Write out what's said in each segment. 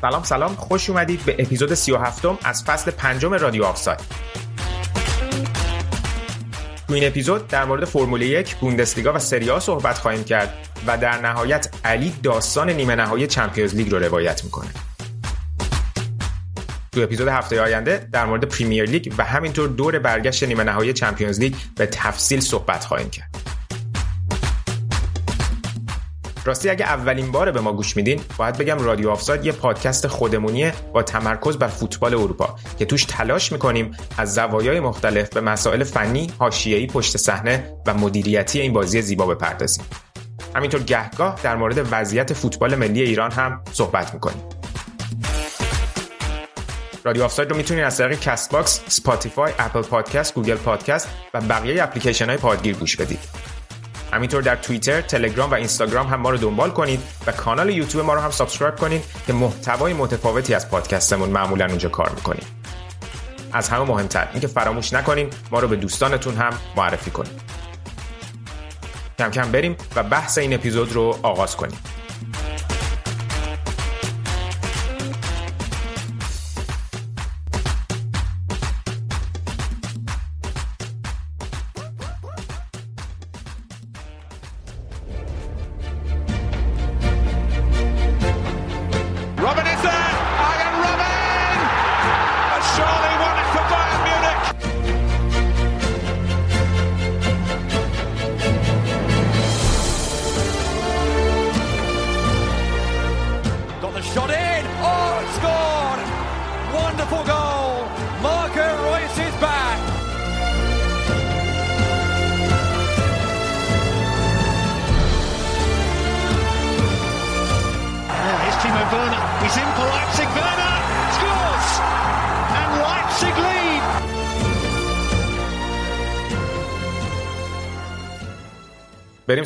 سلام سلام خوش اومدید به اپیزود 37 از فصل پنجم رادیو آفساید تو این اپیزود در مورد فرمول یک، بوندسلیگا و سری صحبت خواهیم کرد و در نهایت علی داستان نیمه نهایی Champions League رو روایت می‌کنه. تو اپیزود هفته آینده در مورد Premier League و همینطور دور برگشت نیمه نهایی Champions League به تفصیل صحبت خواهیم کرد. راستی اگه اولین بار به ما گوش میدین باید بگم رادیو آفساید یه پادکست خودمونیه با تمرکز بر فوتبال اروپا که توش تلاش می‌کنیم از زوایای مختلف به مسائل فنی، حاشیه‌ای، پشت صحنه و مدیریتی این بازی زیبا بپردازیم. همینطور گهگاه در مورد وضعیت فوتبال ملی ایران هم صحبت می‌کنیم. رادیو آفساید رو می‌تونید از طریق Castbox، Spotify، Apple Podcast، Google Podcast و بقیه اپلیکیشن های پادگیر گوش بدید. همینطور در توییتر، تلگرام و اینستاگرام هم ما رو دنبال کنید و کانال یوتیوب ما رو هم subscribe کنید که محتوای متفاوتی از پادکستمون معمولا اونجا کار می‌کنیم. از همه مهمتر اینکه فراموش نکنین ما رو به دوستانتون هم معرفی کنید. کم کم بریم و بحث این اپیزود رو آغاز کنیم.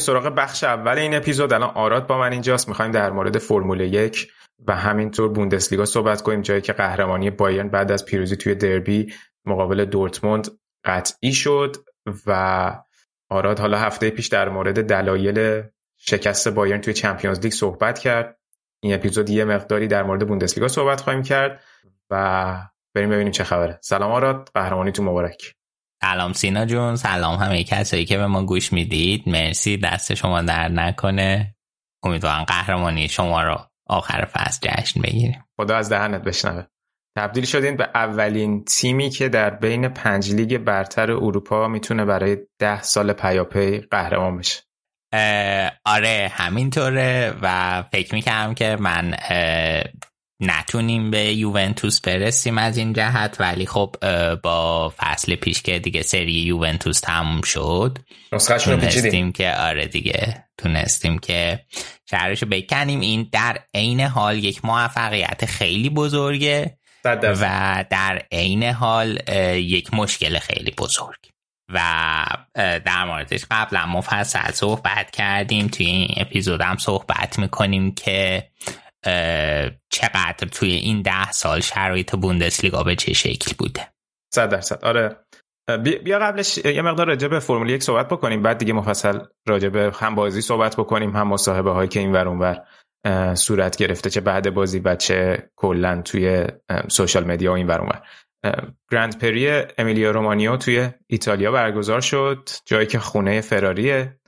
سراغ بخش اول این اپیزود. الان آراد با من اینجاست. می‌خوایم در مورد فرمول یک و همینطور بوندسلیگا صحبت کنیم جایی که قهرمانی بایرن بعد از پیروزی توی دربی مقابل دورتموند قطعی شد و آراد حالا هفته پیش در مورد دلایل شکست بایرن توی چمپیونز لیگ صحبت کرد. این اپیزود یه مقداری در مورد بوندسلیگا صحبت خواهیم کرد و بریم ببینیم چه خبره. سلام آراد قهرمانی تو مبارک. سلام سینا جون سلام همه کسایی که به ما گوش می‌دید. مرسی دست شما در نکنه. امیدوارم قهرمانی شما رو آخر فصل جشن بگیریم. خدا از دهنت بشنوه. تبدیل شدین به اولین تیمی که در بین پنج لیگ برتر اروپا می‌تونه برای ده سال پیاپی قهرمان بشه. آره همینطوره و فکر می‌کنم که من نتونیم به یوونتوس برسیم از این جهت. ولی خب با فصل پیش که دیگه سری یوونتوس تموم شد رو تونستیم که آره دیگه تونستیم که شهرشو بکنیم. این در عین حال یک موفقیت خیلی بزرگه. و در عین حال یک مشکل خیلی بزرگ. و در موردش قبلا مفصل صحبت کردیم. توی این اپیزود هم صحبت می‌کنیم که چقدر توی این ده سال شرایط بوندسلیگا به چه شکل بوده؟ صد درصد. آره. بی- بیا قبلش یه مقدار راجع به فرمول یک صحبت بکنیم بعد دیگه مفصل راجع به هم بازی صحبت بکنیم هم مصاحبه هایی که این ور اون ور اه، صورت گرفته چه بعد بازی و چه کلا توی سوشال مدیا و این ور اون ور. اه، گرند پری امیلیا رومانیو توی ایتالیا برگزار شد جایی که خونه فراریه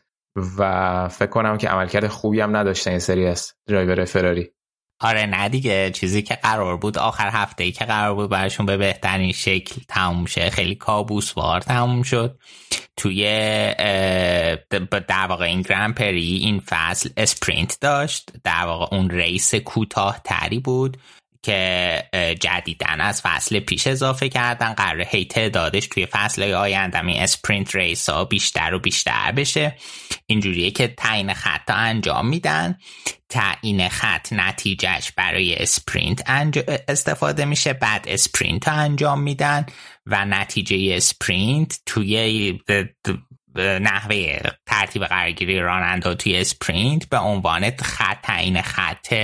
و فکر کنم که عملکرد خوبی هم نداشتن یه سری از درایور فراری. آره نه دیگه چیزی که قرار بود آخر هفته ای که قرار بود براشون به بهترین شکل تموم شه. خیلی کابوسوار تموم شد. توی در واقع این Grand Prix این فصل sprint داشت. در واقع اون race کوتاه تری بود. که جدیدن از فصل پیش اضافه کردن قرار هی تعدادش توی فصل آینده این sprint race ها بیشتر و بیشتر بشه. اینجوریه که تعیین خطو انجام میدن. تعیین خط نتیجهش برای sprint استفاده میشه بعد sprint رو انجام میدن و نتیجه sprint توی نحوه ترتیب قرارگیری راننده توی sprint به عنوان خط تعیین خط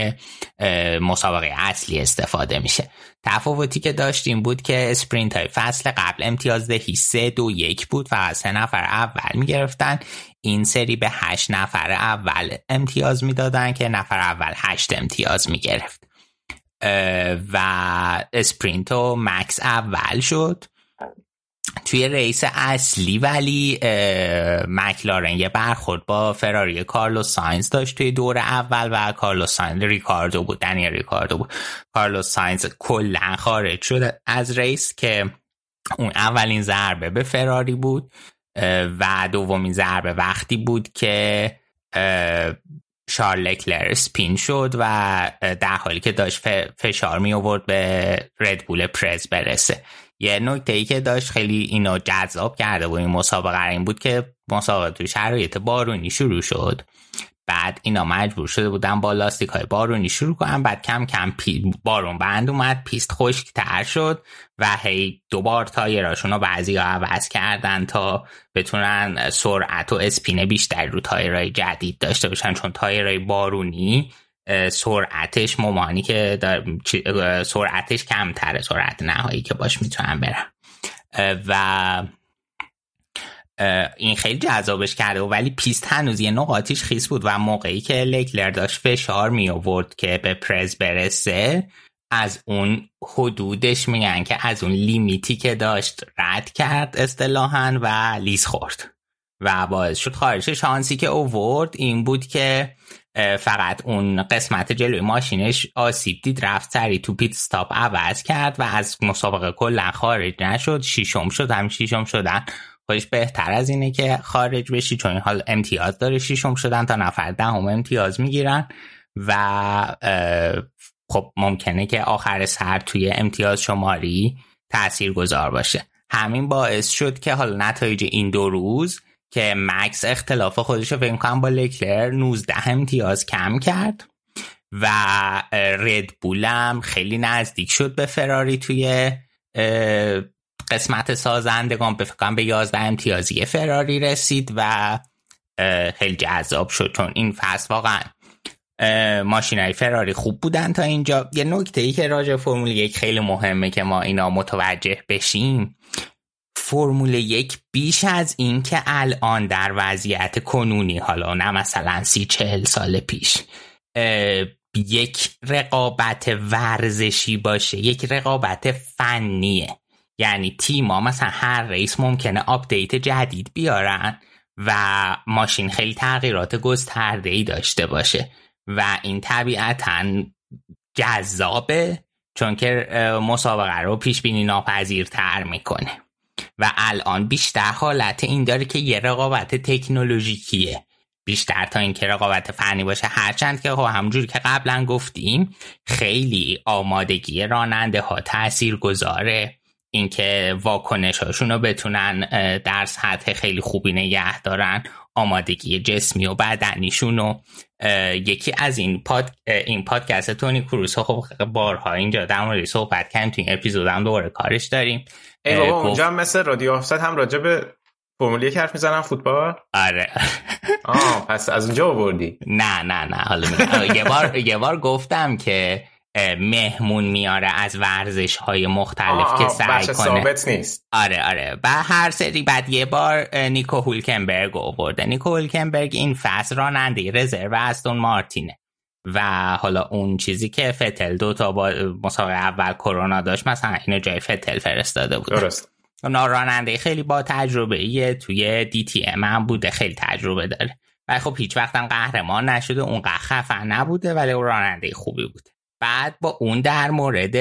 مسابقه اصلی استفاده میشه. تفاوتی که داشتیم بود که sprint های فصل قبل امتیاز دهی سه دو یک بود فقط سه نفر اول می‌گرفتن. این سری به هشت نفر اول امتیاز می‌دادن که نفر اول هشت امتیاز می‌گرفت. و sprint و مکس اول شد. توی race اصلی ولی مکلارن یه برخورد با فراری کارلوس ساینز داشت توی دور اول و کارلوس ساینز ریکاردو بود دنیل ریکاردو بود. کارلوس ساینز کلا خارج شد از race که اون اولین ضربه به فراری بود و دومین ضربه وقتی بود که شارل لکلر سپین شد و در حالی که داشت فشار می آورد به ردبول پرز برسه. یه نکته ای که داشت خیلی اینو جذاب کرده بود این مسابقه این بود که مسابقه تو شرایط بارونی شروع شد. بعد اینا مجبور شده بودن با لاستیک های بارونی شروع کنن بعد کم کم بارون بند اومد پیست خشک تر شد و هی دوبار تایراشون رو بعضی ها عوض کردن تا بتونن سرعت و spin بیشتر رو تایرهای جدید داشته باشن چون تایرهای بارونی سرعتش ممانی که سرعتش کمتره سرعت نهایی که باش می‌تونن برن و این خیلی جذابش کرده و ولی پیست هنوز یه نقاطیش خیس بود و موقعی که لکلر داشت فشار می آورد که به پرز برسه از اون حدودش میگن که از اون لیمیتی که داشت رد کرد اصطلاحا و لیز خورد. و باعث شد خارج شانسی که اوورد این بود که فقط اون قسمت جلوی ماشینش آسیب دید رفت سری تو پیت ستاپ عوض کرد و از مسابقه کلا خارج نشد. شیشم شد هم شیشم شدن. خودش بهتر از اینه که خارج بشی چون حال امتیاز داره. شیشم شدن تا نفر دهم امتیاز می‌گیرن و خب ممکنه که آخر سر توی امتیاز شماری تأثیر گذار باشه. همین باعث شد که حالا نتایج این دو روز که مکس اختلاف خودش رو فکر کنم با لکلر 19 امتیاز کم کرد و ردبولم خیلی نزدیک شد به فراری توی قسمت سازندگان. به فکرم به 11 امتیازی فراری رسید و خیلی جذاب شد چون این فصل واقعا ماشین های فراری خوب بودن تا اینجا. یه نکته ای که راجع فرمول یک خیلی مهمه که ما اینا متوجه بشیم فرمول یک بیش از این که الان در وضعیت کنونی حالا نه مثلا سی چهل سال پیش یک رقابت ورزشی باشه یک رقابت فنیه. یعنی تیما مثلا هر race ممکنه آپدیت جدید بیارن و ماشین خیلی تغییرات گسترده ای داشته باشه. و این طبیعتا جذابه چون که مسابقه رو پیش بینی ناپذیرتر می‌کنه. و الان بیشتر حالت این داره که یه رقابت تکنولوژیکیه. بیشتر تا اینکه رقابت فنی باشه هرچند که خب همجوری که قبلا گفتیم خیلی آمادگی راننده ها تاثیر گذاره اینکه واکنش هاشون رو بتونن در سطح خیلی خوبی نگه دارن آمادگی جسمی و بدنیشون و یکی از این پاد این پادکست تونی کروس. خب بارها اینجا در مورد صحبت کردیم تو این اپیزود هم دوباره کارش داریم. ای بابا اونجا هم مثل رادیو آفست هم راجع به فرمول یک حرف می‌زنن فوتبال؟ آره. آه پس از اونجا آوردی؟ نه نه نه حالا یه بار یه بار گفتم که مهمون میاره از ورزش های مختلف که سعی کنه. ثابت نیست. آره آره. و هر سری بعد یه بار نیکو هولکنبرگ آورده نیکو هولکنبرگ این فصل راننده رزرو استون مارتینه. و حالا اون چیزی که فتل دو تا با مسابقه اول کرونا داشت مثلا اینو جای فتل فرستاده بود. درست. راننده خیلی با تجربه ایه توی دی تی ام هم بوده خیلی تجربه داره. ولی خب هیچ وقتا قهرمان نشده اونقدر خفن نبوده ولی راننده خوبی بوده بعد با اون در مورد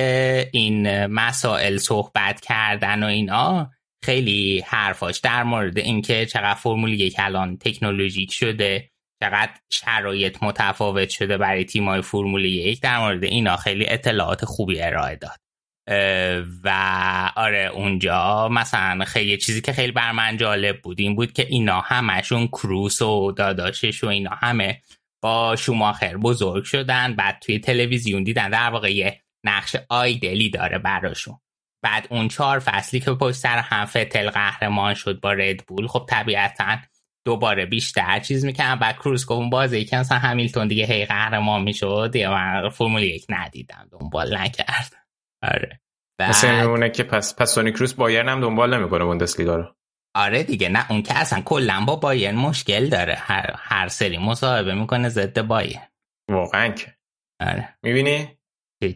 این مسائل صحبت کردن و اینا خیلی حرفاش در مورد اینکه چقدر فرمول یک الان تکنولوژیک شده چقدر شرایط متفاوت شده برای تیمای فرمول یک در مورد اینا خیلی اطلاعات خوبی ارائه داد. و آره اونجا مثلا خیلی چیزی که خیلی بر من جالب بود این بود که اینا همشون کروس و داداشش و اینا همه با شوماخر بزرگ شدن بعد توی تلویزیون دیدن. در واقع یه نقش آیدلی داره براشون. بعد اون چهار فصلی که پشت سر هم فتل قهرمان شد با ردبول خب طبیعتا دوباره بیشتر چیز می‌کنم بعد کروز اون بازی که مثلا همیلتون دیگه هی قهرمان می‌شد یا من فرمول یک ندیدم دنبال نکرد آره. مثل میمونه که پس پس سونی کروز بایرن هم دنبال نمی‌کنه بوندسلیگا رو. آره دیگه نه اون که اصلا کلا با بایرن مشکل داره. هر, هر سری مصاحبه می‌کنه ضد بایرن. واقعا که. آره. می‌بینی؟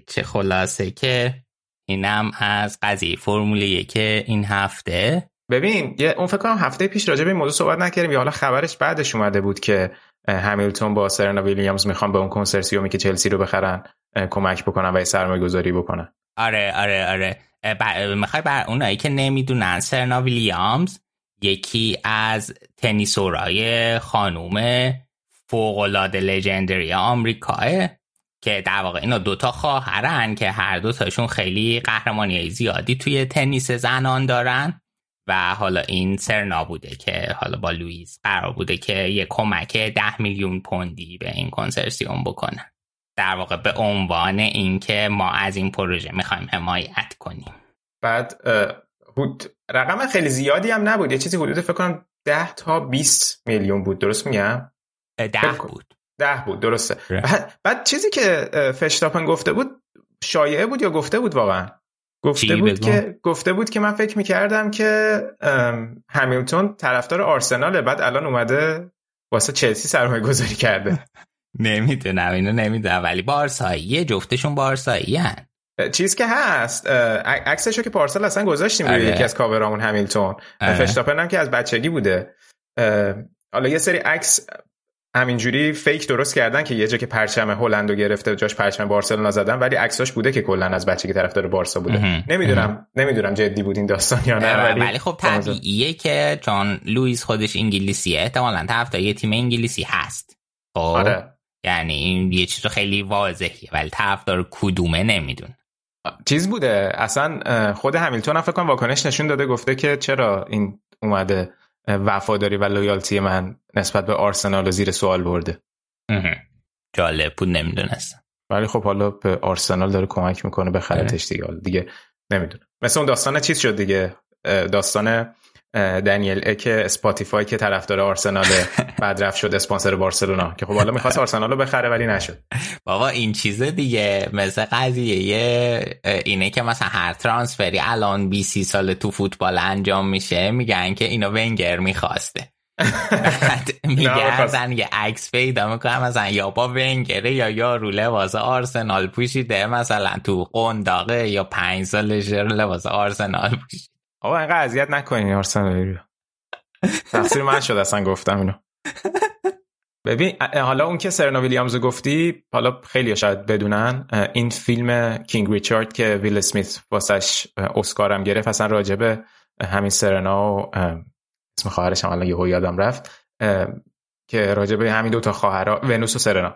چه خلاصه که اینم از قضیه فرمول یک این هفته ببین یه اون فکر کنم هفته پیش راجع به این موضوع صحبت نکردیم. یا حالا خبرش بعدش اومده بود که همیلتون با سرنا ویلیامز می‌خوان به اون کنسرسیومی که چلسی رو بخرن کمک بکنن و سرمایه گذاری بکنن. آره آره آره. می‌خوای بر اونایی که نمی‌دونن سرنا ویلیامز یکی از تنیسورای خانوم فوقالعاده لژندری آمریکاه که در واقع اینا دوتا خواهرن که هر دوتاشون خیلی قهرمانی زیادی توی تنیس زنان دارن و حالا این سرنا بوده که حالا با لوئیس قرار بوده که یه کمک ده میلیون پوندی به این کنسرسیوم بکنن. در واقع به عنوان اینکه ما از این پروژه می‌خوایم حمایت کنیم. بعد رقم خیلی زیادی هم نبود. یه چیزی حدود فکر کنم 10 تا 20 میلیون بود. درست میگم؟ ده بود. ده بود. درسته. بعد, چیزی که فشتاپن گفته بود شایعه بود یا گفته بود واقعا؟ گفته بود که گفته بود که من فکر می‌کردم که همیلتون طرفدار آرسناله. بعد الان اومده واسه چلسی سرمایه گذاری کرده. نمی‌دونم. اینو نمی‌دونم. ولی بارساییه جفتشون بارسایی هن. چیز که هست عکسشو که پارسال اصلا گذاشتیم روی آره. یکی از کاورامون همیلتون. آره. فشتاپن هم که از بچگی بوده. حالا یه سری عکس همینجوری فیک درست کردن که یه جا که پرچم هلندو گرفته جاش پرچم بارسلونا زدن ولی عکساش بوده که کلا از بچگی طرفدار بارسا بوده. نمی‌دونم نمی‌دونم جدی بود این داستان یا نه ولی, خب طبیعیه که چون لوئیس خودش انگلیسیه احتمالاً طرفدار یه تیم انگلیسی هست. خب؟ آره. یعنی این یه چیز خیلی واضحه ولی طرفدار کدومه نمیدون. چیز بوده. اصلا خود همیلتون هم فکر کنم واکنش نشون داده گفته که چرا این اومده وفاداری و loyalty من نسبت به آرسنال زیر سوال برده. جالب بود نمی‌دونستم. ولی خب حالا به آرسنال داره کمک می‌کنه به خریدش دیگه. دیگه نمی‌دونم. مثل اون داستان چیز شد دیگه؟ داستان دنیل اک Spotify که طرفدار آرسنال بعد رفت شد اسپانسر بارسلونا. که خب حالا می‌خواست آرسنال رو بخره ولی نشد. بابا این چیزه دیگه. مثل قضیه اینه که مثلا هر ترانسفری الان 20 سال تو فوتبال انجام میشه میگن که اینو ونگر می‌خواسته. میگردن یه عکس پیدا می‌کنم مثلا یا با ونگره یا یا رو لباس آرسنال پوشیده مثلا تو قنداقه یا پنج سالش لباس آرسنال پوشیده. آقا اینقدر اذیت نکنین آرسنالی رو تقصیر من شد اصلا گفتم اینو. ببین حالا اون که سرنا ویلیامز گفتی حالا خیلی شاید بدونن این فیلم کینگ ریچارد که ویل اسمیت واسش اسکارم گرفت اصلا راجبه همین سرنا و اسم خواهرش هم الان یهو یادم رفت که راجبه همین دو تا ونوس و سرنا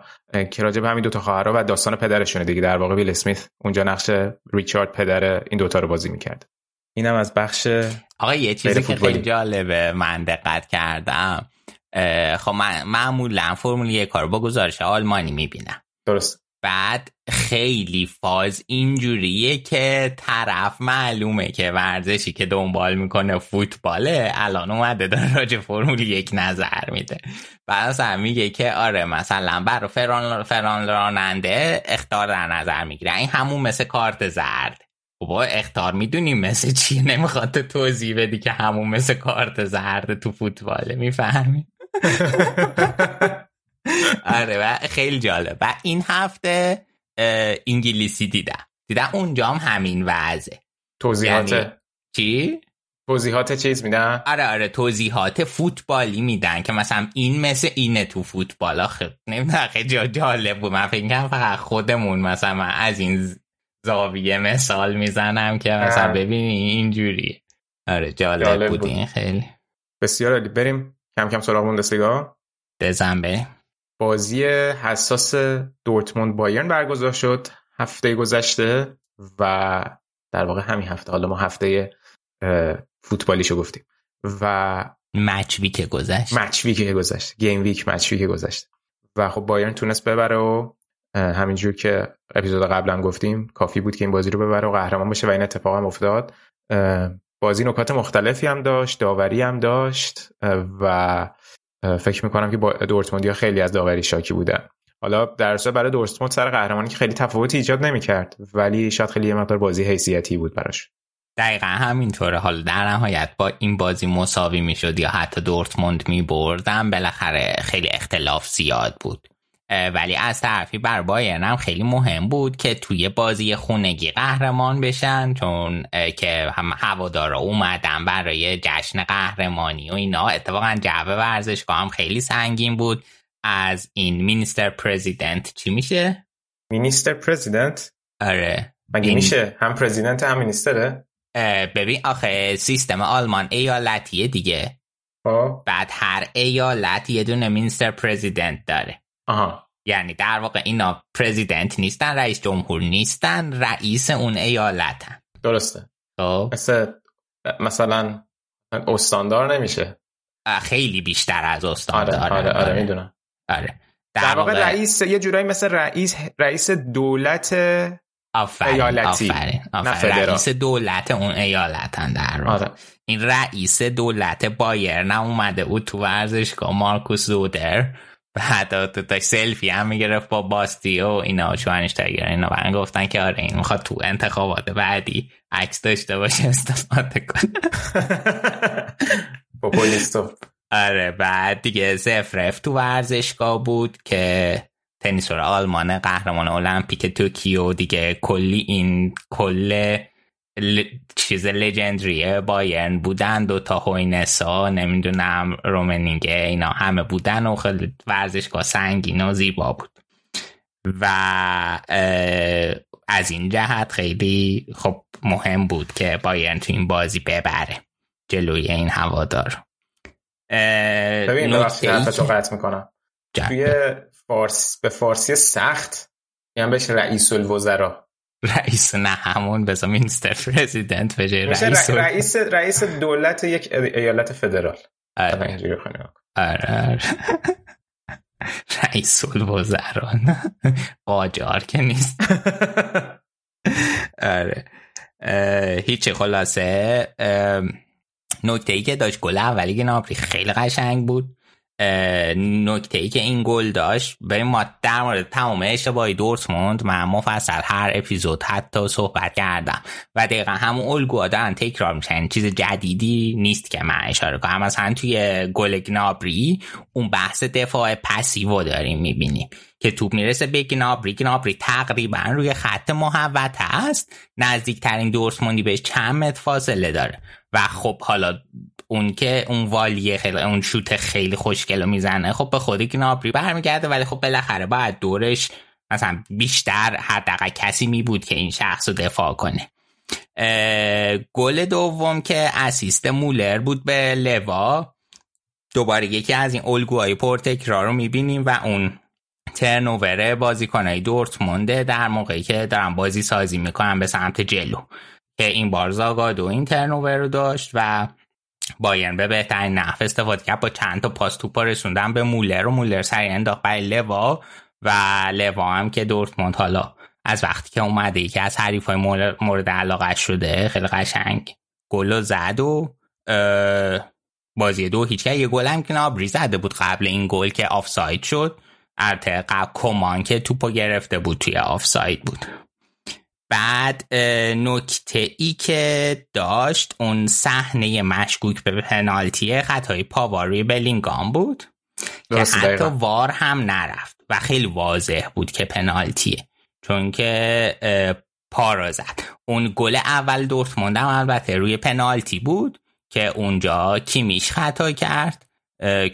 که راجبه همین دو تا و داستان پدرشونه دیگه. در واقع ویل اسمیت اونجا نقش ریچارد پدر این دوتا رو بازی می‌کرد. اینم از بخش آقا یه چیزی که خیلی جالبه من دقت کردم. خب من معمولا فرمول یک کار با گزارش آلمانی می‌بینم. درست. بعد خیلی فاز اینجوریه که طرف معلومه که ورزشی که دنبال می‌کنه فوتباله الان اومده داره راجع فرمول یک نظر میده. بعد اصلا میگه که آره مثلا برای فران, فران راننده اختار در نظر می‌گیره. این همون مثل کارت زرد. بابا اختار می‌دونیم مثل چیه نمی‌خواد توضیح بدی که همون مثل کارت زرد تو فوتباله می‌فهمی؟ آره و خیلی جالب. و این هفته انگلیسی دیدم. دیدم اونجا هم همین وضعه. توضیحات؟ یعنی... چی؟ توضیحات چیز میدن؟ آره آره توضیحات فوتبالی میدن که مثلا این مثل اینه تو فوتبال. آخه نمی‌دونم خیلی جالب بود. من فکر فقط خودمون مثلا از این زاویه مثال می‌زنم که مثلا ببینی اینجوری. آره جالب, جالب بود این خیلی. بسیار عالی. بریم کم کم سراغ موندسلیگا بزن بازی حساس دورتموند بایرن برگزار شد هفته گذشته و در واقع همین هفته. حالا ما هفته فوتبالیشو گفتیم. و مچ ویک گذشت. مچ ویک گذشت. گیم ویک مچ ویک گذشت. و خب بایرن تونست ببره و همینجور که اپیزود قبلا گفتیم کافی بود که این بازی رو ببره و قهرمان بشه و این اتفاق هم افتاد. بازی نکات مختلفی هم داشت داوری هم داشت و فکر می‌کنم که با دورتموندیا خیلی از داوری شاکی بودن. حالا در برای دورتموند سر قهرمانی که خیلی تفاوتی ایجاد نمی‌کرد ولی شاید خیلی یه مقدار بازی حیثیتی بود براش. دقیقا همینطوره. حالا در نهایت با این بازی مساوی می‌شد یا حتی دورتموند می بردن بالاخره خیلی اختلاف زیاد بود. ولی از طرفی بر بایرن هم خیلی مهم بود که توی بازی خونگی قهرمان بشن چون که هم هوادارا اومدن برای جشن قهرمانی و اینا اتفاقا جو ورزشگاه هم خیلی سنگین بود از این مینیستر پرزیدنت چی میشه؟ مینیستر پرزیدنت؟ آره مگه میشه هم پرزیدنت هم مینیستره؟ ببین آخه سیستم آلمان ایالتیه دیگه آه. بعد هر ایالت یه دونه مینستر پرزیدنت داره آها. یعنی در واقع اینا پرزیدنت نیستن رئیس جمهور نیستن رئیس اون ایالتن. درسته. خب. مثل مثلا استاندار نمیشه. خیلی بیشتر از استاندار. آره آره, آره, می‌دونم. آره. در, در واقع رئیس یه جورایی مثل رئیس رئیس دولت آفرین ایالتی. آفرین, آفرین. رئیس دولت اون ایالتن در آره. این رئیس دولت بایر اومده او تو ورزشگاه مارکوس زودر. بعد تا سلفی هم می‌گرفت با باستی و اینا تاگر اینا. و گفتن که آره این می‌خواد تو انتخابات بعدی عکس داشته باشه استفاده کنه. پوپولیستو آره بعد دیگه زفرف تو ورزشگاه بود که تنیسور آلمان قهرمان المپیک توکیو دیگه کلی این کل چیز لژندری بایرن بودن دو تا هوینسا نمی‌دونم رومنینگه اینا همه بودن و خیلی ورزشگاه سنگین و زیبا بود. و از این جهت خیلی خب مهم بود که بایرن تو این بازی ببره جلوی این هوادار. ببین قطع می‌کنم. توی فارس به فارسی سخت یعنی بهش رئیس الوزرا. رئیس نه همون بزا مینستر پرزیدنت بشه رئیس رئیس رئیس دولت یک ایالت فدرال. آره. آره رئیس الوزران. قاجار که نیست. آره. هیچ خلاصه نکته ای که داشت گل اولی گنابری خیلی قشنگ بود. نکته ای که این گل داشت. بریم ما در مورد تمام اشتباهی دورتموند من مفصل هر اپیزود حتی صحبت کردم. و دقیقا همون الگوها دارن تکرار میشن چیز جدیدی نیست که من اشاره کنم. مثلا توی گل گنابری اون بحث دفاع پسیو داریم می‌بینیم. که توپ می‌رسه به گنابری گنابری تقریبا روی خط محوت هست نزدیکترین دورتموندی بهش چند متر فاصله داره. و خب حالا اون که اون والیه خیلی اون شوت خیلی خوشگل می‌زنه خب به خودی گنابری برمیگرده. ولی خب بالاخره باید دورش مثلا بیشتر حداقل کسی می بود که این شخص رو دفاع کنه. گل دوم که اسیست مولر بود به لوا. دوباره یکی از این الگوهای پرتکرار رو می‌بینیم و اون ترنوور بازیکنهای دورتمونده در موقعی که دارن بازی سازی می‌کنن به سمت جلو. که این بار زاگادو این ترنوور رو داشت و بایرن به بهترین نحو استفاده کرد. با چند تا پاس توپ رسوندن به مولر و مولر سریع انداخت برای لوا و لوا هم که دورتموند حالا از وقتی که اومده که از حریف های مورد علاقه شده خیلی قشنگ گل زد و بازی دو هیچ یه گل هم که نابری زده بود قبل این گل که آفساید شد. قبل کمان که توپو گرفته بود توی آفساید بود. بعد نکته ای که داشت اون صحنه مشکوک به پنالتی خطای پاواروی بلینگام بود که حتی وار هم نرفت و خیلی واضح بود که پنالتیه. چون که پا زد. اون گل اول دورتموند هم البته روی پنالتی بود که اونجا کیمیش خطا کرد.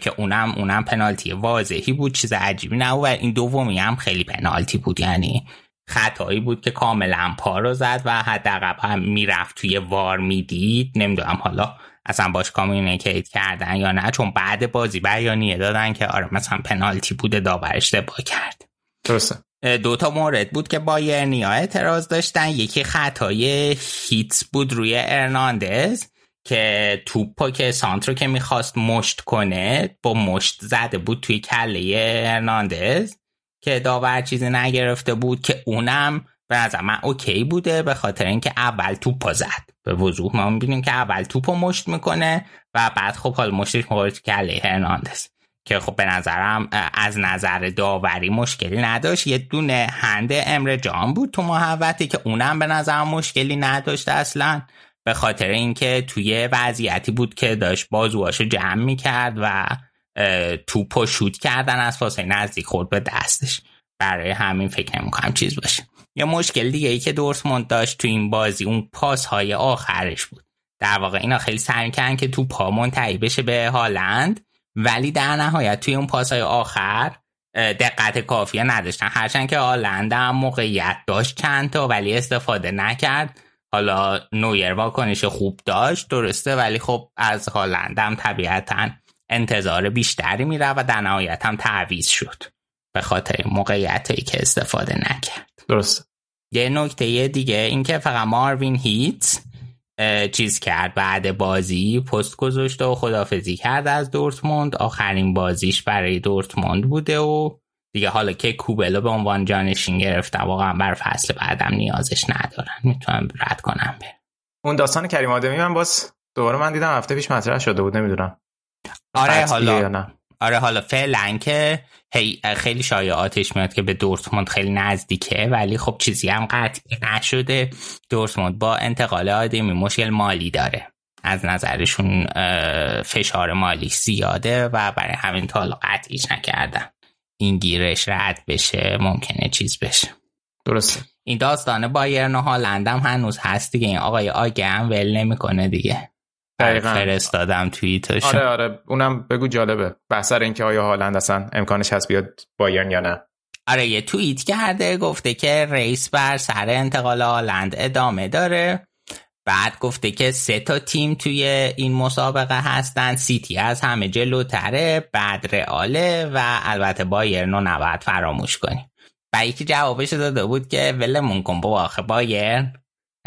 که اونم اونم پنالتی واضحی بود چیز عجیبی نبود و این دومی هم خیلی پنالتی بود. یعنی خطایی بود که کاملا پا رو زد و حداقل هم می‌رفت توی VAR می‌دید. نمی‌دونم حالا اصلا باش communicate کردن یا نه چون بعد بازی بیانیه دادن که آره مثلا پنالتی بوده داور اشتباه کرد. درسته. دو تا مورد بود که بایرنیا اعتراض داشتن. یکی خطای هیتس بود روی ارناندز. که توپا که سانترو که می‌خواست مشت کنه با مشت زده بود توی کله هرناندز که داور چیزی نگرفته بود که اونم به نظر من اوکی بوده به خاطر اینکه اول توپا زد. به وضوح ما می‌بینیم که اول توپو مشت می‌کنه و بعد خب حال مشتش تو کله هرناندز. که خب به نظرم از نظر داوری مشکلی نداشت. یه دونه هند امر جان بود تو محوطه که اونم به نظرم مشکلی نداشت اصلا. به خاطر اینکه توی وضعیتی بود که داشت بازوهاشو جمع می‌کرد و توپو شوت کردن از فاصله نزدیک خورد به دستش. برای همین فکر نمی‌کنم چیز باشه. یه مشکل دیگه ای که دورتموند داشت تو این بازی اون پاس های آخرش بود. در واقع اینا خیلی سعی کردن که تو پا منتهی بشه به هالند ولی در نهایت توی اون پاس های آخر دقت کافیه نداشتن. هرچند که هالند هم موقعیت داشت چند تا ولی استفاده نکرد. حالا نویر واکنش خوب داشت درسته ولی خب از هالند هم طبیعتا انتظار بیشتری میره و در نهایت هم تعویز شد به خاطر موقعیت که استفاده نکرد. درست یه نکته دیگه اینکه فقط ماروین هیت چیز کرد بعد بازی پست گذاشته و خدافزی کرد از دورتموند. آخرین بازیش برای دورتموند بوده و دیگه حالا که کوبلو به عنوان جانشین گرفته واقعا بر فصل بعدم نیازش ندارن. می‌تونم رد کنم به. اون داستان کریم آدمی من باز دوباره من دیدم هفته پیش مطرح شده بود نمی‌دونم. آره حالا آره حالا فعلا که خیلی شایعاتش میاد که به دورتموند خیلی نزدیکه ولی خب چیزی هم قطعی نشده. دورتموند با انتقال آدمی مشکل مالی داره. از نظرشون فشار مالی زیاده و برای همین تا حالا قطعیش نکردن. این گیرش رد بشه ممکنه چیز بشه. درسته. این داستان بایرن و هالند هم هنوز هست دیگه. این آقای آگه هم ول نمی‌کنه دیگه. دقیقا. فرستادم توییتش آره آره. اونم بگو جالبه. بحثر اینکه آیا هالند اصلا امکانش هست بیاد بایرن یا نه. آره یه توییت کرده گفته که ریس بر سر انتقال هالند ادامه داره. بعد گفته که سه تا تیم توی این مسابقه هستن. سیتی از همه جلوتره بعد رئاله و البته بایرن رو نباید فراموش کنیم. و یکی جوابش داده بود که ولمون کن با آخه بایرن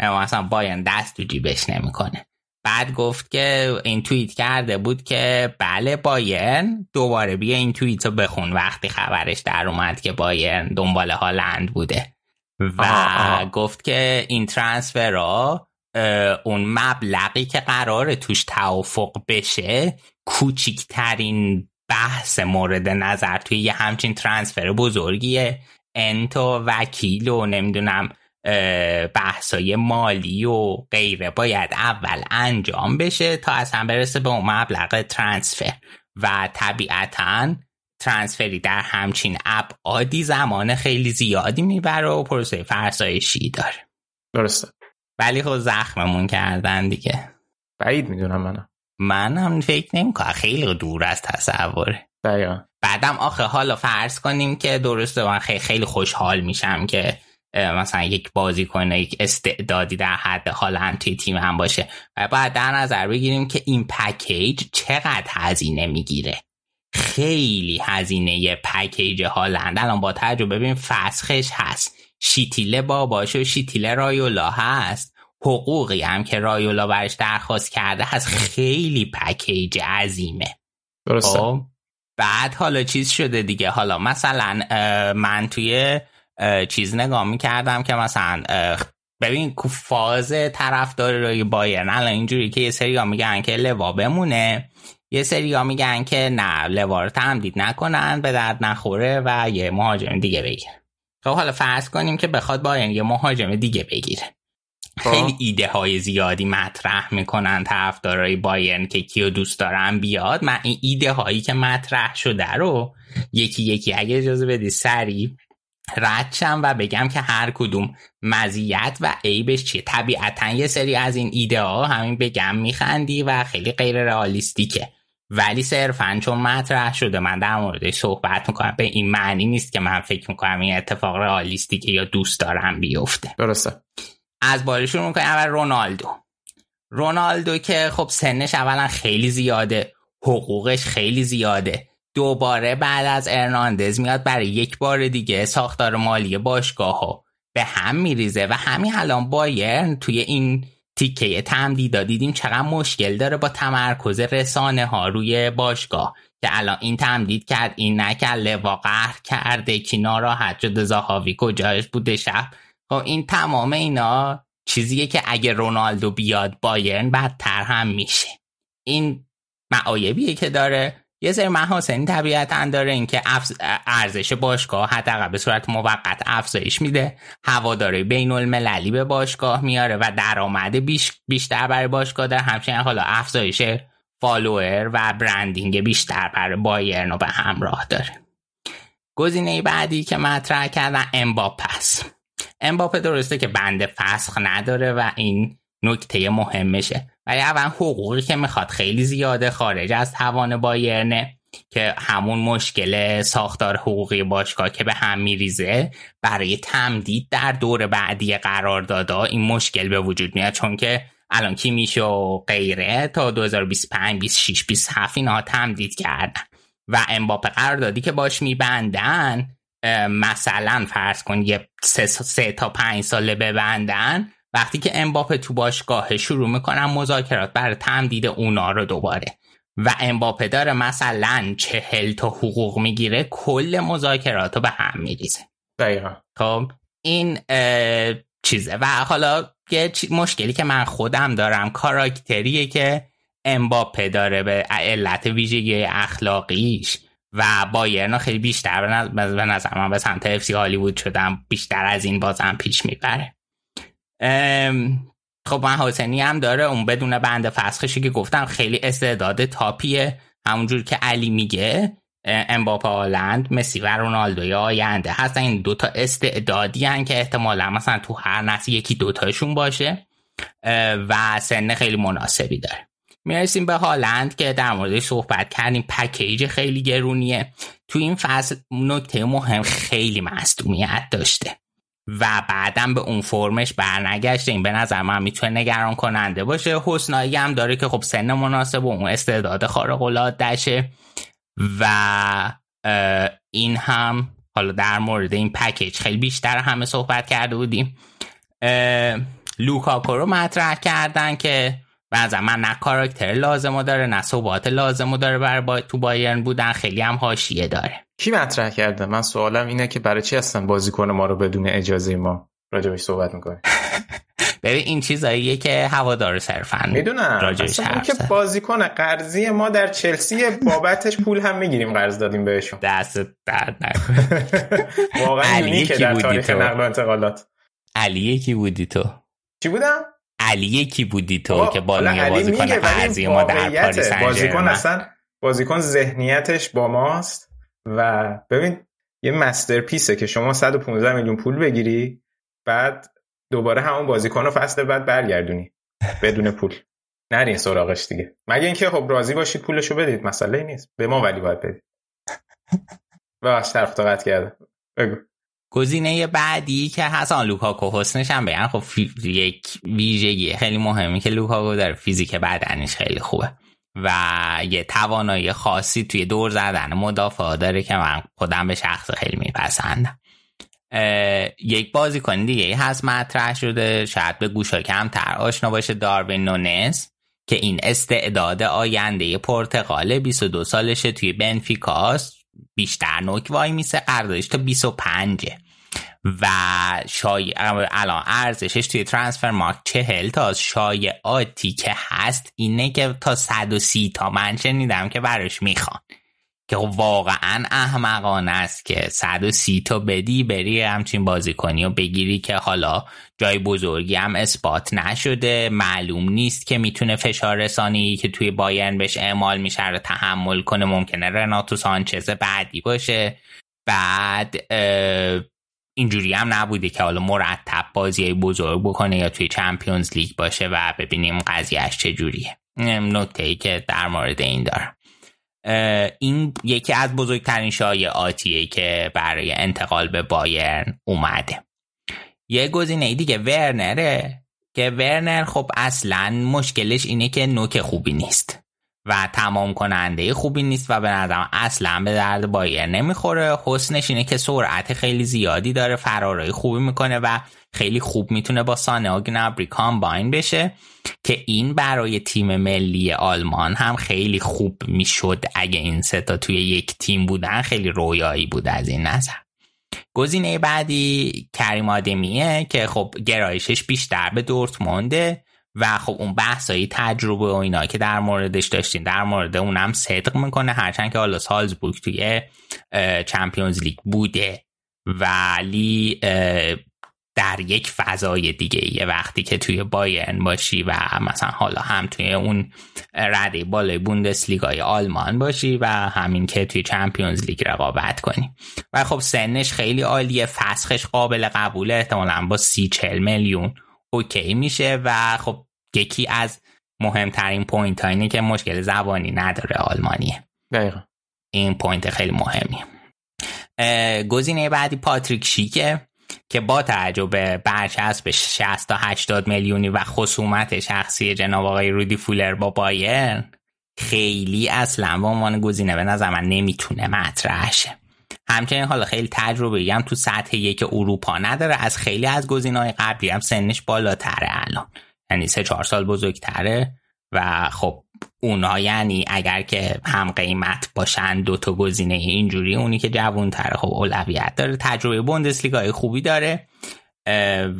مثلا بایرن دست تو جیبش نمی‌کنه. بعد گفت که این توییت کرده بود که بله بایرن دوباره بیا این توییت رو بخون. وقتی خبرش در اومد که بایرن دنبال هالند بوده. و گفت که این ترانسفر را اون مبلغی که قرار توش توافق بشه کوچیکترین بحث مورد نظر توی یه همچین ترانسفر بزرگیه. انتو وکیل و نمی‌دونم بحثای مالی و غیره باید اول انجام بشه تا اصلا برسه به اون مبلغ ترانسفر. و طبیعتا ترانسفری در همچین ابعادی زمان خیلی زیادی می‌بره و پروسه فرسایشی داره. درسته. ولی خب زخممون کردن دیگه. بعید می‌دونم منم من هم فکر نمی خیلی دور از تصوره. دقیقا. بعدم آخه حالا فرض کنیم که درسته من خیلی, خوشحال میشم که مثلا یک بازی کنه یک استعدادی در حد حال توی تیم هم باشه. و بعد در نظر بگیریم که این پکیج چقدر هزینه می‌گیره. خیلی هزینه پکیج هالند الان با تجربه ببین فسخش هست. شیتیله باباش و شیتیله رایولا هست. حقوقی هم که رایولا برش درخواست کرده هست. خیلی پکیج عظیمه. درسته. خب؟ بعد حالا چیز شده دیگه. حالا مثلا من توی چیز نگاه می‌کردم که مثلا ببین فاز طرفدار روی بایرن الان اینجوری که یه سری ها میگن که لوا بمونه. یه سری ها میگن که نه لوا رو تمدید نکنن به درد نخوره و یه مهاجم دیگه بگیره خب حالا فرض کنیم که بخواد بایرن یه مهاجم دیگه بگیره. خب. خیلی ایده های زیادی مطرح می‌کنن طرفدارای بایرن که کیو دوست دارن بیاد. من این ایده هایی که مطرح شده رو یکی یکی اگه اجازه بدی سری ردشم و بگم که هر کدوم مزیت و عیبش چیه. طبیعتا یه سری از این ایده ها همین بگم میخندی و خیلی غیر رئالیستیکه ولی صرفا چون مطرح شده من در موردش صحبت می‌کنم به این معنی نیست که من فکر می‌کنم این اتفاق رئالیستیکه یا دوست دارم بیفته. درسته. از بالا شروع می‌کنم اول رونالدو. رونالدو که خب سنش اولا خیلی زیاده حقوقش خیلی زیاده. دوباره بعد از ارناندز میاد برای یک بار دیگه ساختار مالی باشگاه ها به هم میریزه و همین الان بایرن توی این تیکه تمدیدا دیدیم چقدر مشکل داره با تمرکز رسانه ها روی باشگاه که الان این تمدید کرد این نکرد لوا قهر کرده کی ناراحت شده زاهاوی کجاش بوده شب. خب این تمام اینا چیزیه که اگه رونالدو بیاد بایرن بدتر هم میشه. این معایبیه که داره. یه سری محاسنی طبیعتا داره اینکه ارزش باشگاه حداقل به صورت موقت افزایش میده. هواداری بین المللی به باشگاه میاره و درآمد بیش بیشتر برای باشگاه داره. همچنین حالا افزایش فالوور و برندینگ بیشتر برای بایرن رو به همراه داره. گزینه بعدی که مطرح کردن امباپس امباپه درسته که بند فسخ نداره و این نکته مهمشه. ولی اول حقوقی که می‌خواد خیلی زیاده خارج از توان بایرنه که همون مشکل ساختار حقوقی باشگاه که به هم میریزه برای تمدید در دور بعدی قرار داده. این مشکل به وجود میاد چون که الان کی میشه و غیره تا 2025 26 27 اینها تمدید کردن. و امباپه قراردادی که باش میبندن مثلا فرض کن یه سه, سه تا پنج ساله ببندن وقتی که امباپه تو باشگاه شروع می‌کنن مذاکرات برای تمدید اونا رو دوباره. و امباپه داره مثلا چهل تا حقوق می‌گیره کل مذاکرات رو به هم میریزه. دقیقا. خب این چیزه. و حالا یه مشکلی که من خودم دارم کاراکتریه که امباپه داره به علت ویژگی اخلاقیش و بایرنا خیلی بیشتر به نظر من به سمت افسی هالیوود شدم بیشتر از این بازم پیش می‌بره. خب من حسینی هم داره اون بدون بند فسخشی که گفتم خیلی استعداد تاپیه. همونجور که علی میگه امباپه آلند مسی و رونالدو آینده هستن. این دوتا استعدادی هن که احتمالا مثلا تو هر نسل یکی دوتاشون باشه. و سن خیلی مناسبی داره. می‌رسیم به هالند که در موردش صحبت کردیم. پکیج خیلی گرونیه. تو این فصل نکته مهم خیلی مصدومیت داشته. و بعدم به اون فرمش برنگشته این به نظر من می‌تونه نگران کننده باشه. حسنایی هم داره که خب سن مناسب و اون استعداد خارق العاده و این هم حالا در مورد این پکیج خیلی بیشتر همه صحبت کرده بودیم. لوکاکو رو مطرح کردن که بعضا من نه کاراکتر لازمو داره نه صحبات لازمو داره برای با... تو بایرن بودن خیلی هم حاشیه داره. کی مطرح کرده؟ من سوالم اینه که برای چی هستن بازیکن ما رو بدون اجازه ما راجبش صحبت می‌کنه؟ ببین این چیزاییه که هوادار صرفا می‌دونم. راجبش که بازیکن قرضی ما در چلسی بابتش پول هم می‌گیریم قرض دادیم بهشون. دست درد واقعا که در تاریخ نقل و انتقالات. علی کی بودی تو؟ چی بودم؟ علی کی بودی تو که با بازیکن قرضی ما در پاریس بازیکن اصلا بازیکن ذهنیتش با ماست و ببین یه masterpiece ه که شما 115 میلیون پول بگیری بعد دوباره همون بازیکن رو فصل بعد برگردونی بدون پول. نرین سراغش دیگه. مگه اینکه خب راضی باشید پولشو بدید مسئله نیست. به ما ولی باید بدید. باش طرف قطع کرده بگو. گزینه بعدی که حسن لوکاکو حسنش هم بگن خب یک ویژگی خیلی مهمی که لوکاکو داره. فیزیک بدنش خیلی خوبه. و یه توانایی خاصی توی دور زدن مدافع داره که من خودم به شخص خیلی میپسندم. یک بازیکن دیگه هست مطرح شده. شاید به گوشا کمتر آشنا باشه. داروین نونس که این استعداد آینده پرتغال 22 سالشه توی بنفیکاست. بیشتر نوک وای میسه قراردادش تا 25 و شای الان ارزشش توی ترانسفر مارک چهل تا شایعاتی که هست. اینه که تا 130 تا من شنیدم که براش می‌خوان. که خب واقعا احمقانه است که 130 تا بدی بری همچین بازی کنی و بگیری که حالا جای بزرگی هم اثبات نشده. معلوم نیست که می‌تونه فشار رسانی که توی بایرن بهش اعمال میشه رو تحمل کنه. ممکنه رناتو سانچز بعدی باشه. بعد اینجوری هم نبوده که حالا مرتب بازی بزرگ بکنه یا توی چمپیونز لیگ باشه و ببینیم قضیهش چجوریه. نکته ای که در مورد این دارم. این یکی از بزرگترین شایعاتیه که برای انتقال به بایرن اومده. یه گزینه دیگه ورنره. که ورنر خب اصلا مشکلش اینه که نوک خوبی نیست و تمام کننده خوبی نیست و به نظرم اصلا به درد بایر نمی‌خوره. حسنش اینه که سرعت خیلی زیادی داره فرارای خوبی می‌کنه و خیلی خوب می‌تونه با سانه و گنابری کامباین بشه که این برای تیم ملی آلمان هم خیلی خوب می‌شد اگه این ستا توی یک تیم بودن. خیلی رویایی بود از این نظر. گزینه بعدی کریم آدمیه که خب گرایشش بیشتر به دورتمونده و خب اون بحثایی تجربه و اینا که در موردش داشتین در مورد اونم صدق می‌کنه هرچند که حالا سالزبورگ توی چمپیونز لیگ بوده. ولی در یک فضای دیگه. یه وقتی که توی بایرن باشی و مثلا حالا هم توی اون رده بالای بوندسلیگای آلمان باشی و همین که توی چمپیونز لیگ رقابت کنی. و خب سنش خیلی عالیه فیزیکش قابل قبوله. احتمالا با سی چل میلیون OK میشه و خب یکی از مهمترین point اینه که مشکل زبانی نداره آلمانیه. دقیقا. این point خیلی مهمیه. گزینه بعدی پاتریک شیکه. که با تعجب برچسب 60 تا 80 میلیونی و خصومت شخصی جناب آقای رودی فولر با بایرن خیلی اصلا به عنوان گزینه به نظر من نمی‌تونه مطرح شه. همچنین حالا خیلی تجربه هم تو سطح یک اروپا نداره. از خیلی از گزینه‌های قبلی هم سنش بالاتره الان. یعنی سه چهار سال بزرگتره و خب اونا یعنی اگر که هم قیمت باشن دو تا گزینه اینجوری اونی که جوون تره خب اولویت داره. تجربه بوندسلیگای خوبی داره.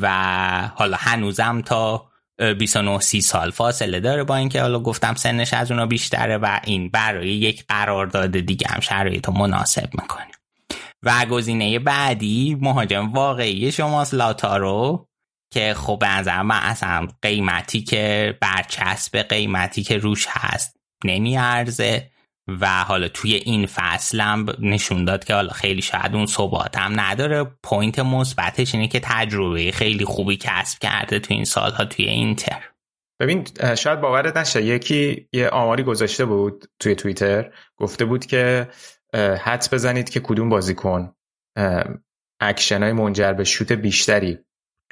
و حالا هنوزم تا 29 30 سال فاصله داره با اینکه حالا گفتم سنش از اونا بیشتره و این برای یک قرارداد دیگه هم شرایط مناسب می‌کنه. و گزینه بعدی مهاجم واقعی شماست لائوتارو. که خب به نظر من اصلا قیمتی که برچسب قیمتی که روش هست نمیارزه و حالا توی این فصلم نشون داد که حالا خیلی شاید اون ثبات هم نداره. point مثبتش اینه که تجربه خیلی خوبی کسب کرده توی این سالها توی اینتر. ببین شاید باورت نشه یکی یه آماری گذاشته بود توی توییتر گفته بود که حدس بزنید که کدوم بازیکن اکشن منجر به شوت بیشتری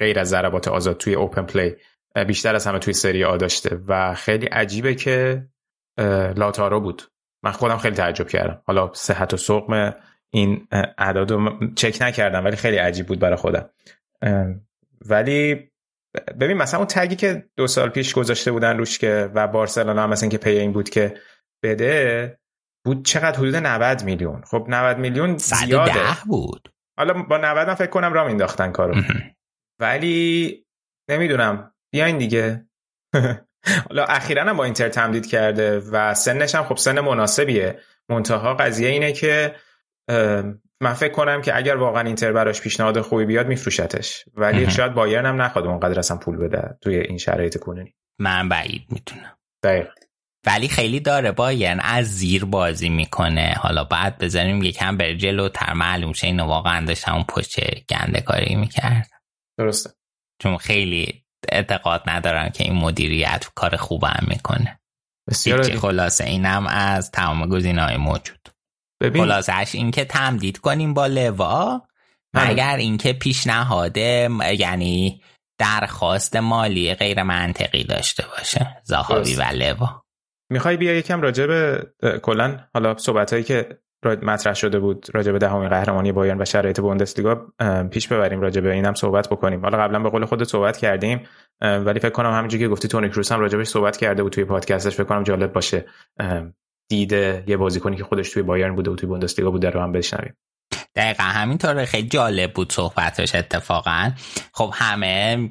غیر از ضربات آزاد توی open play بیشتر از همه توی سری آ داشته و خیلی عجیبه که لائوتارو بود. من خودم خیلی تعجب کردم. حالا صحت و سقم این اعداد رو چک نکردم ولی خیلی عجیب بود برای خودم. ولی ببین مثلا اون تگی که دو سال پیش گذاشته بودن روش که و بارسلونا هم مثلا که پی این بود که بده بود چقدر حدود 90 میلیون. خب 90 میلیون زیاده. بود. حالا با 90 هم فکر کنم را مینداختن کارو. ولی نمی‌دونم. بیاین دیگه. حالا اخیرا هم با اینتر تمدید کرده و سنش هم خب سن مناسبیه. منتها قضیه اینه که من فکر کنم که اگر واقعا اینتر براش پیشنهاد خوبی بیاد میفروشتش. ولی شاید بایرن هم نخواد اونقدر اصلا پول بده توی این شرایط کنونی. من بعید می‌تونم دقیق ولی خیلی داره بایرن. از زیر بازی می‌کنه. حالا بعد بزنیم یکم بر جلوتر معلوم شه اینو واقعا داشت همون پشت گنده کاری می‌کرد. درسته. چون خیلی اعتقاد ندارم که این مدیریت کار خوب هم می‌کنه. بسیار خلاصه اینم از تمام گزینه های موجود. ببین خلاصش این که تمدید کنیم با لوا مگر اینکه پیشنهاده یعنی درخواست مالی غیر منطقی داشته باشه زاهاوی و لوا. می‌خوای بیا یکم راجع به کلا حالا صحبت هایی که مطرح شده بود راجع به دهمین قهرمانی بایرن و شرایط بوندسلیگا پیش ببریم راجع به اینم صحبت بکنیم. حالا قبلا به قول خودت صحبت کردیم ولی فکر کنم همونجوری که گفتی تونی کروس هم راجع صحبت کرده بود توی پادکستش فکر کنم جالب باشه. دیده یه بازیکنی که خودش توی بایرن بوده و توی بوندسلیگا بوده رو هم بشنویم. دقیقا همینطور خیلی جالب بود صحبتش اتفاقا. خب همه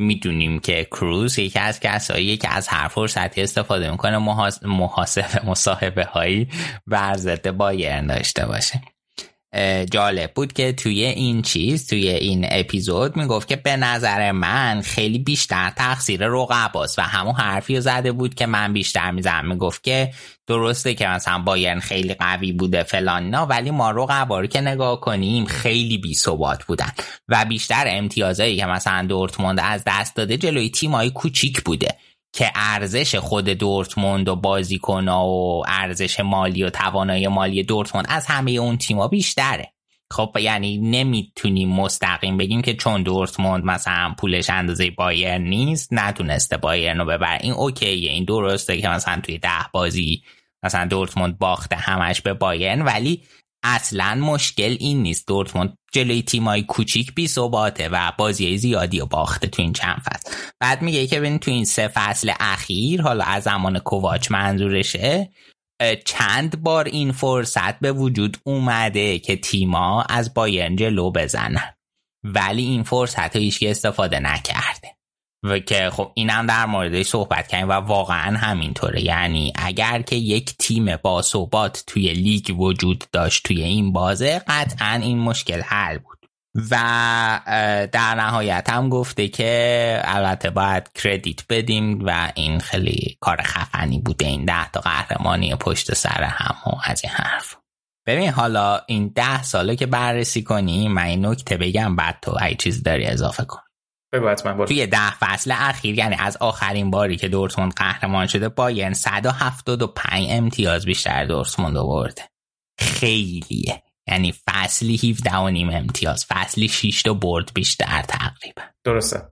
می‌دونیم که کروز یکی از کسایی که از هر فرصتی استفاده می‌کنه محاسبه مصاحبه هایی بر ضد بایرن داشته باشه. جالب بود که توی این چیز توی این اپیزود می‌گفت که به نظر من خیلی بیشتر تقصیر رقباست و همون حرفی زده بود که من بیشتر می‌زنم. می‌گفت که درسته که مثلا بایرن خیلی قوی بوده فلان ولی ما رقبا رو که نگاه کنیم خیلی بی ثبات بودن و بیشتر امتیازایی که مثلا دورتموند از دست داده جلوی تیمای کوچیک بوده. که ارزش خود دورتموند و بازیکن و ارزش مالی و توانایی مالی دورتموند از همه اون تیما بیشتره. خب یعنی نمی‌تونیم مستقیم بگیم که چون دورتموند مثلا پولش اندازه بایر نیست نتونسته بایر رو ببر این اوکیه این درسته که مثلا توی ده بازی مثلا دورتموند باخته همش به بایرن ولی اصلا مشکل این نیست. دورتموند جلوی تیمای کوچیک بی ثباته و بازی زیادی و باخته تو این چند فصل. بعد میگه که ببین تو این سه فصل اخیر حالا از زمان کوواچ منظورشه چند بار این فرصت به وجود اومده که تیما از بایرن جلو بزنن. ولی این فرصت هیچکی استفاده نکرده. و که خب اینم در موردش صحبت کردیم و واقعا همینطوره. یعنی اگر که یک تیم با ثبات توی لیگ وجود داشت توی این بازه قطعا این مشکل حل بود. و در نهایت هم گفته که البته باید کردیت بدیم و این خیلی کار خفنی بوده. این ده تا قهرمانی پشت سر هم و از این حرف. ببین حالا این ده ساله که بررسی کنی من این نکته بگم بعد تو ای چیز داری اضافه کن. توی ده فصل اخیر یعنی از آخرین باری که دورتموند قهرمان شده بایرن 175 امتیاز بیشتر دورتموند آورده. خیلیه. یعنی فصلی 17 و نیم امتیاز فصلی 6 تا برد بیشتر تقریبا. درسته.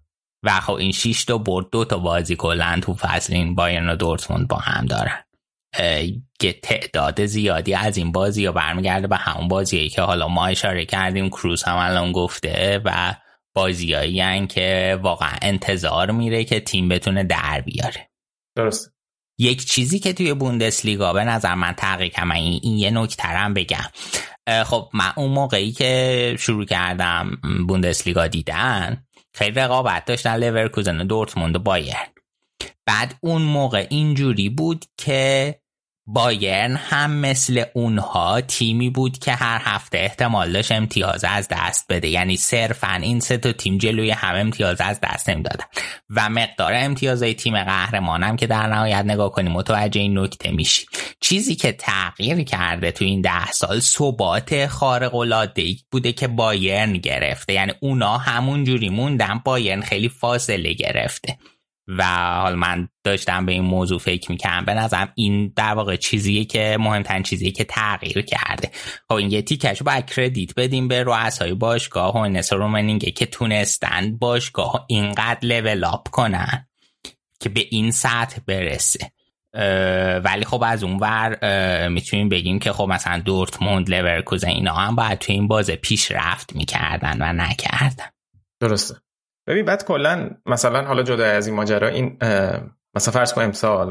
و خب این 6 تا برد دو تا بازی کلا تو فصل این بایرن و دورتموند با هم دارن. که تعداد زیادی از این بازی ها برمیگرده به همون بازیه که حالا ما اشاره کردیم کروز هم الان گفته و بازیایی که واقعا انتظار میره که تیم بتونه در بیاره. درست. یک چیزی که توی بوندسلیگا به نظر من تحقیق هم این, این یه نکترم بگم. خب من اون موقعی که شروع کردم بوندسلیگا دیدن خیلی رقابت داشتن لورکوزن و دورتموند و بایرن. بعد اون موقع اینجوری بود که بایرن هم مثل اونها تیمی بود که هر هفته احتمال داشت امتیاز از دست بده. یعنی صرفا این سه تا تیم جلوی هم امتیاز از دست نمی‌دادن. و مقدار امتیازهای تیم قهرمانم که در نهایت نگاه کنیم متوجه این نکته میشی. چیزی که تغییر کرده تو این ده سال ثبات خارق العاده ای بوده که بایرن گرفته. یعنی اونا همون جوری موندن بایرن خیلی فاصله گرفته. و حال من داشتم به این موضوع فکر می‌کنم به نظرم این در واقع چیزیه که مهمترین چیزیه که تغییر کرده. خب این یه تیکش باید کردیت بدیم به رؤسای باشگاه و رومنینگه که تونستن باشگاه اینقدر لول اپ کنن که به این سطح برسه. ولی خب از اون ور می‌تونیم بگیم که خب مثلا دورتموند لورکوزن اینا هم باید تو این بازه پیشرفت می‌کردن و نکردن. درسته. ببین بعد کلا مثلا حالا جدا از این ماجرا این مثلا فرض کن امسال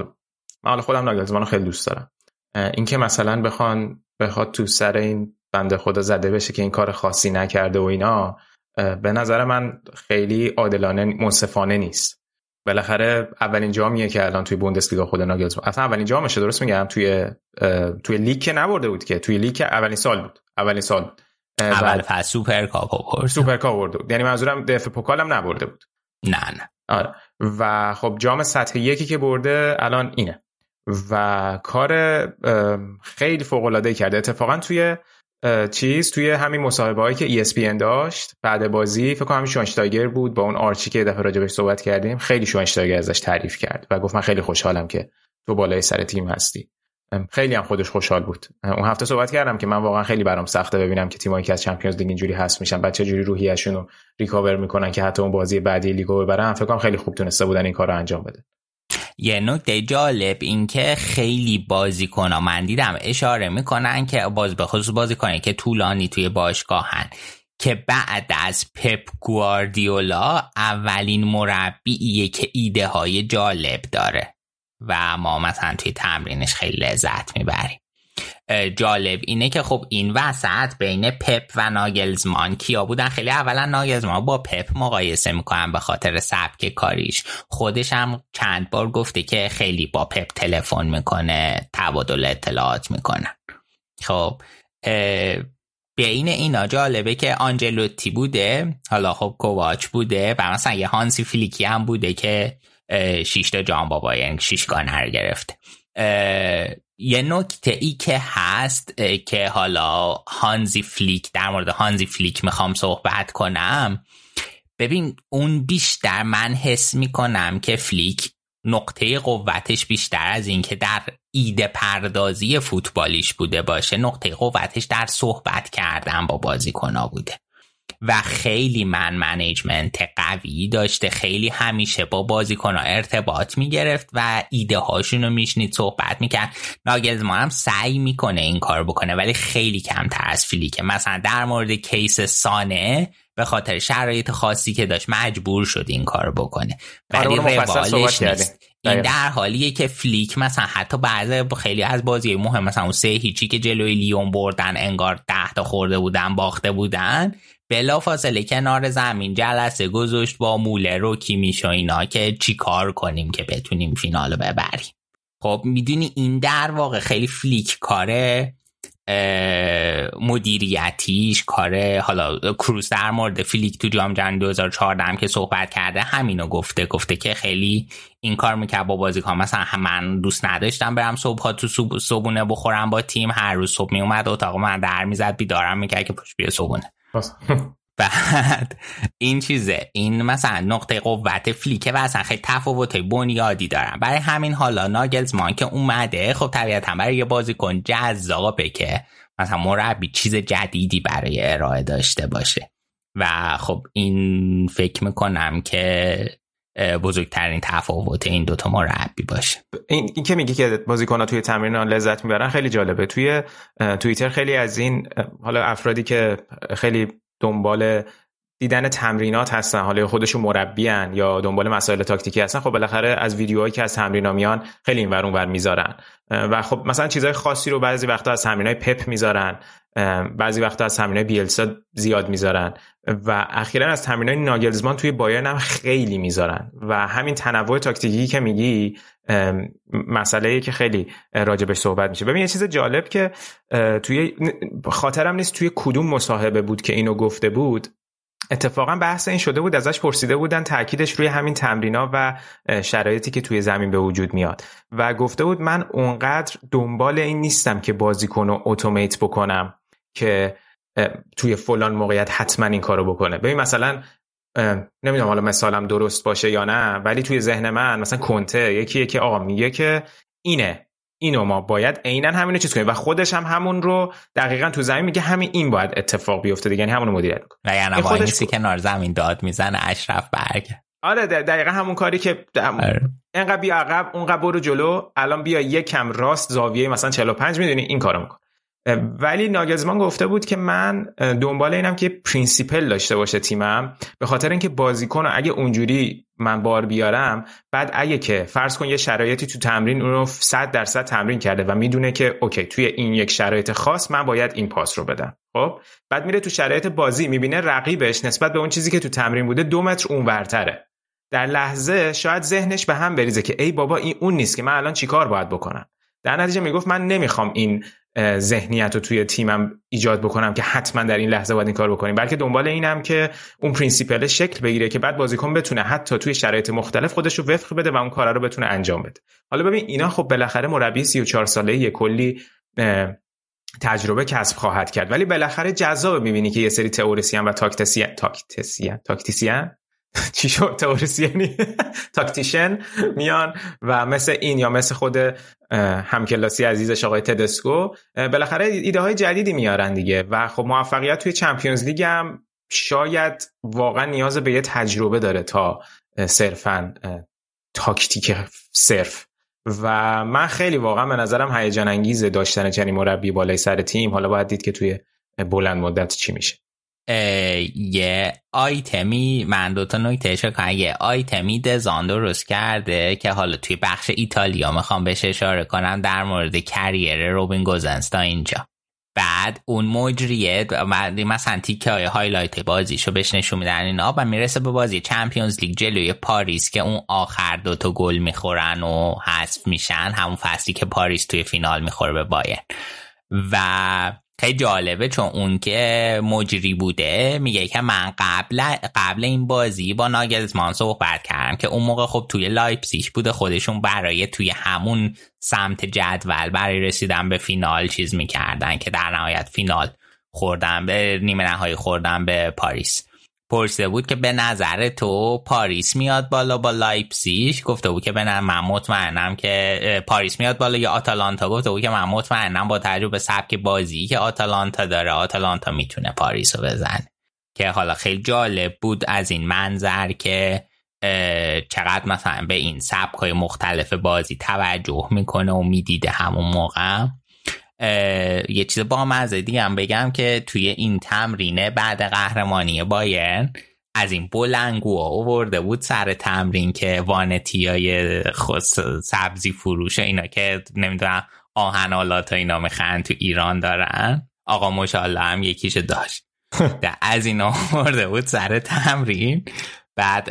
من حالا خودم ناگلزمان خیلی دوست دارم. اینکه مثلا بخوان بخواد تو سر این بنده خدا زده بشه که این کار خاصی نکرده و اینا به نظر من خیلی عادلانه منصفانه نیست. بالاخره اولین جامیه که الان توی بوندسلیگا خود ناگلزمن اصلا اولین جامشه درست میگم؟ توی توی لیگ که نبرده بود که توی لیگ اولین سال بود. اولین سال بود. اول پس سوپر کاپ آورد سوپر کاپ آورد یعنی منظورم دف پوکال هم نبرده بود. نه نه. آره. و خب جام سطح یکی که برده الان اینه. و کار خیلی فوق العاده کرده. اتفاقا توی چیز توی همین مصاحبه هایی که ESPN داشت بعد بازی فکر کنم شواینشتایگر بود با اون آرچی که دفعه راجبش صحبت کردیم خیلی شواینشتایگر ازش تعریف کرد. و گفت من خیلی خوشحالم که تو بالای سر تیم هستی. خیلی هم خودش خوشحال بود. اون هفته صحبت کردم که من واقعا خیلی برام سخته ببینم که تیمایی که از چمپیونز لیگ اینجوری هست میشن بچه جوری روحیه‌شون رو recover می‌کنن که حتی اون بازی بعدی لیگو ببرن فکر کنم خیلی خوب تونسته بودن این کار رو انجام بده. یه نکته جالب این که خیلی بازیکن من دیدم اشاره می‌کنن که باز به خصوص بازیکنی که طولانی توی باشگاهن که بعد از پپ گواردیولا اولین مربیه که ایده های جالب داره. و ما مثلا توی تمرینش خیلی لذت می‌بریم. جالب اینه که خب این وسط بین پپ و ناگلزمان کیا بودن؟ خیلی اولا ناگلزمان با پپ مقایسه می‌کنن به خاطر سبک کاریش. خودش هم چند بار گفته که خیلی با پپ تلفن می‌کنه تبادل اطلاعات می‌کنن. خب بین اینا جالبه که آنجلوتی بوده حالا خب کوواچ بوده و مثلا یه هانزی فلیکی هم بوده که شیش تا جام با یعنی شیش گانر گرفت. یه نکته ای که هست که حالا هانزی فلیک در مورد هانزی فلیک می‌خوام صحبت کنم. ببین اون بیشتر من حس می‌کنم که فلیک نقطه قوتش بیشتر از این که در ایده پردازی فوتبالیش بوده باشه نقطه قوتش در صحبت کردن با بازیکنها بوده. و خیلی man management قوی داشته. خیلی همیشه با بازیکنها ارتباط می‌گرفت و ایده هاشون رو میشنید صحبت می‌کرد. ناگلزمن هم سعی می‌کنه این کار بکنه ولی خیلی کمتر از فلیکه مثلا در مورد case سانه به خاطر شرایط خاصی که داشت مجبور شد این کار بکنه. آره، ولی روالش. نیست. این. در حالیه که فلیک مثلا حتی بعض خیلی از بازی مهم مثلا اون سه هیچی که جلوی لیون بردن انگار ده تا خورده بودن باخته بودن بلا فاصله کنار زمین جلسه گذاشت با مولر و کیمیش و اینا که چی کار کنیم که بتونیم فینال رو ببریم. خب می‌دونی این در واقع خیلی فلیک کاره مدیریتیش کار حالا کروز در مورد فلیک تو جام جهانی 2014 هم که صحبت کرده همینو گفته گفته که خیلی این کار می‌کرد با بازیکن. مثلا من دوست نداشتم برم صبح ها تو صبحونه بخورم با تیم هر روز صبح میومد اتاق من در می‌زد بیدارم می‌کرد که پشت بیا صبحونه. بعد این چیزه. این مثلا نقطه قوت فلیکه و اصلا خیلی تفاوت بنیادی دارن. برای همین حالا ناگلزمان که اومده خب طبیعتا برای یه بازیکن جذابه که مثلا مربی چیز جدیدی برای ارائه داشته باشه. و خب این فکر می‌کنم که بزرگترین تفاوت این دوتا مربی باشه. این, این که میگی که بازیکن‌ها توی تمرین لذت می‌برن خیلی جالبه. توی توییتر خیلی از این حالا افرادی که خیلی دنبال دیدن تمرینات هستن حالا خودشون مربیان یا دنبال مسائل تاکتیکی هستن خب بالاخره از ویدیوهایی که از تمرینا میان خیلی این ور اون ور می‌ذارن. و خب مثلا چیزهای خاصی رو بعضی وقتا از تمرینای پپ می‌ذارن بعضی وقتا از تمرینای بیلسا زیاد می‌ذارن. و اخیرا از تمرینای ناگلزمان توی بایرن هم خیلی می‌ذارن. و همین تنوع تاکتیکی که میگی مسئله که خیلی راجبش صحبت میشه. ببین یه چیز جالب که توی خاطرم نیست توی کدوم مصاحبه بود که اینو گفته بود. اتفاقا بحث این شده بود ازش پرسیده بودن تاکیدش روی همین تمرینا و شرایطی که توی زمین به وجود میاد. و گفته بود من اونقدر دنبال این نیستم که بازیکن رو اتومیت بکنم که توی فلان موقعیت حتما این کارو بکنه ببین مثلا نمی‌دونم حالا مثالم درست باشه یا نه ولی توی ذهن من مثلا کنته یکیه که آقا میگه که اینه اینو ما باید عینا همینو چیز کنیم و خودش هم همون رو دقیقا تو زمین میگه همین این باید اتفاق بیفته دیگه یعنی همون رو مدیریت کنه و یعنی خودش نیستی بود. کنار زمین داد می‌زنه اشرف برگ آره دقیقا همون کاری که دم- آره. اینقدر بیا عقب اونقدر برو جلو الان بیا یک کم راست زاویه مثلا 45 می‌دونی این کارو میکن ولی ناگلزمن گفته بود که من دنبال اینم که principle داشته باشه تیمم به خاطر اینکه بازیکن اگه اونجوری من بار بیارم بعد اگه که فرض کن یه شرایطی تو تمرین اون رو 100 درصد تمرین کرده و می‌دونه که OK توی این یک شرایط خاص من باید این پاس رو بدم. خب؟ بعد میره تو شرایط بازی می‌بینه رقیبش نسبت به اون چیزی که تو تمرین بوده دو متر اونورتره. در لحظه شاید ذهنش به هم بریزه که ای بابا این اون نیست که من الان چیکار باید بکنم. در نتیجه می‌گفت من نمی‌خوام این ذهنیت رو توی تیمم ایجاد بکنم که حتما در این لحظه باید این کار بکنیم. بلکه دنبال اینم که اون principle شکل بگیره که بعد بازیکن بتونه حتی توی شرایط مختلف خودش رو وفق بده و اون کارا رو بتونه انجام بده. حالا ببین اینا خب بالاخره مربی 34 ساله کلی تجربه کسب خواهد کرد. ولی بالاخره جذاب می‌بینی که یه سری تئوریسین و tactician tactician tactician چی شد؟ تئوریسینی tactician میان و مثل این یا مثل خود همکلاسی عزیزش آقای تدسکو بالاخره ایده های جدیدی میارن دیگه و خب موفقیت توی چمپیونز لیگ هم شاید واقعا نیاز به یه تجربه داره تا صرفا تاکتیک صرف. و من خیلی واقعا به نظرم هیجان انگیزه داشتن چنین مربی بالای سر تیم. حالا باید دید که توی بلند مدت چی میشه. یه آیتمی من دوتا نکته اشاره کنم. یه آیتمی دزان درست کرده که حالا توی بخش ایتالیا می‌خوام بهش اشاره کنم در مورد career روبین گوزنس تا اینجا. بعد اون مجریه مثلا تیکه های highlight بازیشو بهش نشون میدن اینا و می‌رسه به بازی چمپیونز لیگ جلوی پاریس که اون آخر دوتا گل می‌خورن و حذف میشن. همون فصلی که پاریس توی فینال می‌خوره به بایرن و خیلی جالبه چون اون که مجری بوده میگه که من قبل قبل این بازی با ناگلزمان صحبت کردم که اون موقع خب توی لایپسیش بوده خودشون برای توی همون سمت جدول برای رسیدن به فینال چیز می‌کردن که در نهایت فینال خوردن به نیمه نهایی خوردن به پاریس. پرسیده بود که به نظر تو پاریس میاد بالا با لایپسیش گفته بود که به نظر من مطمئنم که پاریس میاد بالا یا آتالانتا؟ گفته بود که من مطمئنم با تجربه سبک بازی که آتالانتا داره آتالانتا می‌تونه پاریس رو بزنه. که حالا خیلی جالب بود از این منظر که چقدر مثلا به این سبک های مختلف بازی توجه می‌کنه و می‌دیده همون موقع. یه چیز با مزه دیگه هم بگم که توی این تمرینه بعد قهرمانی بایرن از این بلنگو آورده بود سر تمرین که وانتی های سبزی فروش اینا که نمی‌دونم آهن آلات اینا می‌خوان تو ایران دارن. آقا مشالله هم یکیش داشت. از این آورده بود سر تمرین. بعد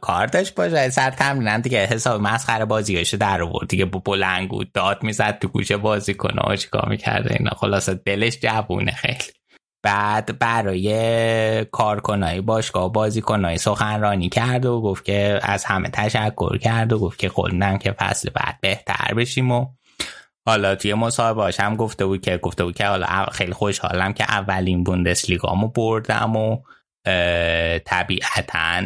کار داشت باشه. سر تمرینن دیگه حساب مسخره بازیاشو در آورد. دیگه با بلنگو داد می‌زد تو گوشه بازی کنه. و چیکار می‌کرده اینا؟ خلاصه دلش جوونه خیلی. بعد برای کارکنای باشگاه بازیکنای سخنرانی کرد و گفت که از همه تشکر کرد و گفت که قول که فصل بعد بهتر بشیم و حالا توی مصاحبه هم گفته بود که گفته بود که حالا خیلی خوشحالم که اولین بوندسلیگامو بردم و طبیعتا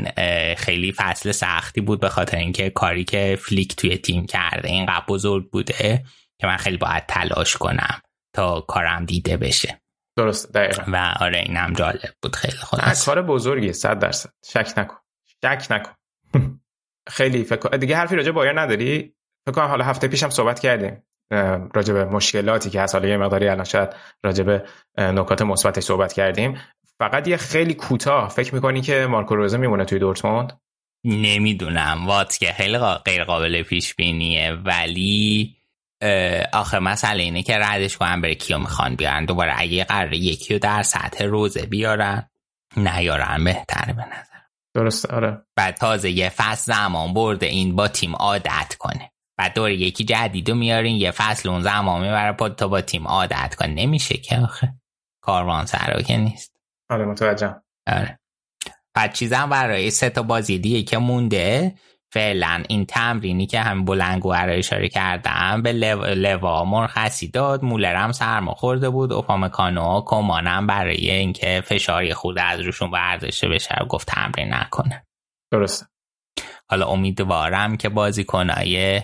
خیلی فصل سختی بود به خاطر اینکه کاری که فلیک توی تیم کرده اینقدر بزرگ بوده که من خیلی باید تلاش کنم تا کارم دیده بشه. درست دقیقا. و آره اینم جالب بود. خیلی خود کار بزرگی صد درصد. شک نکن. شک نکن. خیلی فکر دیگه حرفی راجع بایر نداری؟ فکر کنم حالا هفته پیشم صحبت کردیم راجع به مشکلاتی که هست حالا یه مقداری الان شاید راجع به نکات مثبتش صحبت کردیم. فقط یه خیلی کوتاه. فکر می‌کنی که مارکو روزه میمونه توی دورتموند؟ نمی‌دونم. وات که خیلی غیر قابل پیش بینیه. ولی آخه مسئله اینه که ردش کنن بره کیو می‌خوان بیارن. دوباره اگه قرار یکی رو در سطح روزه بیارن نیارن. بهتره به نظر درست آره. بعد تازه یه فصل زمان برده. این با تیم عادت کنه. بعد دور یکی جدیدو میارین یه فصل اون زمان می‌بره تا با تیم عادت کنه. نمیشه که آخه. کاروان سرا که نیست. آره متوجهم. آره. بعد چیزم برای سه تا بازی دیگه که مونده فعلا این تمرینی که هم بلنگو رو اشاره کردم به لوا مرخصی داد مولرم سرما خورده بود اوپامکانو کمانم برای اینکه فشاری خود از روشون برداشته بشه گفت تمرین نکنه. درسته. حالا امیدوارم که بازیکنای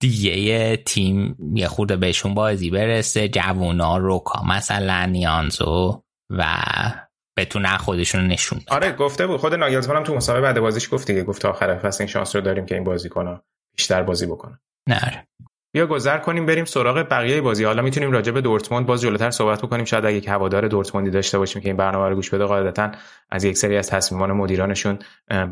دیگه تیم یه خورده بهشون بازی برسه جوونا روکا مثلا نیانزو و بتونن خودشون نشون آره گفته بود. خود ناگلزمان هم تو مسابقه بعد بازیش گفت دیگه. گفت آخر فصل این شانس رو داریم که این بازی کنه. بیشتر بازی بکنه. نه بیا گذر کنیم بریم سراغ بقیه بازی. حالا می‌تونیم راجع به دورتموند باز جلوتر صحبت بکنیم. شاید اگه که هوادار دورتموندی داشته باشیم که این برنامه رو گوش بده قاعدتا از یک سری از تصمیمان مدیرانشون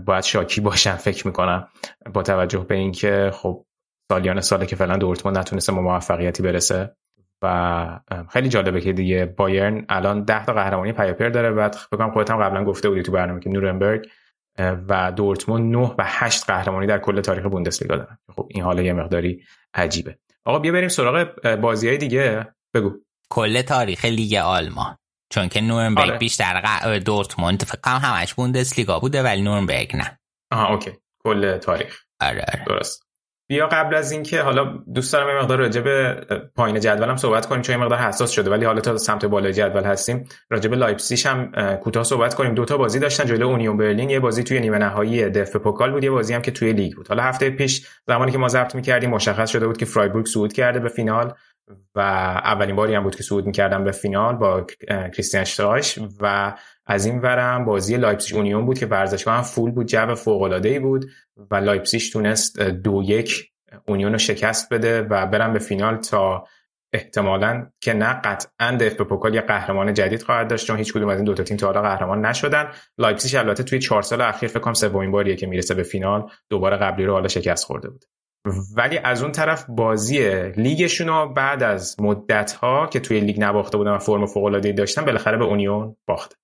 باید شاکی باشن فکر می‌کنم. با توجه به اینکه خب سالیان ساله که فعلا دورتموند نتونسته به موفقیتی برسه. و خیلی جالبه که دیگه بایرن الان 10 تا قهرمانی پیاپر داره بعد بگم خودت هم قبلا گفته بودی تو برنامه که نورنبرگ و دورتموند 9 و 8 قهرمانی در کل تاریخ بوندسلیگا دارن. خب این حالا یه مقداری عجیبه. آقا بیا بریم سراغ بازی های دیگه. بگو. کل تاریخ لیگ آلمان. چون که نورنبرگ آره. بیشتر ق... دورتموند فکر کنم همش بوندسلیگا بوده ولی نورنبرگ نه. آها okay. کل تاریخ. آره, آره. درست. بیا قبل از اینکه حالا دوست دارم یه مقدار راجع به پایین جدولم صحبت کنیم چون یه مقدار حساس شده ولی حالا تا سمت بالای جدول هستیم راجع به لایپزیگ هم کوتاه صحبت کنیم. دو تا بازی داشتن جلو اونیون برلین یه بازی توی نیمه نهایی دف‌ب پوکال بود یه بازی هم که توی لیگ بود. حالا هفته پیش زمانی که ما ضبط می‌کردیم مشخص شده بود که فرایبورگ صعود کرده به فینال و اولین باری هم بود که صعود می‌کردن به فینال با کریستیان اشترایش و از این ورم بازی لایپزیگ اونیون بود که ورزشگاه هم فول بود جو فوق‌العاده‌ای بود و لایپزیگ تونست دو یک اونیون رو شکست بده و برن به فینال تا احتمالا که نه قطعا دف‌ب پوکال یه قهرمان جدید خواهد داشت چون هیچ کدوم از این دو تا تیم تا حالا قهرمان نشدن. لایپزیگ البته توی چهار سال اخیر فکر کنم سومین باریه که می‌رسه به فینال دوباره قبلی رو حالا شکست خورده بود. ولی از اون طرف بازی لیگشون بعد از مدت ها که توی لیگ نباخته بودن و فرم فوق داشتن بالاخره به اونیون باخته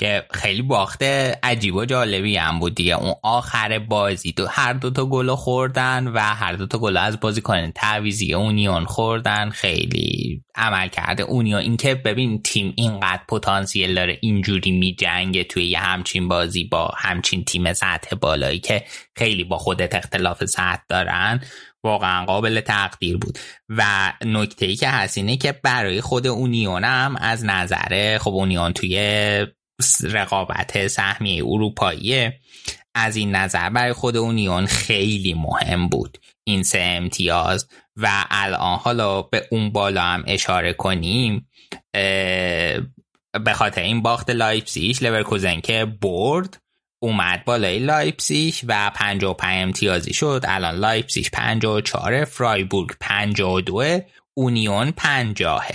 که خیلی باخته عجیب و جالبی هم بود دیگه. اون آخر بازی دو هر دو تا گل خوردن و هر دو تا گل از بازی کنن تعویزی اونیون خوردن. خیلی عمل کرده اونیون. اینکه ببین تیم اینقدر پتانسیل داره اینجوری می جنگه توی یه همچین بازی با همچین تیم سطح بالایی که خیلی با خودت اختلاف سطح دارن واقعا قابل تقدیر بود. و نکته ای که هست اینه که برای خود اونیون هم از نظر خب اونیون توی رقابت سهمیه اروپاییه. از این نظر برای خود اونیون خیلی مهم بود. این سه امتیاز و الان حالا به اون بالا هم اشاره کنیم به خاطر این باخت لایپسیش لورکوزن که برد اومد بالای لایپسیش و 55 امتیازی شد. الان لایپسیش 54 فرایبورگ 52 اونیون 50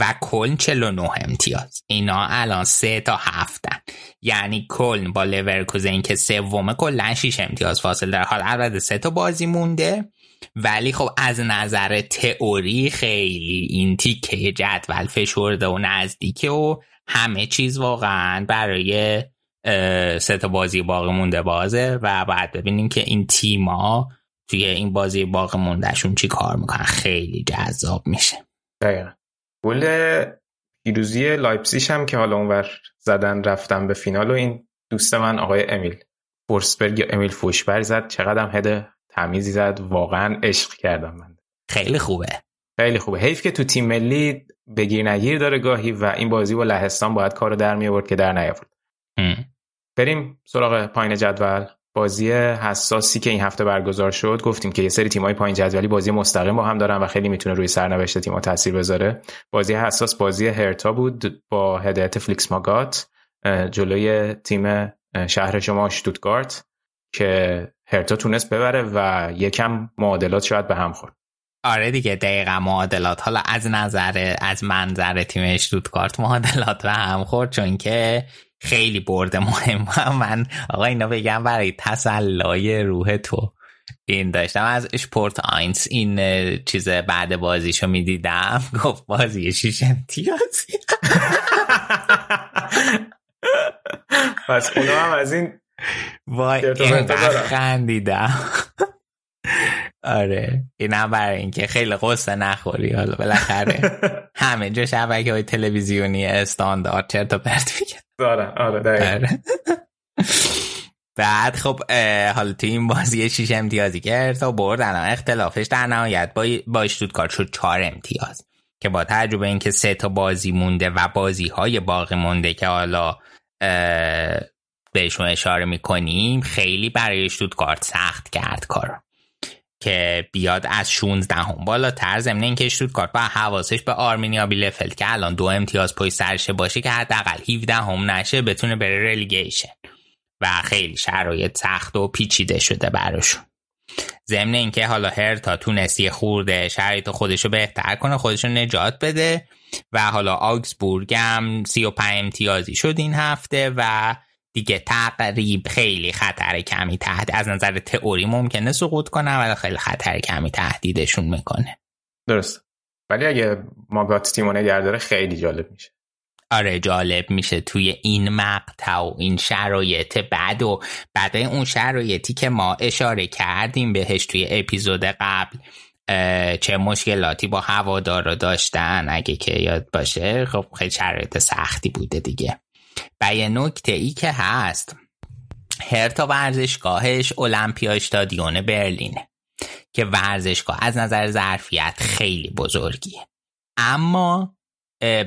و کلن 49 امتیاز. اینا الان سه تا هفتن. یعنی کلن با لورکوزن که سومه کلا 6 امتیاز فاصل در حال. البته سه تا بازی مونده. ولی خب از نظر تئوری خیلی این تیکه جدول فشرده و نزدیکه و همه چیز واقعا برای سه تا بازی باقی مونده بازه. و بعد ببینیم که این تیما توی این بازی باقی موندهشون چی کار می‌کنن. خیلی جذاب میشه. دقیقا. گل پیروزی لایپسیش هم که حالا اونور زدن رفتن به فینال و این دوست من آقای امیل فورسبرگ یا امیل فوشبرگ زد. چقدر هم هده تمیزی زد. واقعا عشق کردم من. خیلی خوبه. خیلی خوبه. حیف که تو تیم ملی بگیر نگیر داره گاهی و این بازی با لهستان باید کارو در می آورد که در نیاورد. بریم سراغ پایین جدول. بازی حساسی که این هفته برگزار شد گفتیم که یه سری تیمای پایین جدولی بازی مستقیم با هم دارن و خیلی می‌تونه روی سرنوشت تیم‌ها تاثیر بذاره. بازی حساس بازی هرتا بود با هدایت فلیکس ماگات جلوی تیم شهر شما شتوتگارت که هرتا تونست ببره و یکم معادلات شاید به هم خورد. آره دیگه دقیقا معادلات. حالا از نظر از منظر تیم اشتوتگارت معادلات به هم خورد چون که خیلی برده مهم. من آقا اینا بگم برای تسلای روح تو. این داشتم از اشپورت آینس این چیز بعد بازیشو می‌دیدم. گفت بازی شیش امتیازی پس اونا هم از این وای خندیدم. آره اینم برای اینکه خیلی قصه نخوری. حالا بالاخره همه جا شبکه های تلویزیونی استاندارد چرت و پرت آره آره آره. بعد خب حالا تو این بازی شیش امتیازی کرد تا برد الان اختلافش در نهایت با با شد چهار امتیاز. که با تجربه اینکه سه تا بازی مونده و بازی های باقی مونده که حالا بهشون اشاره می‌کنیم خیلی برای کارت سخت کرد کار که بیاد از 16 هم بالاتر ضمن اینکه کارت. با حواسش به آرمینیا بیلفلد که الان دو امتیاز پای سرشه باشه که حداقل 17 هم نشه بتونه بره رلیگیشن و خیلی شرایط سخت و پیچیده شده براشون. ضمن اینکه حالا هرتا تونستی خورده شرایط خودشو بهتر کنه خودشو نجات بده. و حالا آگزبورگ هم 35 امتیازی شد این هفته و دیگه تقریب خیلی خطر کمی تحت از نظر تئوری ممکنه سقوط کنه ولی خیلی خطر کمی تهدیدشون می‌کنه. درست. ولی اگه ماگات تیمو نگه خیلی جالب میشه. آره جالب میشه. توی این مقطع و این شرایط بعد و بعد اون شرایطی که ما اشاره کردیم بهش توی اپیزود قبل چه مشکلاتی با هوادارا داشتن. اگه که یاد باشه خب خیلی شرایط سختی بوده دیگه. و نکته ای که هست. هرتا ورزشگاهش المپیا استادیون برلینه که ورزشگاه از نظر ظرفیت خیلی بزرگیه. اما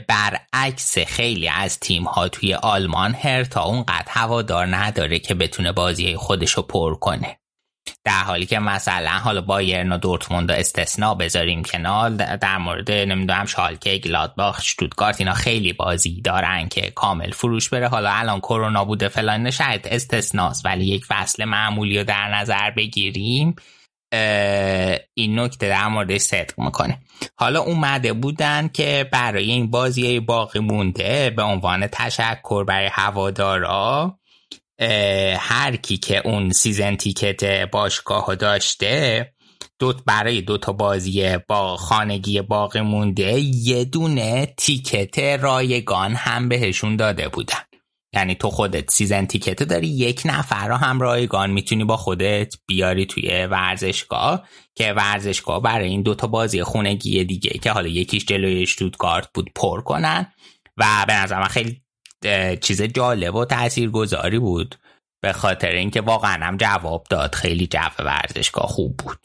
برعکس خیلی از تیم ها توی آلمان هرتا اونقدر هوادار نداره که بتونه بازی خودش رو پر کنه. در حالی که مثلا حالا بایرن و دورتموند استثنا بذاریم کنار در مورد نمی‌دونم شالکه گلادباخ شتوتگارت اینا خیلی بازی دارن که کامل فروش بره. حالا الان کرونا بوده فلان شاید استثناست ولی یک فصل معمولی رو در نظر بگیریم این نکته در موردش صدق می‌کنه. حالا اومده بودن که برای این بازی باقی مونده به عنوان تشکر برای هوادارا هر کی که اون season ticket باشگاه داشته دو برای دو تا بازی با خانگی باقی مونده یه دونه ticket رایگان هم بهشون داده بودن. یعنی تو خودت season ticket داری یک نفر رو هم رایگان می‌تونی با خودت بیاری توی ورزشگاه که ورزشگاه برای این دوتا بازی خونگی دیگه که حالا یکیش جلوی اشتوتگارت بود پر کنن. و به نظر من خیلی چیز جالب و تاثیرگذاری بود. به خاطر اینکه واقعا هم جواب داد. خیلی جو ورزشگاه خوب بود.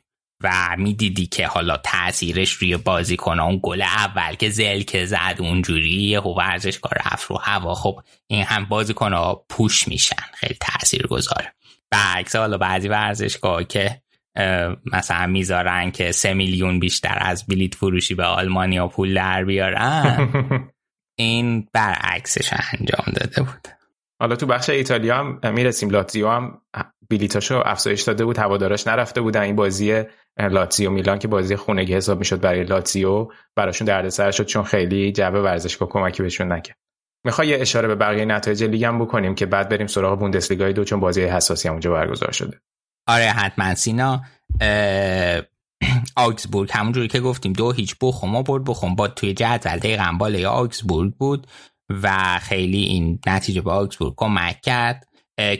و می‌دیدی که حالا تاثیرش روی بازی کنه اون گل اول که زل که زد اونجوری خب ورزشکار رفت رو هوا. خب این هم بازی کنه پوش میشن. خیلی تاثیر گذاره برعکس حالا بعضی ورزشگاه که مثلا می‌ذارن که سه میلیون بیشتر از بلیت فروشی به آلمانیا پول در بیارن. این برعکسش انجام داده بود. حالا تو بخش ایتالیا هم می‌رسیم. لاتزیو هم بلیتاشو افزایش داده بود هوادارش نرفته بودن. این بازی لاتزیو میلان که بازی خونگی حساب می‌شد برای لاتزیو براشون دردسر شد چون خیلی جبه ورزشگاه کمکی بهشون نکرد. می‌خوای یه اشاره به بقیه نتایج لیگ هم بکنیم که بعد بریم سراغ بوندسلیگای دو چون بازی حساسی هم اونجا برگزار شده. آره حتما. سینا آگزبورگ همونجوری که گفتیم دو هیچ بخوم برد بخوم با توی جدول دقیقا بالای آگزبورگ بود و خیلی این نتیجه به آگزبورگ کمک کرد.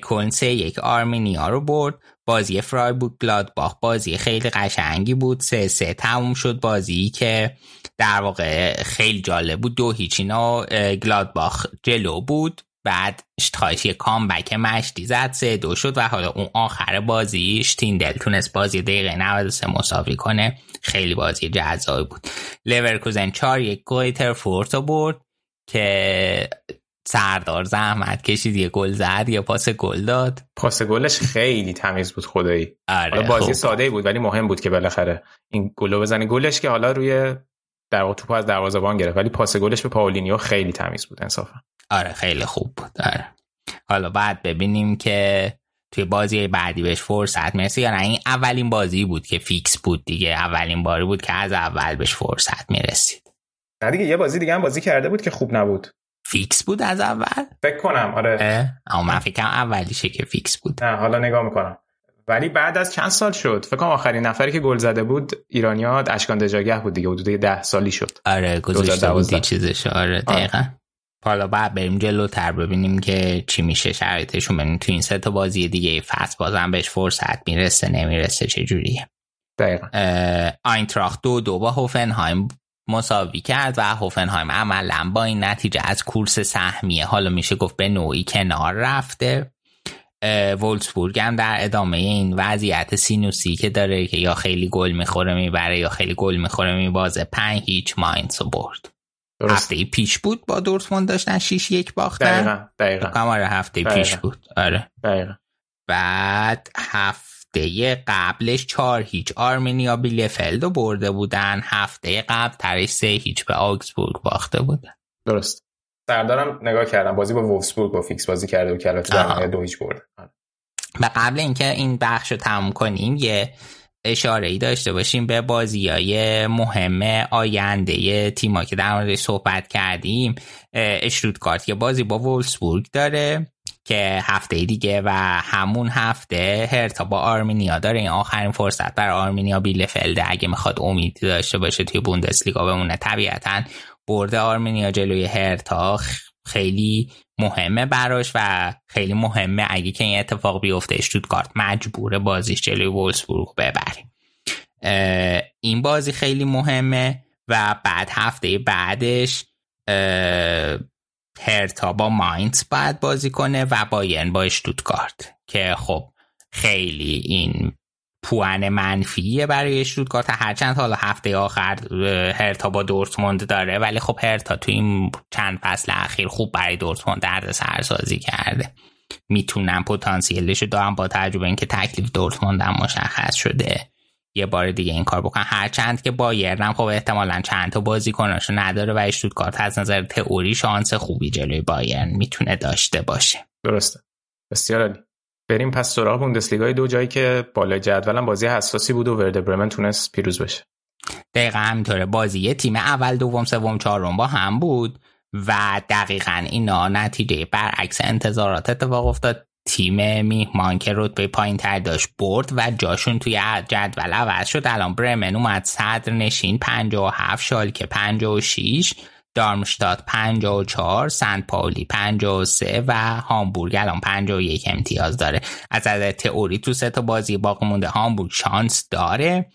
کنسه یک آرمینیا رو برد. بازی بود گلادباخ بازی خیلی قشنگی بود. سه سه تموم شد. بازی که در واقع خیلی جالب بود. دو هیچ اینا گلادباخ جلو بود. بعد یه comeback مشتی زد سه دو شد و حالا اون آخر بازیش اشتیندل تونست بازی دقیقه 93 مساوی کنه. خیلی بازی جذابی بود. لورکوزن 4 یک گرویتر فورتو برد که سردار زحمت کشید یه گل زد یه پاس گل داد. پاس گلش خیلی تمیز بود خدایی. آره بازی خوب. ساده بود ولی مهم بود که بالاخره این گلو بزنه. گلش که حالا روی در واقع توپ از دروازه‌بان گرفت. ولی پاس گلش به پاولینیو خیلی تمیز بود انصافا. آره خیلی خوب بود. آره. حالا بعد ببینیم که توی بازی بعدی بهش فرصت می‌رسه یا نه. این اولین بازی بود که فیکس بود دیگه. اولین باری بود که از اول بهش فرصت می‌رسید. نه دیگه یه بازی دیگه هم بازی کرده بود که خوب نبود. فیکس بود از اول؟ فکر کنم آره. اما من فکرم اولیشه که فیکس بود. نه حالا نگاه می‌کنم. ولی بعد از چند سال شد. فکر کنم آخرین نفری که گل زده بود ایرانیا اشکان دجاگه بود دیگه حدود ده سالی شد. آره گذاشته بودی چیزش. آره دقیقا. حالا بعد بریم جلوتر ببینیم که چی میشه شرایطشون. ببینیم تو این سه تا بازی دیگه فصل بازم بهش فرصت می‌رسه نمی‌رسه چه جوریه دقیقا آینتراخت دو دو با هوفنهایم مساوی کرد و هوفنهایم عملا با این نتیجه از کورس سهمیه حالا میشه گفت به نوعی کنار رفته. وولسبورگ هم در ادامه این وضعیت سینوسی که داره که یا خیلی گل می‌خوره می‌بره یا خیلی گل می‌خوره میبازه پنج هیچ ماینز برد. هفته پیش بود با دورتموند داشتن 6 یک باختن؟ دقیقا دقیقا. آره هفته دقیقا. پیش بود. آره. دقیقا. بعد هفته قبلش چهار هیچ. آرمینیا بیلفلد رو برده بودن. هفته قبل ترش سه هیچ به آگزبورگ باخته بودن. درست. سردارم نگاه کردم. بازی با وولفسبورگ و فیکس بازی کرده و کلاتی در دو هیچ برده و قبل اینکه این بخش رو تموم کنیم یه اشاره ای داشته باشیم به بازی های مهم آینده تیما که در موردش صحبت کردیم. اشرودگارت یه بازی با وولسبورگ داره که هفته دیگه و همون هفته هرتا با آرمینیا داره. این آخرین فرصت بر آرمینیا بیلفلده. اگه می‌خواد امیدی داشته باشه توی بوندسلیگا بمونه طبیعتا برده آرمینیا جلوی هرتا خیلی مهمه براش و خیلی مهمه اگه که این اتفاق بیفته اشتوتگارت مجبوره بازیش جلوی وولسبورگ ببره. این بازی خیلی مهمه و بعد هفته بعدش هرتا با ماینز باید بازی کنه و بایرن با اشتوتگارت که خب خیلی این پوان منفیه برای شتوتگارت هرچند حالا هفته آخر هرتا با دورتموند داره ولی خب هرتا تو این چند فصل اخیر خوب برای دورتموند درد سرسازی کرده. می‌تونن پتانسیلش دارم با تجربه اینکه تکلیف دورتموند هم مشخص شده. یه بار دیگه این کار بکن. هرچند که بایرن خب احتمالا چند تا بازیکناشو نداره و اشتوتگارت از نظر تئوری شانس خوبی جلوی بایرن می‌تونه داشته باشه. درسته. بسیار عالی. بریم پس سراغ بوندسلیگای دو جایی که بالای جدولم بازی حساسی بود و ورده برمن تونست پیروز بشه. دقیقا همینطوره. بازی تیم اول دوم سوم چهارم با هم بود و دقیقا اینا نتیجه برعکس انتظارات اتفاق افتاد. تیم میهمان که رتبه پایین تر داشت برد و جاشون توی جدول عوض شد. الان برمن اومد صدر نشین 57 شال که 56 دارمشتات 54 سنت پاولی 53 و هامبورگ. الان 51 امتیاز داره. از نظر تئوری تو سه تا بازی باقی مونده. هامبورگ شانس داره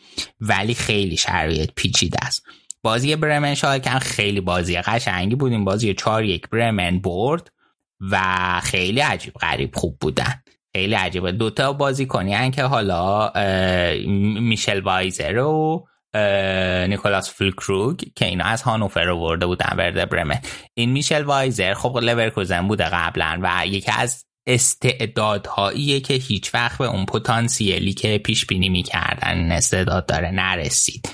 ولی خیلی شرایط پیچیده است. بازی برمن شالکن خیلی بازی قشنگی بود. این بازی 4 یک برمن برد و خیلی عجیب غریب خوب بودن. خیلی عجیبه. دوتا بازی کنی که حالا میشل وایزر و نیکولاس فولکروگ که اینا از هانوفر ورده بودن ورده برمن. این میشل وایزر خب لورکوزن بوده قبلا و یکی از استعدادهاییه که هیچ وقت به اون پتانسیلی که پیش بینی می‌کردن استعداد داره نرسید.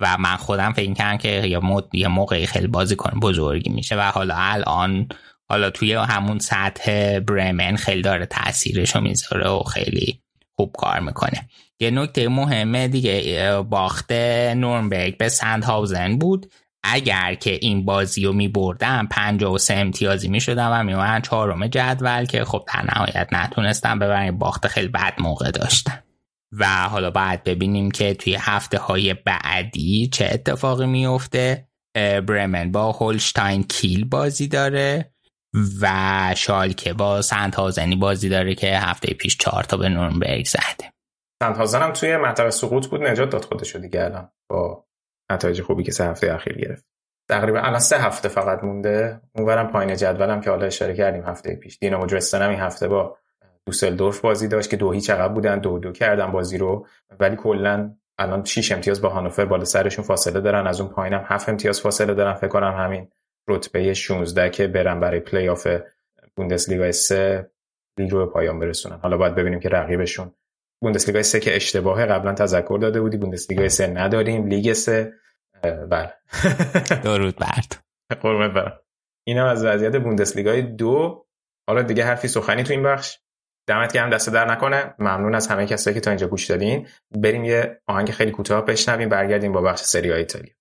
و من خودم فکر کردم که یه, موقعی خیلی بازی کن بزرگی میشه و حالا الان حالا توی همون سطح برمن خیلی داره تاثیرشو می‌ذاره و خیلی خوب کار می‌کنه. یه نکته مهمه دیگه باخت نورنبرگ به سندهاوزن بود. اگر که این بازی رو می و سه امتیازی می شدن و می چهارم جدول که خب در نهایت نتونستن ببرن باخت خیلی بد موقع داشتن و حالا باید ببینیم که توی هفته های بعدی چه اتفاقی میفته برمن با هولشتاین کیل بازی داره و شالکه با سنت بازی داره که هفته پیش چهار تا به نورنبرگ زده. هم توی منطقه سقوط بود نجات داد خودشو دیگه الان با نتایج خوبی که سه هفته اخیر گرفت. تقریبا الان سه هفته فقط مونده. اونورم پایین جدولم که حالا اشاره کردیم هفته پیش. دینامو درستن این هفته با دوسلدورف بازی داشت که دو هیچ عقب بودن دو دو کردن بازی رو. ولی کلا الان 6 امتیاز با هانوفر بالا سرشون فاصله دارن. از اون پایینم 7 امتیاز فاصله دارن. فکر کنم همین رتبه 16 که برن برای پلی آف بوندسلیگا 3 لیگ رو به پایان برسونن. حالا باید ببینیم که رقیبشون بوندسلیگا 3 که اشتباهه قبلا تذکر داده بودی. بوندسلیگا 3 نداریم. لیگ 3 بله. درود برد قربونت برم. اینم از وضعیت بوندسلیگا دو. حالا دیگه حرفی سخنی تو این بخش. دمت گرم دست در نکنه. ممنون از همه کسایی که تا اینجا گوش دادین. بریم یه آهنگ خیلی کوتاه بشنویم برگردیم با بخش سری ایتالیا.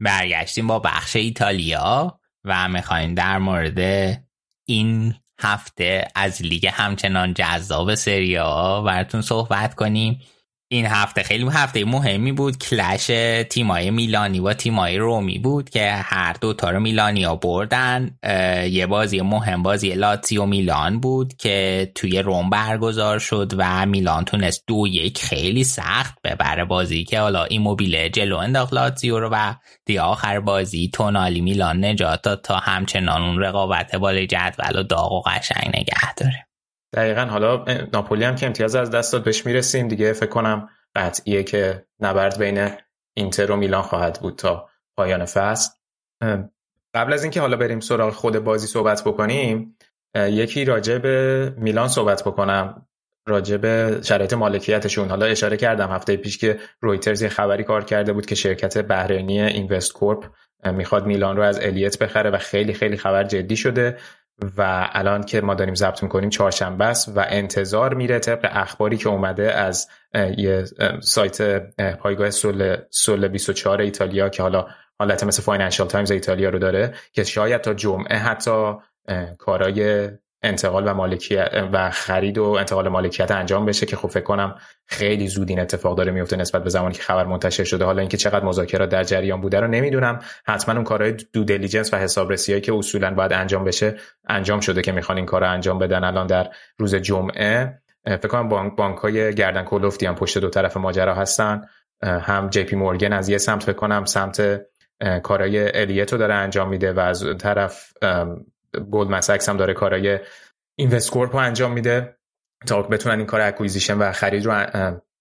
برگشتیم با بخش ایتالیا و می‌خوایم در مورد این هفته از لیگ همچنان جذاب سریا براتون صحبت کنیم. این هفته خیلی هفته مهمی بود. کلش تیمای میلانی و تیمای رومی بود که هر دو تا رو میلانیا بردن یه بازی مهم بازی لاتزیو میلان بود که توی روم برگزار شد و میلان تونست دو یک خیلی سخت ببره بازی که حالا این موبیل جلو انداخت لاتزیو رو و دی آخر بازی تونالی میلان نجات داد تا همچنان اون رقابت بالای جدول و داغ و قشنگ نگه داره. دقیقا حالا ناپولی هم که امتیاز از دست داد بهش می‌رسیم دیگه. فکر کنم قطعیه که نبرد بین اینتر و میلان خواهد بود تا پایان فصل. قبل از اینکه حالا بریم سراغ خود بازی صحبت بکنیم یکی راجع به میلان صحبت بکنم راجع به شرایط مالکیتشون. حالا اشاره کردم هفته پیش که رویترز یه خبری کار کرده بود که شرکت بحرینی اینوست کورپ می‌خواد میلان رو از الیت بخره و خیلی خیلی خبر جدی شده. و الان که ما داریم ضبط می‌کنیم چهارشنبه است و انتظار میره طبق اخباری که اومده از یه سایت پایگاه سول سول 24 ایتالیا که حالا حالت مثل فاینانشال تایمز ایتالیا رو داره که شاید تا جمعه حتی کارای انتقال و مالکیت و خرید و انتقال مالکیت انجام بشه که خب فکر کنم خیلی زود این اتفاق داره میفته نسبت به زمانی که خبر منتشر شده. حالا اینکه چقدر مذاکرات در جریان بوده رو نمی‌دونم. حتما اون کارهای due diligence و حسابرسی که اصولا باید انجام بشه انجام شده که می‌خوان این کار رو انجام بدن. الان در روز جمعه فکر کنم بانک بانک های گردن کلفتی هم پشت دو طرف ماجرا هستن. هم جی پی مورگن از یه سمت فکر کنم سمت کارهای الیتو داره انجام میده و از طرف گلدمن ساکس هم داره کارهای اینوستکورپ رو انجام میده تا بتونن این کار acquisition و خرید رو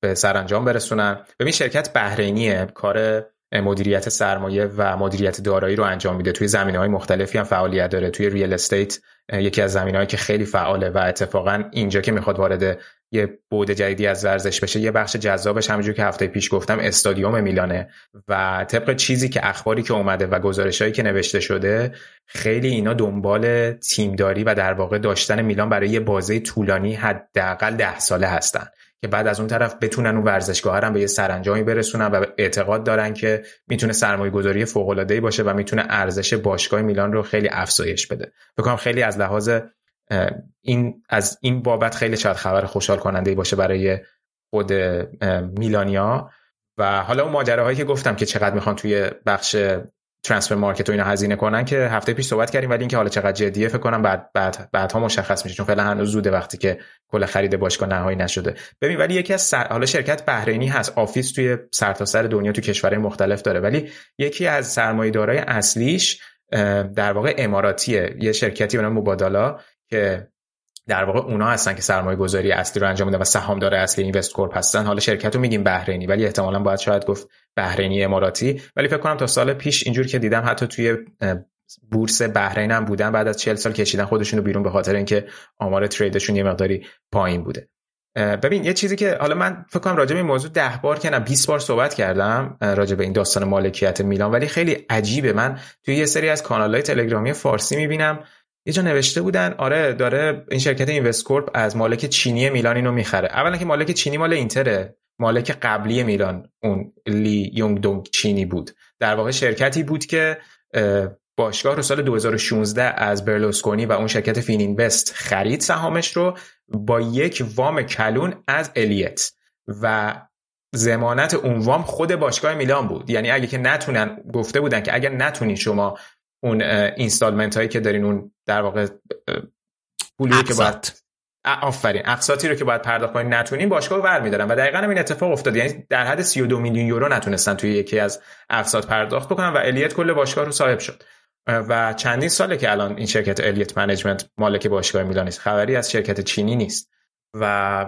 به سرانجام برسونن. ببین شرکت بحرینیه کار مدیریت سرمایه و مدیریت دارایی رو انجام میده. توی زمینه های مختلفی هم فعالیت داره. توی ریل استیت یکی از زمینهایی که خیلی فعاله و اتفاقا اینجا که می‌خواد وارد یه بود جدیدی از ورزش بشه یه بخش جذابش همونجور که هفته پیش گفتم استادیوم میلانه. و طبق چیزی که اخباری که اومده و گزارشهایی که نوشته شده خیلی اینا دنبال تیمداری و در واقع داشتن میلان برای یه بازه طولانی حداقل ده ساله هستن. که بعد از اون طرف بتونن اون ورزشگاه هم به یه سرانجامی برسونن و اعتقاد دارن که می‌تونه سرمایه گذاری فوق باشه و می‌تونه ارزش باشگاه میلان رو خیلی افزایش بده. بکنم خیلی از لحاظ این از این بابت خیلی شاید خبر خوشحال کننده باشه برای خود میلانیا. و حالا اون ماجراهایی که گفتم که چقدر می‌خوان توی بخش ترانسفر مارکت و اینا هزینه کنن که هفته پیش صحبت کردیم ولی اینکه حالا چقدر جدیه فکر کنم بعد بعد بعدها مشخص میشه چون فعلا هنوز زوده وقتی که کل خرید باشگاه نهایی نشده. ببین ولی یکی از سر... حالا شرکت بحرینی هست office توی سرتاسر سر دنیا تو کشورهای مختلف داره ولی یکی از سرمایه‌دارای اصلیش در واقع اماراتیه یه شرکتی به نام مبادلا که در واقع اونا هستن که سرمایه گذاری اصلی رو انجام میدن و سهامدار اصلی اینوستکورپ هستن. حالا شرکت رو میگیم بحرینی ولی احتمالا باید شاید گفت بحرینی اماراتی. ولی فکر کنم تا سال پیش اینجور که دیدم حتی توی بورس بحرین هم بودن بعد از 40 سال کشیدن خودشون رو بیرون به خاطر اینکه آمار تریدشون یه مقداری پایین بوده. ببین یه چیزی که حالا من فکر کنم راجع به این موضوع ده بار که نه 20 بار صحبت کردم راجع به این داستان مالکیت میلان ولی خیلی عجیبه. من توی یه سری از کانال‌های تلگرامی فارسی می‌بینم یه جا نوشته بودن آره داره این شرکت اینوستکورپ از مالک چینی میلان اینو می‌خره. اولا که مالک چینی مال اینتره. مالک قبلی میلان اون لی یونگ دونگ چینی بود. در واقع شرکتی بود که باشگاه رو سال 2016 از برلوسکونی و اون شرکت فین اینوست خرید سهامش رو با یک وام کلون از الیت و زمانت اون وام خود باشگاه میلان بود. یعنی اگه که نتونن گفته بودن که اگر نتونین شما اون اینستالمنت هایی که دارین اون در واقع پولی که باید آفرین. اقساطی رو که باید پرداخت کنین نتونین باشگاه ور میدارن و دقیقا این اتفاق افتاد. یعنی در حد 32 میلیون یورو نتونستن توی یکی از اقساط پرداخت بکنن و الیت کل باشگاه رو صاحب شد. و چندین ساله که الان این شرکت الیت منیجمنت مالک باشگاه میلان خبری از شرکت چینی نیست. و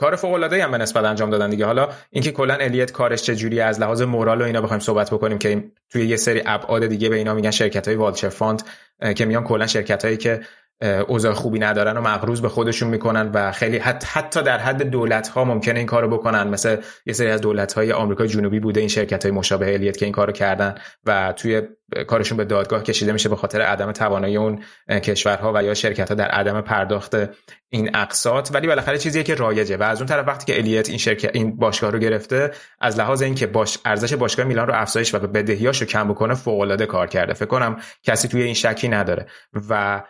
کار فوق العاده هم به نسبت انجام دادن دیگه. حالا اینکه کلا الیت کارش چجوری از لحاظ moral و اینا بخوایم صحبت بکنیم که توی یه سری ابعاد دیگه به اینا میگن شرکت های vulture fund که میان کلا شرکت هایی که اوضاع خوبی ندارن و مقروض به خودشون می‌کنن و خیلی حتی در حد دولت ها ممکنه این کارو بکنن. مثل یه سری از دولت های آمریکای جنوبی بوده این شرکت های مشابه الیت که این کارو کردن و توی کارشون به دادگاه کشیده میشه به خاطر عدم توانایی اون کشورها و یا شرکت ها در عدم پرداخت این اقساط. ولی بالاخره چیزیه که رایجه و از اون طرف وقتی که الیت این شرکت این باشگاه رو گرفته از لحاظ اینکه باش ارزش باشگاه میلان رو افزایش و بدهیاشو کم بکنه فوق العاده کار کرده. فکر کنم کسی توی این شکی نداره. و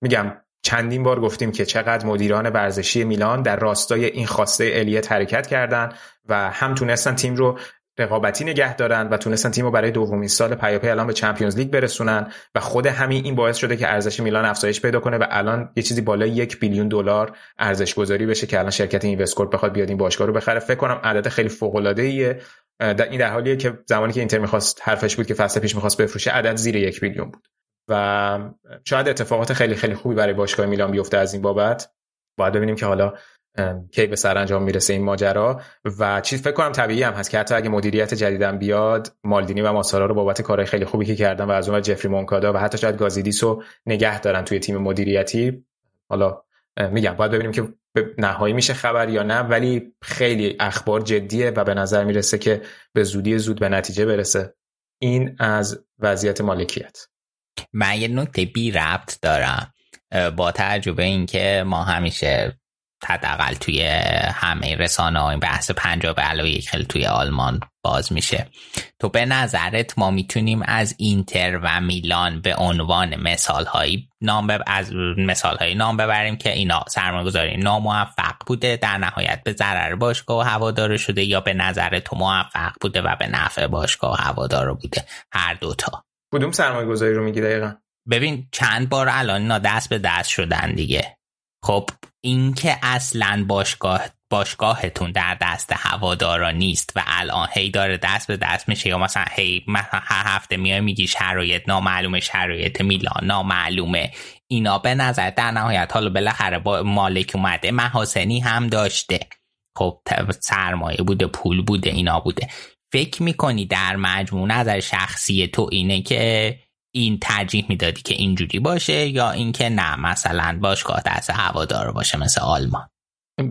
میگم چندین بار گفتیم که چقدر مدیران ورزشی میلان در راستای این خواسته الیت حرکت کردن و هم تونستن تیم رو رقابتی نگه دارن و تونستن تیم رو برای دومین سال پیاپی الان به Champions League برسونن و خود همین این باعث شده که ارزش میلان افزایش پیدا کنه و الان یه چیزی بالای یک billion دلار ارزش گذاری بشه که الان شرکت اینوستکورپ بخواد بیاد این باشگاه رو بخره. فکر کنم عدد خیلی فوق العاده ایه در این در حالیه که زمانی که اینتر می‌خواست حرفش بود که فصل پیش می‌خواست بفروشه عدد زیر یک billion بود. و شاید اتفاقات خیلی خیلی خوبی برای باشگاه میلان بیفته از این بابت. باید ببینیم که حالا کی به سرانجام می‌رسه این ماجرا. و چیز فکر کنم طبیعی هم هست که حتی اگه مدیریت جدیدم بیاد مالدینی و ماسارا رو بابت کارهای خیلی خوبی که کردن و از اون جفری مونکادا و حتی شاید گازیدیس رو نگه دارن توی تیم مدیریتی. حالا میگم باید ببینیم که نهایی میشه خبر یا نه ولی خیلی اخبار جدیه و به نظر می‌رسه که به زودی زود به نتیجه برسه. این از وضعیت مالکیت. من یه نکته بی ربط دارم با تجربه اینکه ما همیشه حداقل توی همه رسانه های بحث پنجاب علاوه خیلی توی آلمان باز میشه. تو به نظرت ما می‌تونیم از اینتر و میلان به عنوان مثال هایی نام از مثال هایی نام ببریم که اینا سرمایه گذاری ناموفق بوده در نهایت به ضرر باشگاه و هوادار شده یا به نظر تو موفق بوده و به نفع باشگاه و هوادار بوده. هر دوتا. کدوم سرمایه گذاری رو میگی دقیقا؟ ببین چند بار الان دست به دست شدن دیگه. خب اینکه اصلا باشگاه باشگاهتون در دست هوادارا نیست و الان هی داره دست به دست میشه یا مثلا هی هر هفته میای میگی شرایط نامعلومه شرایط میلان نامعلومه. اینا به نظر در نهایت حالا بالاخره با مالک اومده محاسنی هم داشته. خب سرمایه بوده پول بوده اینا بوده. فکر می‌کنی در مجموع نظر شخصی تو اینه که این ترجیح می‌دادی که اینجوری باشه یا اینکه نه مثلا باشگاه دست هوادار باشه مثل آلمان؟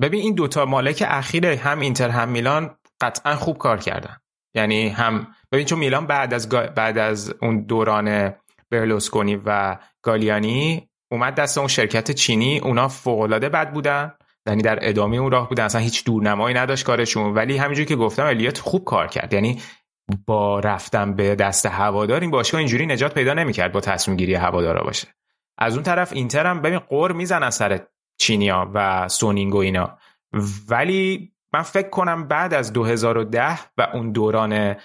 ببین این دوتا مالک اخیر هم اینتر هم میلان قطعا خوب کار کردن. یعنی هم ببین چون میلان بعد از بعد از اون دوران برلوسکونی و گالیانی اومد دست اون شرکت چینی اونا فوق العاده بد بودن. یعنی در ادامه اون راه بودن اصلا هیچ دورنمایی نداشت کارشون. ولی همینجوری که گفتم الیت خوب کار کرد. یعنی با رفتن به دست هوادار این باشگاه اینجوری نجات پیدا نمی‌کرد با تصمیم گیری هوادارا باشه. از اون طرف اینتر هم ببین غر می‌زنن سر چینیا و سونینگ و اینا. ولی من فکر کنم بعد از 2010 و اون دوران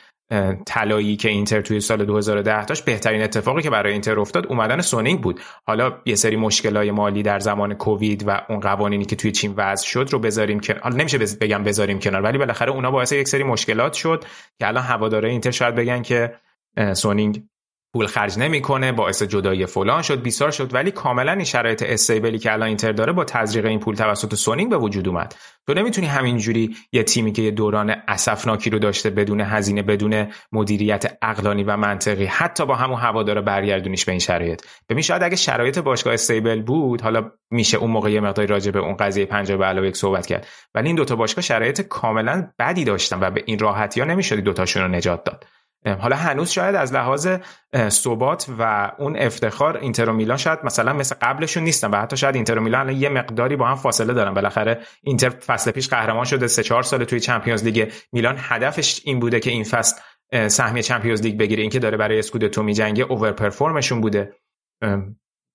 طلایی که اینتر توی سال 2010 داشت بهترین اتفاقی که برای اینتر افتاد اومدن سونینگ بود. حالا یه سری مشکلای مالی در زمان کووید و اون قوانینی که توی چین وضع شد رو بذاریم کنار. حالا نمیشه بگم بذاریم کنار ولی بالاخره اونا باعث یک سری مشکلات شد که الان هواداره اینتر شاید بگن که سونینگ پول خرج نمی‌کنه باعث جدایی فلان شد بیسار شد ولی کاملا این شرایط stable ی که الان اینتر داره با تزریق این پول توسط سونینگ به وجود اومد. تو نمی‌تونی همینجوری یه تیمی که یه دوران اسفناکی رو داشته بدون هزینه بدون مدیریت عقلانی و منطقی حتی با همون هوادار برگردونیش به این شرایط. ببین شاید اگه شرایط باشگاه استیبل بود حالا میشه اون موقع یه مقداری راجع به اون قضیه 50 به علاوه یک صحبت کرد. ولی این دوتا باشگاه شرایط کاملا بدی داشتن و به این راحتی ها نمی‌شد دوتاشون رو نجات داد. حالا هنوز شاید از لحاظ ثبات و اون افتخار اینتر و میلان شاید مثلا مثل قبلشون نیستن و حتی شاید اینتر و میلان یه مقداری با هم فاصله دارن. بالاخره اینتر فصل پیش قهرمان شده سه چهار سال توی چمپیونز لیگ میلان. هدفش این بوده که این فصل سهمیه چمپیونز لیگ بگیره. اینکه داره برای اسکودتو میجنگه اوور پرفورمشون بوده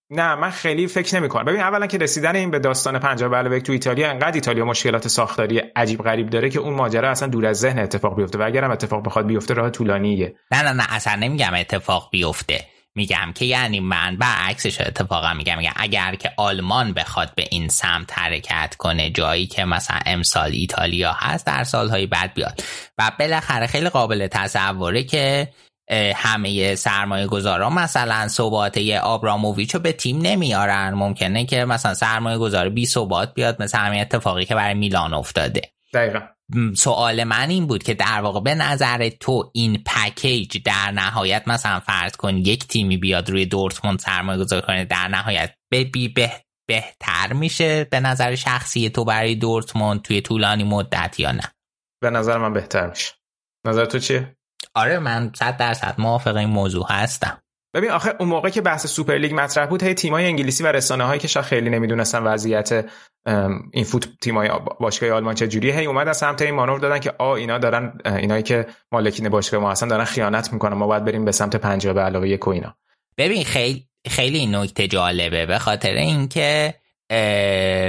نه من خیلی فکر نمی کنم ببین اولا که رسیدن این به داستان پنجاه به علاوه تو ایتالیا انقدر ایتالیا مشکلات ساختاری عجیب غریب داره که اون ماجرا اصلا دور از ذهن اتفاق بیفته. و اگرم اتفاق بخواد بیفته راه طولانیه. نه نه نه اصلا نمیگم اتفاق بیفته. میگم که یعنی من برعکسش اتفاقا میگم. میگم اگر که آلمان بخواد به این سمت حرکت کنه جایی که مثلا امسال ایتالیا هست در سالهای بعد بیاد. و بالاخره خیلی قابل تصوره که همه سرمایه گذاران مثلا ثبات آبراموویچ رو به تیم نمیارن. ممکنه که مثلا سرمایه گذار بی ثبات بیاد مثل همین اتفاقی که برای میلان افتاده. دقیقا. سوال من این بود که در واقع به نظر تو این پکیج در نهایت مثلا فرض کن یک تیمی بیاد روی دورتموند سرمایه گذار کنه در نهایت به بی به بهتر میشه به نظر شخصی تو برای دورتموند توی طولانی مدت یا نه؟ به نظر من بهتر میشه. نظر تو چیه؟ آره من صد درصد موافق این موضوع هستم. ببین آخه اون موقع که بحث سوپر لیگ مطرح بود هی تیمای انگلیسی و رسانه هایی که شاید خیلی نمی‌دونستن وضعیت این فوت تیمای باشگاه آلمان چه جوریه هی اومد از سمت این مانور دادن که آ اینا دارن اینایی که مالکین باشگاه ما هستن دارن خیانت می‌کنن ما باید بریم به سمت 50 به علاوه یک و اینا. ببین خیلی خیلی نکته جالبه به خاطر اینکه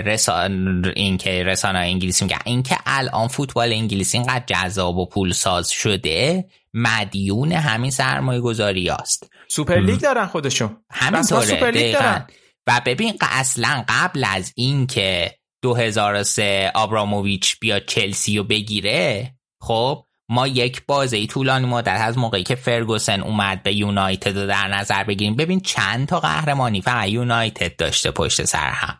رسان این که رسانه انگلیسی میگن. این که الان فوتبال انگلیسی اینقدر جذاب و پول ساز شده مدیون همین سرمایه گذاری هست سوپر لیگ دارن خودشون. همین سوپر لیگ دارن. و ببین اصلا قبل از این که 2003 آبراموویچ بیا چلسی رو بگیره خب ما یک بازه طولانی مدت از موقعی که فرگوسن اومد به یونایتد رو در نظر بگیریم. ببین چند تا قهرمانی فقط یونایتد داشته پشت سر هم.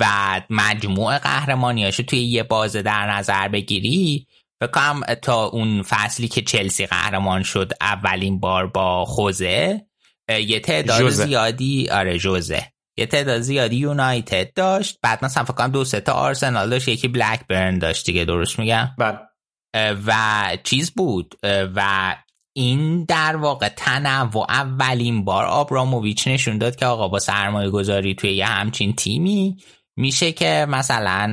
و مجموع قهرمانیاشو توی یه بازه در نظر بگیری بکنم تا اون فصلی که چلسی قهرمان شد اولین بار با خوزه. یه تعداد زیادی آره جوزه. یه تعداد زیادی یونایتد داشت. بعد مثلا فکر کنم دو سه تا آرسنال داشت یکی بلک برن داشت دیگه درست میگم؟ بله. و چیز بود و این در واقع تنوع اولین بار آبراموویچ نشون داد که آقا با سرمایه گذاری توی یه همچین تیمی میشه که مثلا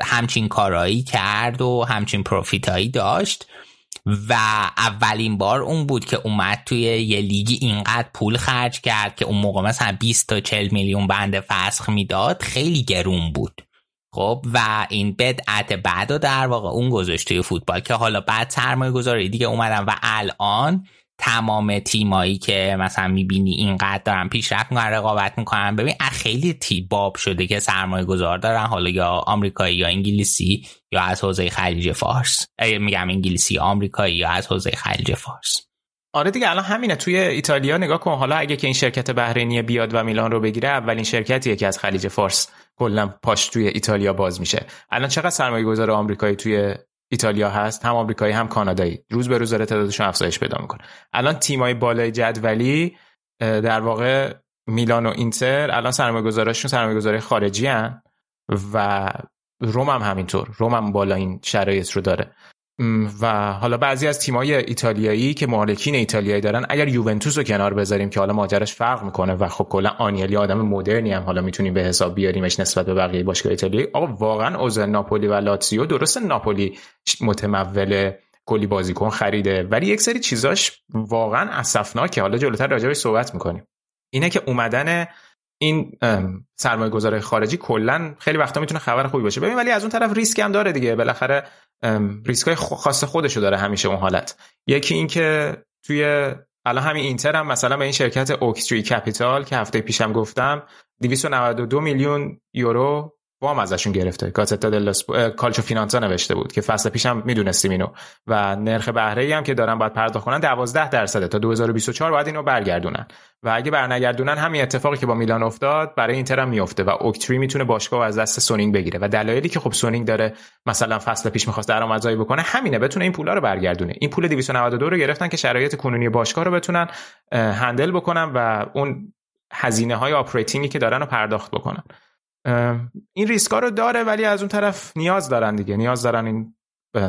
همچین کارایی کرد و همچین پروفیتایی داشت و اولین بار اون بود که اومد توی یه لیگی اینقدر پول خرج کرد که اون موقع مثلا 20 تا 40 میلیون بند فسخ می‌داد خیلی گرون بود. خب و این بدعت بعد و در واقع اون گذاشت توی فوتبال که حالا بعد سرمایه گذاری دیگه اومدن و الان تمام تیمایی که مثلا می‌بینی اینقدر دارن پیشرفت می‌کنن رقابت می‌کنن. ببین خیلی تی باب شده که سرمایه گذار دارن حالا یا آمریکایی یا انگلیسی یا از حوزه خلیج فارس. میگم انگلیسی آمریکایی یا از حوزه خلیج فارس. آره دیگه الان همینه. توی ایتالیا نگاه کن. حالا اگه که این شرکت بحرینی بیاد و میلان رو بگیره اولین شرکتیه که از خلیج فارس کلا پاش توی ایتالیا باز میشه. الان چقدر سرمایه گذار آمریکایی توی ایتالیا هست هم آمریکایی هم کانادایی. روز به روز داره تعدادشون افزایش پیدا می‌کنه. الان تیمای بالای جدولی در واقع میلان و اینتر الان سرمایه گذاراشون سرمایه گذاری خارجی هن و روم هم همینطور. روم هم بالا این شرایط رو داره. و حالا بعضی از تیمای ایتالیایی که مالکین ایتالیایی دارن اگر یوونتوس رو کنار بذاریم که حالا ماجراش فرق می‌کنه و خب کلا آنیلی آدم مدرنی هم حالا می‌تونیم به حساب بیاریمش نسبت به بقیه باشگاه ایتالیایی. آقا واقعا اوزل ناپولی و لاتسیو درست ناپولی متمول کلی بازیکن خریده ولی یک سری چیزاش واقعا اسفناکه. حالا جلوتر راجعش صحبت می‌کنیم. اینه که اومدن این سرمایه گذاره خارجی کلا خیلی وقتا می‌تونه خبر خوبی باشه. ببین ولی از اون طرف ریسک هم داره دیگه. بالاخره ریسک های خاص خودشو داره همیشه اون حالت. یکی این که توی الان همین اینتر هم مثلا به این شرکت اوکتری کپیتال که هفته پیشم گفتم 292 میلیون یورو وام ازشون گرفته. گازتا دل کالچو فینانسا نوشته بود که فصل پیشم می‌دونستیم اینو. و نرخ بهره هم که دارن باید پرداخت کنن 12 درصده. تا 2024 باید اینو برگردونن. و اگه برنگردونن همین اتفاقی که با میلان افتاد برای اینتر هم میفته و اوکتری می‌تونه باشگاه از دست سونینگ بگیره. و دلایلی که خب سونینگ داره مثلا فصل پیش می‌خواست درآمدزایی بکنه همینه. بتونه این پولا رو برگردونه. این پول 292 رو گرفتن که شرایط کنونی باشگاه رو بتونن handle بکنن و اون هزینه های operating ی که دارن رو پرداخت بکنن. این ریسکا رو داره ولی از اون طرف نیاز دارن دیگه. نیاز دارن این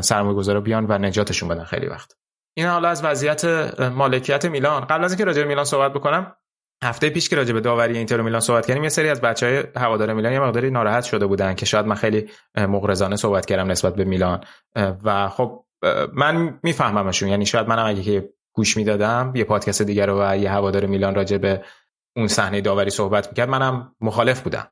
سرمایه گذارا بیان و نجاتشون بدن خیلی وقت. این حالا از وضعیت مالکیت میلان. قبل از اینکه راجع به میلان صحبت بکنم هفته پیش که راجع به داوری اینتر و میلان صحبت کردیم یه سری از بچه های هوادار میلان یه مقداری ناراحت شده بودن که شاید من خیلی مغرضانه صحبت کردم نسبت به میلان. و خب من میفهممشون. یعنی شاید منم اگه که گوش می‌دادم یه پادکست دیگر رو و یه هوادار میلان راجع به اون صحنه داوری صحبت می‌کرد منم مخالف بودم.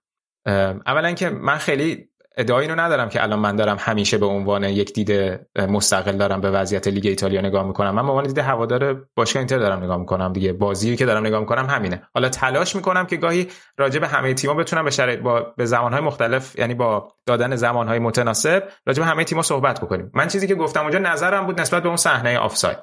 اولا که من خیلی ادعای اینو ندارم که الان من دارم همیشه به عنوان یک دید مستقل دارم به وضعیت لیگ ایتالیا نگاه می‌کنم. من به عنوان دید هوادار باشگاه اینتر دارم نگاه می‌کنم دیگه. بازی که دارم نگاه می‌کنم همینه. حالا تلاش می‌کنم که گاهی راجع به همه تیم‌ها بتونم به شرایط با به زمانهای مختلف یعنی با دادن زمانهای متناسب راجع به همه تیم‌ها صحبت بکنیم. من چیزی که گفتم اونجا نظرم بود نسبت به اون صحنه آفساید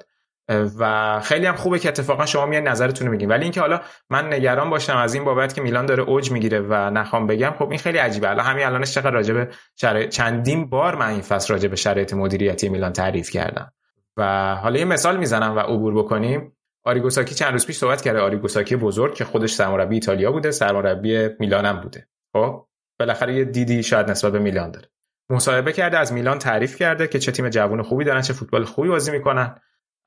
و خیلی هم خوبه که اتفاقا شما میان نظرتون رو میگین. ولی اینکه حالا من نگران باشم از این بابت که میلان داره اوج می‌گیره و نخوام بگم خب این خیلی عجیبه. الان همین الانش چقدر راجبه شرایط چندین بار من این فصل راجبه شرایط مدیریتی میلان تعریف کردم. و حالا یه مثال می‌زنم و عبور بکنیم. آریگوساکی چند روز پیش صحبت کرده آریگوساکی بزرگ که خودش سرمربی ایتالیا بوده سرمربی میلان هم بوده. خب؟ بالاخره یه دیدی شاید نسبت به میلان داره. مصاحبه کرده از میلان تعریف کرده که چه تیم جوون خوبی دارن چه فوتبال خوبی بازی می‌کنن.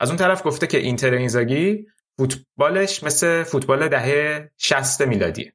از اون طرف گفته که اینتر اینزاگی فوتبالش مثل فوتبال دهه 60 میلادیه.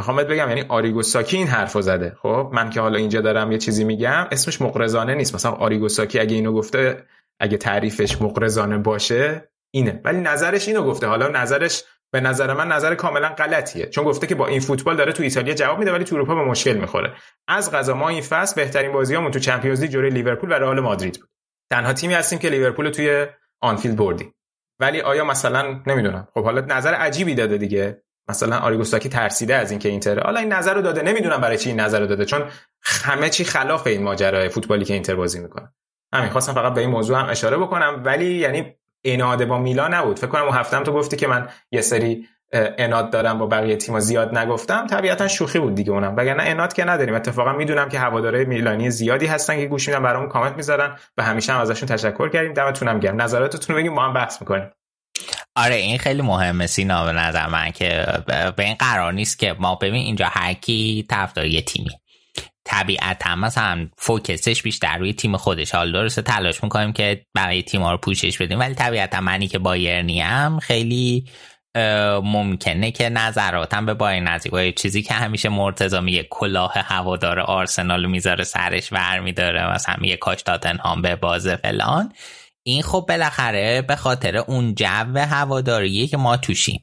می‌خوام بگم یعنی آریگوساکی این حرفو زده. خب من که حالا اینجا دارم یه چیزی میگم اسمش مقرزانه نیست. مثلا آریگوساکی اگه اینو گفته اگه تعریفش مغرضانه باشه اینه. ولی نظرش اینو گفته. حالا نظرش به نظر من نظر کاملا غلطیه. چون گفته که با این فوتبال داره تو ایتالیا جواب میده ولی تو اروپا به مشکل می‌خوره. از قضا ما این فصل بهترین بازیامون تو Champions League جلوی لیورپول و رئال مادرید بود. تنها تیمی هستیم که لیورپول توی آنفیلد بردی. ولی آیا مثلا نمی‌دونم. خب حالا نظر عجیبی داده دیگه. مثلا آریگو ساکی ترسیده از اینکه اینتر حالا این نظر رو داده. نمی‌دونم برای چی این نظر رو داده. چون همه چی خلاف این ماجرای فوتبالی که اینتر بازی می‌کنه. همین خواستم فقط به این موضوع هم اشاره بکنم. ولی یعنی اناده با میلا نبود. فکر کنم اون هفتم تو گفتی که من یه سری اناد دارم با بقیه تیم‌ها. زیاد نگفتم. طبیعتا شوخی بود دیگه اونم. وگرنه اناد که نداریم. اتفاقا می‌دونم که هواداره میلانی زیادی هستن که گوش میدن برامون کامنت می‌ذارن و همیشه هم ازشون تشکر کردیم. دمتونم گرم. نظراتتون رو بگیم ما هم بحث می‌کنیم. آره این خیلی مهمه سینا به نظر من که به این قرار نیست که ما ببین اینجا هر کی طرفدار یه تیمی. طبیعتا مثلا فوکسش بیشتر روی تیم خودش حال درسته تلاش می‌کنیم که برای تیم رو پوشش بدیم ولی طبیعتا منی که بایرنی هم خیلی ممکنه که نظراتم به با نزدیک. چیزی که همیشه مرتضا میگه کلاه هوادار آرسنال می‌ذاره سرش ور میداره مثلا میگه کاش تاتنهام به بازه فلان. این خب بالاخره به خاطر اون جو هواداریه که ما توشیم.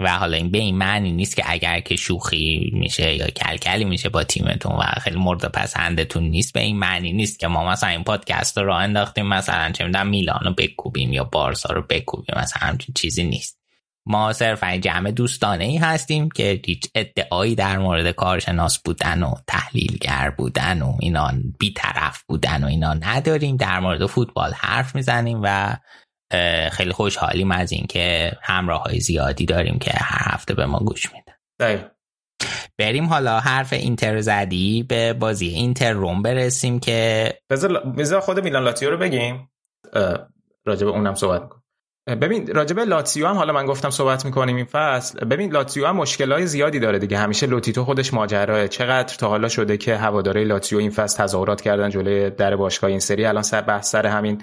و حالا این به این معنی نیست که اگر که شوخی میشه یا کلکلی میشه با تیمتون و خیلی مورد پسندتون نیست به این معنی نیست که ما مثلا این پادکست رو راه انداختیم مثلا چه می‌دونم میلان رو بکوبیم یا بارسا رو بکوبیم مثلا همچین چیزی نیست. ما صرفا جمع دوستانه ای هستیم که هیچ ادعایی در مورد کارشناس بودن و تحلیلگر بودن و اینا بیطرف بودن و اینا نداریم. در مورد فوتبال حرف می‌زنیم و خیلی خوشحالیم از اینکه همراه های زیادی داریم که هر هفته به ما گوش میدن. بریم حالا حرف اینتر زدی به بازی اینتر روم برسیم که بذار خود میلان لاتزیو رو بگیم. راجب اونم صحبت می‌کنم ببین راجب لاتزیو هم حالا من گفتم صحبت می‌کنیم این فصل. ببین لاتزیو هم مشکلات زیادی داره دیگه. همیشه لوتیتو خودش ماجراه چقدر تا حالا شده که هواداره لاتزیو این فصل تظاهرات کردن جلوی در باشگاه این سری؟ الان سر بحث سر همین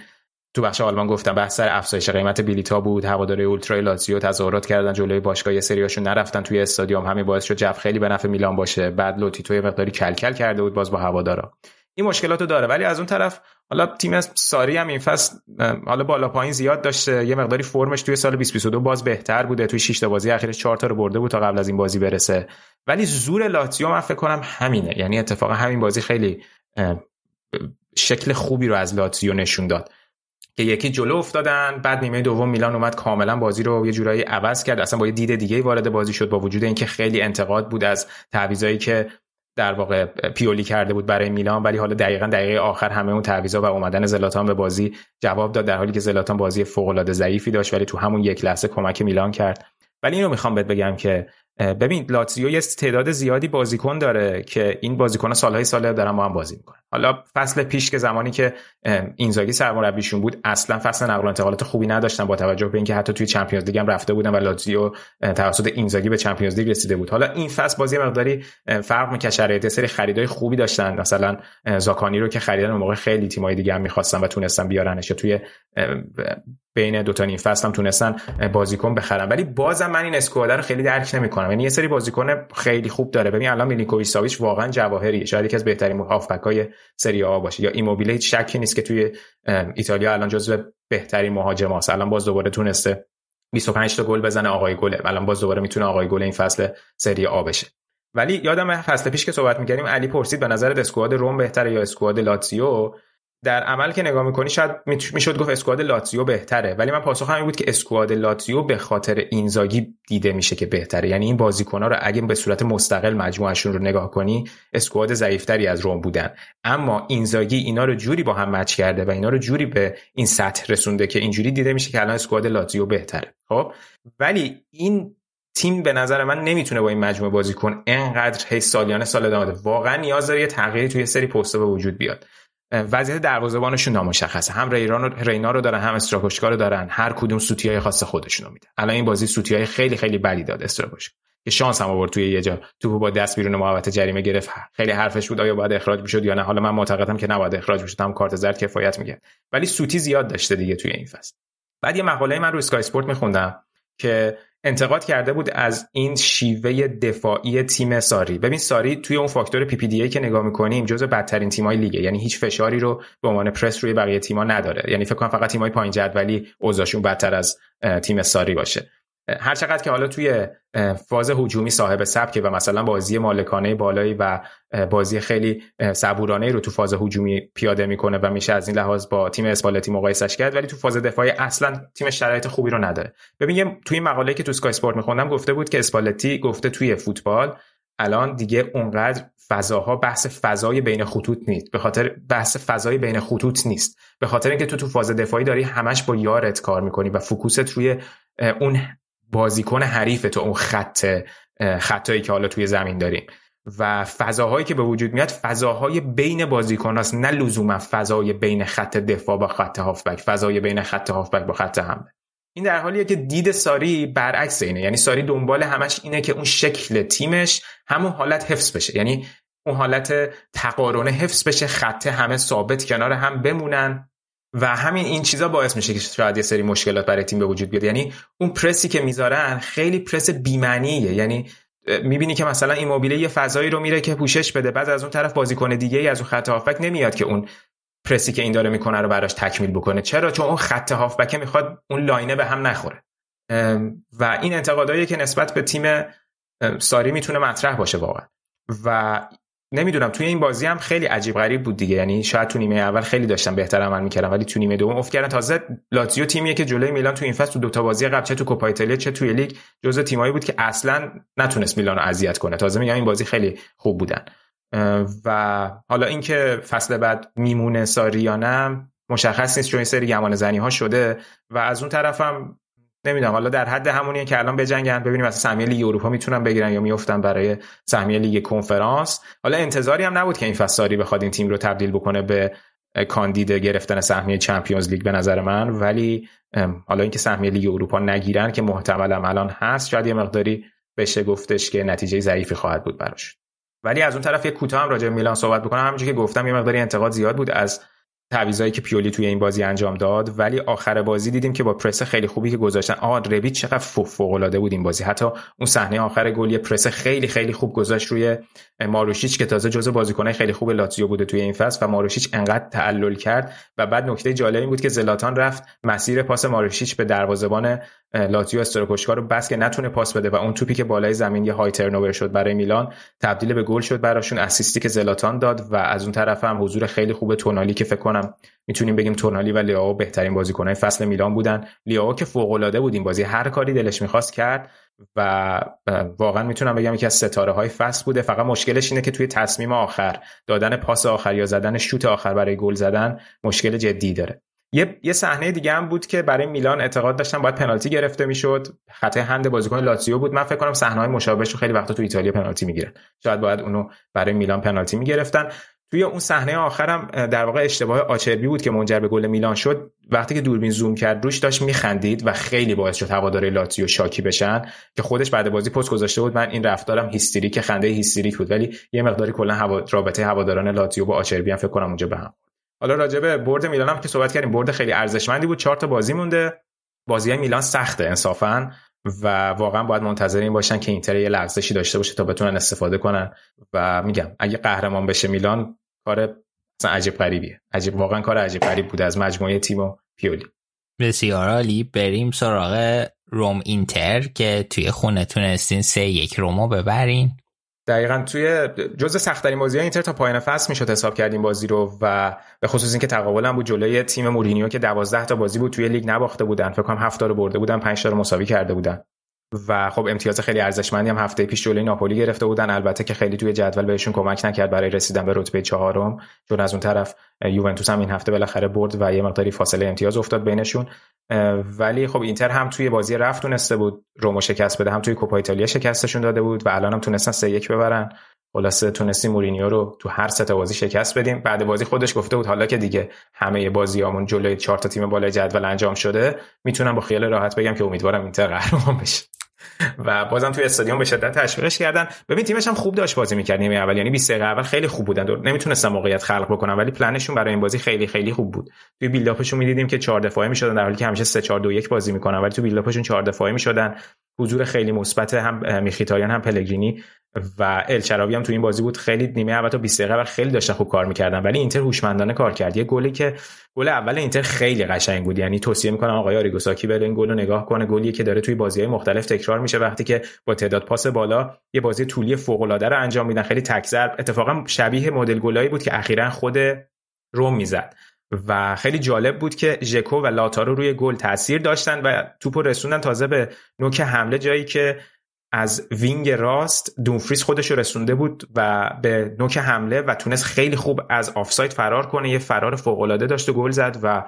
تو بخش آلمان گفتم بحث سر افزایش قیمت بلیتا بود. هواداره اولترا لاتزیو تظاهرات کردن جلوی باشگاه یه سریاشون نرفتن توی استادیوم. همین باعث شد جو خیلی به نفع میلان باشه. بعد لوتیتو یه مقداری کلکل کرده بود باز با هوادارا. این مشکلاتو داره. ولی از اون طرف حالا تیم ساری هم این فصل حالا بالا پایین زیاد داشته. یه مقداری فرمش توی سال 2022 باز بهتر بوده. توی 6 تا بازی اخیر 4 تا رو برده بود تا قبل از این بازی برسه. ولی زور لاتزیو من فکر کنم همینه. یعنی اتفاقا همین بازی خیلی شکل خوبی رو از لاتزیو نشون داد. که یکی جلو افتادن بعد نیمه دوم میلان اومد کاملا بازی رو یه جورایی عوض کرد. اصلا با یه دید دیگه وارد بازی شد با وجود اینکه خیلی انتقاد بود از تعویضایی که در واقع پیولی کرده بود برای میلان ولی حالا دقیقا دقیقه آخر همه اون تعویضا و اومدن زلاتان به بازی جواب داد در حالی که زلاتان بازی فوق العاده ضعیفی داشت ولی تو همون یک لحظه کمک میلان کرد. ولی اینو می‌خوام بهت بگم که ببین لاتزیو یه تعداد زیادی بازیکن داره که این بازیکن سالهای سال دارن با هم بازی می‌کنن. حالا فصل پیش که زمانی که اینزاگی سرمربیشون بود اصلا فصل نقل و انتقالات خوبی نداشتن با توجه به اینکه حتی توی Champions League هم رفته بودن و لاتزیو توسط اینزاگی به Champions League رسیده بود. حالا این فصل بازی مقداری فرق می‌کرد. شرایط سری خریدای خوبی داشتن. مثلا زاکانی رو که خریدن موقع خیلی تیمای دیگه هم می‌خواستن و تونستن بیارنش توی بین دو تا نیم فصل هم تونستن بازیکن بخرن. ولی بازم من این squad رو خیلی درک نمی‌کنم. یعنی یه سری بازیکن خیلی خوب داره. ببین الان میلینکوویچ ساویچ واقعا جواهریه. شاید یکی از بهترین هافبک های سری آ باشه. یا ایموبیله هیچ شکی نیست که توی ایتالیا الان جزو بهترین مهاجماست الان باز دوباره تونسته 25 تا گل بزنه آقای گله. الان باز دوباره می‌تونه آقای گل این فصل سری آ بشه. ولی یادم فصل پیش که صحبت می‌کردیم علی پرسید به نظر اسکواد روم بهتره یا اسکواد لاتزیو؟ در عمل که نگاه می‌کنی شاید می‌شد گفت اسکواد لاتزیو بهتره. ولی من پاسخ همین بود که اسکواد لاتزیو به خاطر اینزاگی دیده میشه که بهتره. یعنی این بازیکن‌ها رو اگه به صورت مستقل مجموعشون رو نگاه کنی اسکواد ضعیفتری از روم بودن. اما اینزاگی اینا رو جوری با هم مچ کرده و اینا رو جوری به این سطح رسونده که اینجوری دیده میشه که الان اسکواد لاتزیو بهتره. خب؟ ولی این تیم به نظر من نمی‌تونه با این مجموعه بازیکن انقدر هی سالیانه سال ادامه واقعا نیاز داره یه تغییری توی سری پسته به وجود بیاد. وضعیت دروازه‌بانشون نامشخصه. هم ریران و رینا رو دارن هم استراکوشکا رو دارن. هر کدوم سوتیای خاص خودشون رو میدن. الان این بازی سوتیای خیلی خیلی بدی داد استراکوشکا که شانس هم آورد توی یه جا. توپو با دست بیرون محوطه جریمه گرفت. خیلی حرفش بود آیا باید اخراج می‌شد یا نه؟ حالا من معتقدم که نباید اخراج بشد هم کارت زرد کفایت میگه ولی سوتی زیاد داشته دیگه توی این فصل. بعد یه مقاله من رو اسکای اسپورت میخوندم که انتقاد کرده بود از این شیوه دفاعی تیم ساری. ببین ساری توی اون فاکتور PPD که نگاه می‌کنیم جزو بدترین تیمای لیگه. یعنی هیچ فشاری رو به عنوان پرس روی بقیه تیم‌ها نداره. یعنی فکر کنم فقط تیمای پایین جدولی اوضاعشون بدتر از تیم ساری باشه. هر چقدر که حالا توی فاز هجومی صاحب سبکه و مثلا بازی مالکانه بالایی و بازی خیلی صبورانه رو تو فاز هجومی پیاده می‌کنه و میشه از این لحاظ با تیم اسپالتی مقایسش کرد ولی تو فاز دفاعی اصلا تیم شرایط خوبی رو نداره. ببین توی مقاله که تو اسکای اسپورت میخوندم گفته بود که اسپالتی گفته توی فوتبال الان دیگه اونقدر فضاها بحث فضای بین خطوط نیست به خاطر بحث فضای بین خطوط نیست. به خاطر اینکه تو تو فاز دفاعی داری همش با یارت کار می‌کنی و فوکوست روی اون بازیکن حریف تو اون خط خطایی که حالا توی زمین داریم. و فضاهایی که به وجود میاد فضاهای بین بازیکن هست نه لزوما فضای بین خط دفاع با خط هافبک. فضای بین خط هافبک با خط حمله این در حالیه که دید ساری برعکس اینه. یعنی ساری دنبال همش اینه که اون شکل تیمش همون حالت حفظ بشه. یعنی اون حالت تقارنه حفظ بشه خط همه ثابت کنار هم بمونن. و همین این چیزا باعث میشه که شاید یه سری مشکلات برای تیم به وجود بیاد. یعنی اون پرسی که می‌ذارن خیلی پرس بی‌معنیه. یعنی می‌بینی که مثلا این موبیله یه فضایی رو میره که پوشش بده بعد از اون طرف بازیکن دیگه ای از اون خط هافبک نمیاد که اون پرسی که این داره می‌کنه رو براش تکمیل بکنه. چرا؟ چون اون خط هافبک می‌خواد اون لاینه به هم نخوره. و این انتقادایی که نسبت به تیم ساری می‌تونه مطرح باشه واقعا. و نمی‌دونم توی این بازی هم خیلی عجیب غریب بود دیگه. یعنی شاید تو نیمه اول خیلی داشتن بهتر عمل می‌کردن ولی تو نیمه دوم افت کردن تازه لاتزیو تیمیه که جلوی میلان تو این فصل تو دو تا بازی قبل چه تو کوپا ایتالیا چه توی لیگ جزء تیمایی بود که اصلا نتونست میلان رو اذیت کنه. تازه میگم این بازی خیلی خوب بودن. و حالا اینکه فصل بعد میمونه ساری یا نه مشخص نیست چون سری گمان زنی ها شده. و از اون طرفم نمی‌دونم. حالا در حد همونیه که الان بجنگن ببینیم مثلا سهمیه لیگ اروپا می‌تونن بگیرن یا میافتن برای سهمیه لیگ کنفرانس. حالا انتظاری هم نبود که این فصل بخواد این تیم رو تبدیل بکنه به کاندید گرفتن سهمیه Champions League به نظر من. ولی حالا اینکه سهمیه لیگ اروپا نگیرن که محتملم الان هست شاید یه مقداری بشه گفتش که نتیجه ضعیفی خواهد بود براش. ولی از اون طرف یه کوتاه هم راجع میلان صحبت بکنم. همونجوری که گفتم یه مقداری انتقاد زیاد بود از تعویضایی که پیولی توی این بازی انجام داد ولی آخر بازی دیدیم که با پرس خیلی خوبی که گذاشتن آ ربیچ چقدر فوق العاده بود این بازی. حتی اون صحنه آخر گل یه پرس خیلی خیلی خوب گذاشت روی ماروشیچ که تازه جزو بازیکنای خیلی خوب لاتزیو بوده توی این فصل و ماروشیچ انقدر تعلل کرد و بعد نکته جالبی بود که زلاتان رفت مسیر پاس ماروشیچ به دروازه‌بان لاتزیو استروکوشکا رو بس که نتونه پاس بده و اون توپی که بالای زمین یه های ترنوور شد برای میلان تبدیل به گل شد براشون. اسیستی که زلاتان داد و از اون طرف هم حضور خیلی خوب تونالی که فکر کنم می‌تونیم بگیم تونالی و لیاو بهترین بازیکنهای فصل میلان بودن. لیاو که فوق العاده بود این بازی. هر کاری دلش می‌خواست کرد و واقعا می‌تونم بگم یکی از ستاره های فصل بوده. فقط مشکلش اینه که توی تصمیم آخر دادن پاس آخر یا زدن شوت آخر برای گل زدن مشکل جدی داره. یه یه صحنه دیگه هم بود که برای میلان اعتقاد داشتن باید پنالتی گرفته می‌شد. خطای هند بازیکن لاتزیو بود. من فکر کنم صحنه های مشابهش رو خیلی وقتا تو ایتالیا پنالتی می‌گیرن. شاید باید اونو برای میلان پنالتی می‌گرفتن. توی اون صحنه آخرم در واقع اشتباه آچربی بود که منجر به گل میلان شد. وقتی که دوربین زوم کرد روش داشت میخندید و خیلی باعث شد هوادار لاتزیو شاکی بشن که خودش بعد بازی پست گذاشته بود. من این رفتارم هیستریک خنده هیستریک بود. ولی یه مقداری کلا هوا... رابطه هواداران لاتزیو با آچربی هم فکر کنم اونجا به هم حالا راجع به برد میلان هم که صحبت کردیم. برد خیلی ارزشمندی بود. چهار تا بازی مونده. بازی میلان سخته انصافا. و واقعا باید منتظر باشن که اینتر یه لغزشی داشته باشه تا بتونن استفاده کنن. و میگم اگه قهرمان بشه میلان کار عجیب غریبیه. عجیب واقعا کار عجیب غریب بوده از مجموعه تیم و پیولی. بسیار عالی. بریم سراغ روم اینتر که توی خونه تونستین سه یک رومو ببرین. دقیقا توی جزء سختترین بازی اینتر تا پایان فصل می‌شد حساب کردیم بازی رو و به خصوص اینکه تقابل هم بود جلوی تیم مورینیو که 12 تا بازی بود توی لیگ نباخته بودن. فکر کنم 7 تا رو برده بودن 5 تا رو مساوی کرده بودن. و خب امتیاز خیلی ارزشمندی هم هفته پیش جلوی ناپولی گرفته بودن. البته که خیلی توی جدول بهشون کمک نکرد برای رسیدن به رتبه چهارم چون از اون طرف یوونتوس هم این هفته بالاخره برد و یه مقداری فاصله امتیاز افتاد بینشون. ولی خب اینتر هم توی بازی رفت تونسته بود رومو شکست بده هم توی کوپا ایتالیا شکستشون داده بود و الان هم تونستن 3 1 ببرن. خلاصه تونستیم مورینیو رو تو هر سه بازی شکست بدیم. بعد بازی خودش گفته بود حالا که دیگه همه بازیامون جلوی چهار تا تیم بالای جدول انجام شده می‌تونم با خیال راحت بگم که امیدوارم اینتر قهرمان بشه. و بازم توی استادیوم به شدت تشویقش کردن. ببین تیمش هم خوب داشت بازی می‌کرد نیمه اول. یعنی 20 دقیقه اول خیلی خوب بودن. نمی‌تونستن موقعیت خلق بکنن ولی پلنشون برای این بازی خیلی خیلی خوب بود. توی بیلداپشون می‌دیدیم که 4 دفاعه می‌شدن در حالی که همیشه 3 4 2 1 بازی می‌کنن. ولی تو بیلداپشون 4 دفاعه می‌شدن. حضور خیلی مثبت هم میخیتاریان هم پلگرینی. و الچراوی هم تو این بازی بود خیلی نیمه اول تا 20 دقیقه خیلی داشتن خوب کار می‌کردن. ولی اینتر هوشمندانه کار کرد. یه گلی که گل اول اینتر خیلی قشنگ بود. یعنی توصیه می‌کنم آقای آریگوساکی بره این گل رو نگاه کنه. گلی که داره توی بازی های مختلف تکرار میشه وقتی که با تعداد پاس بالا یه بازی طولی فوق العاده رو انجام میدن. خیلی تک اتفاقا شبیه مدل گلایی بود که اخیرا خود روم می‌زد. و خیلی جالب بود که ژکو و لاتارو روی گل تاثیر داشتن و توپو رسوندن تازه به نوک حمله جایی که از wing راست دونفریز خودش رسونده بود و به نوک حمله و تونست خیلی خوب از آفساید فرار کنه. یه فرار فوق العاده داشت و گل زد و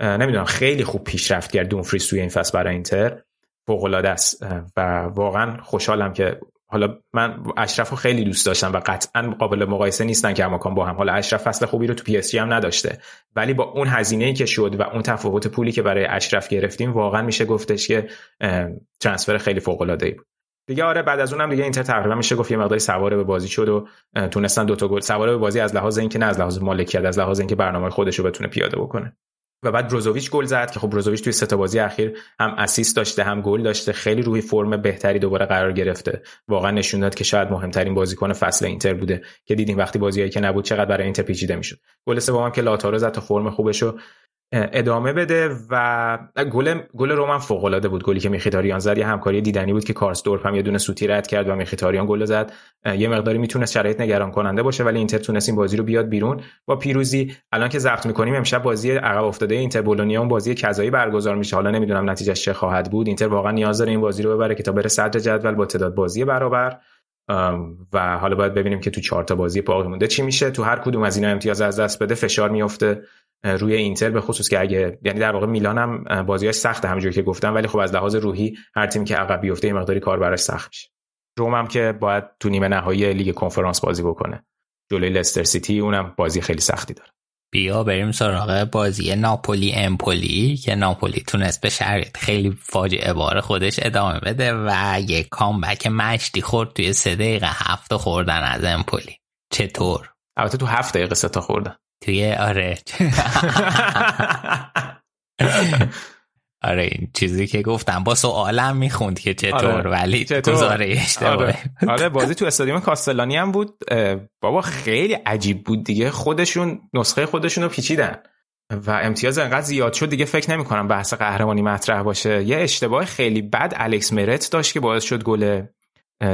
نمی‌دونم خیلی خوب پیشرفت کرد دونفریز توی این فصل برای اینتر. فوق العاده است و واقعا خوشحالم که حالا من اشرف رو خیلی دوست داشتم و قطعا قابل مقایسه نیستن کماکان با هم. حالا اشرف فصل خوبی رو تو پی اس جی هم نداشته ولی با اون هزینه ای که شد و اون تفاوت پولی که برای اشرف گرفتیم واقعا میشه گفتش که transfer خیلی فوق العاده ای بود. دیگه آره بعد از اونم دیگه اینتر تقریبا میشه گفت یه مقداری سواره به بازی شد و تونستن دوتا گل سواره به بازی از لحاظ اینکه نه از لحاظ مالکیت از لحاظ اینکه برنامه خودش رو بتونه پیاده بکنه. و بعد بروزوویچ گل زد که خب بروزوویچ توی سه بازی اخیر هم assist داشته هم گل داشته خیلی روی فرم بهتری دوباره قرار گرفته. واقعا نشون داد که شاید مهمترین بازیکن فصل اینتر بوده که دیدیم وقتی بازیایی که نبود چقدر برای اینتر پیچیده می‌شد. گل سوم که لاتارو زد تا فرم خوبش رو ادامه بده و گل گل رومن فوق العاده بود گلی که میخیتاریان زد. یه همکاری دیدنی بود که کارستورپ هم یه دونه سوتی رد کرد و میخیتاریان گل زد. یه مقداری می‌تونست شرایط نگران کننده باشه ولی اینتر تونست این بازی رو بیاد بیرون. با پیروزی الان که ضبط می‌کنیم امشب بازی عقب افتاده اینتر بولونیا اون بازی کذایی برگزار میشه. حالا نمی‌دونم نتیجهش چه خواهد بود. اینتر واقعا نیاز داره این بازی رو ببره که تا بره صدر جدول با تعداد بازی برابر. و حالا باید ببینیم که تو چهار تا بازی باقی مونده. چی میشه؟ تو هر کدوم از اینا امتیاز از دست بده فشار میفته روی اینتر به خصوص که اگه یعنی در واقع میلان هم بازیاش سخته همونجوری که گفتم ولی خب از لحاظ روحی هر تیم که عقب بیفته این مقداری کار براش سخت میشه. روم هم که باید تو نیمه نهایی لیگ کنفرانس بازی بکنه. جلوی لستر سیتی اونم بازی خیلی سختی داره. بیا بریم سراغ بازی ناپولی امپولی که ناپولی تونست به شرایط خیلی فاجعه بار خودش ادامه بده و یک کامبک مشتی خورد توی سه دقیقه هفت خوردن از امپولی. چطور؟ البته تو هفت دقیقه سه تا خوردن. توی آره. آره این چیزی که گفتم. با سوالم می‌خوند که چطور آره. ولی گزاره آره. آره بازی تو استادیوم کاستلانی هم بود. بابا خیلی عجیب بود دیگه. خودشون نسخه خودشون رو پیچیدن. و امتیاز انقدر زیاد شد دیگه فکر نمی کنم بحث قهرمانی مطرح باشه. یه اشتباه خیلی بد الکس مرت داشت که باعث شد گل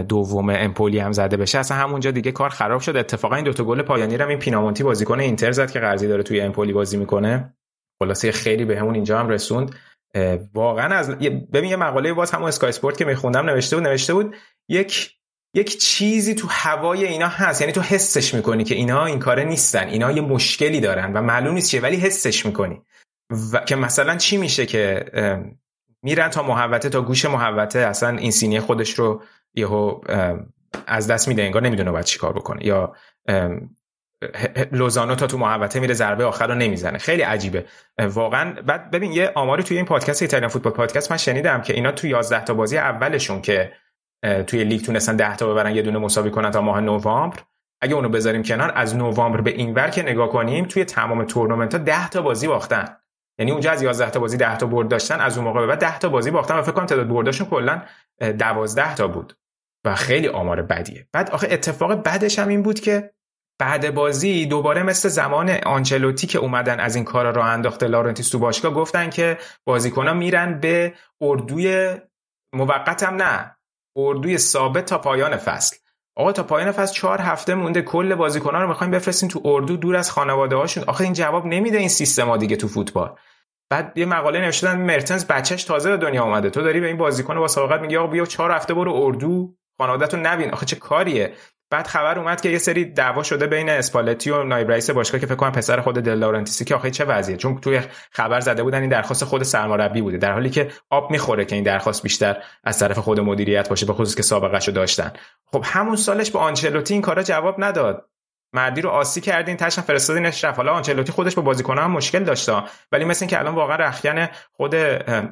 دوم امپولی هم زده بشه. اصلا همونجا دیگه کار خراب شد. اتفاقا این دوتا گل پایانی رو این پینامونتی بازیکن اینتر زد که قرضی داره توی امپولی بازی می‌کنه. خلاصه خیلی به اینجا هم رسوند. واقعا از ببین یه مقاله باز همون اسکای اسپورت که میخوندم نوشته بود نوشته بود یک یک چیزی تو هوای اینا هست. یعنی تو حسش می‌کنی که اینا این کاره نیستن. اینا یه مشکلی دارن و معلوم نیست چیه ولی حسش می‌کنی. و که مثلا چی میشه که میرن تا محوته تا گوش محوته اصلا این سینی خودش رو یهو از دست میده انگار نمی‌دونه باید چیکار بکنه. یا لوزانو تا تو محوطه میره ضربه آخر رو نمی‌زنه. خیلی عجیبه. واقعا. بعد ببین یه آماری توی این پادکست ایتالیان فوتبال پادکست من شنیدم که اینا تو 11 تا بازی اولشون که توی لیگ تونستن 10 تا ببرن یه دونه مساوی کنن تا ماه نوامبر اگه اونو بذاریم کنار از نوامبر به اینور که نگاه کنیم توی تمام تورنمنت ها 10 تا بازی باختن. یعنی اونجا از 11 تا بازی 10 تا برد داشتن از اون موقع به بعد 10 تا بازی باختن و فکر کنم تعداد برداشون کلا 12 تا بود. و خیلی آمار بدیه. بعد آخه اتفاق بعدش هم این بود که بعد بازی دوباره مثل زمان آنچلوتی که اومدن از این کارا راه انداخته لارنتیس تو باشگاه گفتن که بازیکن‌ها میرن به اردوی موقت هم نه اردوی ثابت تا پایان فصل. آقا تا پایان فصل چهار هفته مونده کل بازیکنان رو می‌خوایم بفرستیم تو اردو دور از خانواده هاشون. آخه این جواب نمیده این سیستما دیگه تو فوتبال. بعد یه مقاله نوشتن مرتنز بچهش تازه به دنیا اومده. تو داری به این بازیکن با سابقت میگی آقا بیا چهار هفته برو اردو. خانوادهتون نبین. آخه چه کاریه؟ بعد خبر اومد که یه سری دعوا شده بین اسپالتی و نایب رئیس باشگاه که فکر کنم پسر خود دل لورنتیسی که آخه چه وضعیه؟ چون توی خبر زده بودن این درخواست خود سرمربی بوده در حالی که آب می‌خوره که این درخواست بیشتر از طرف خود مدیریت باشه به خصوص که سابقه داشتن. خب همون سالش با آنچلوتی این کارا جواب نداد. مرد رو عاصی کردین تهشم فرستادینش رفت. حالا آنچلوتی خودش با بازیکن‌ها هم مشکل داشته ولی مثل اینکه الان واقعا رخکن خود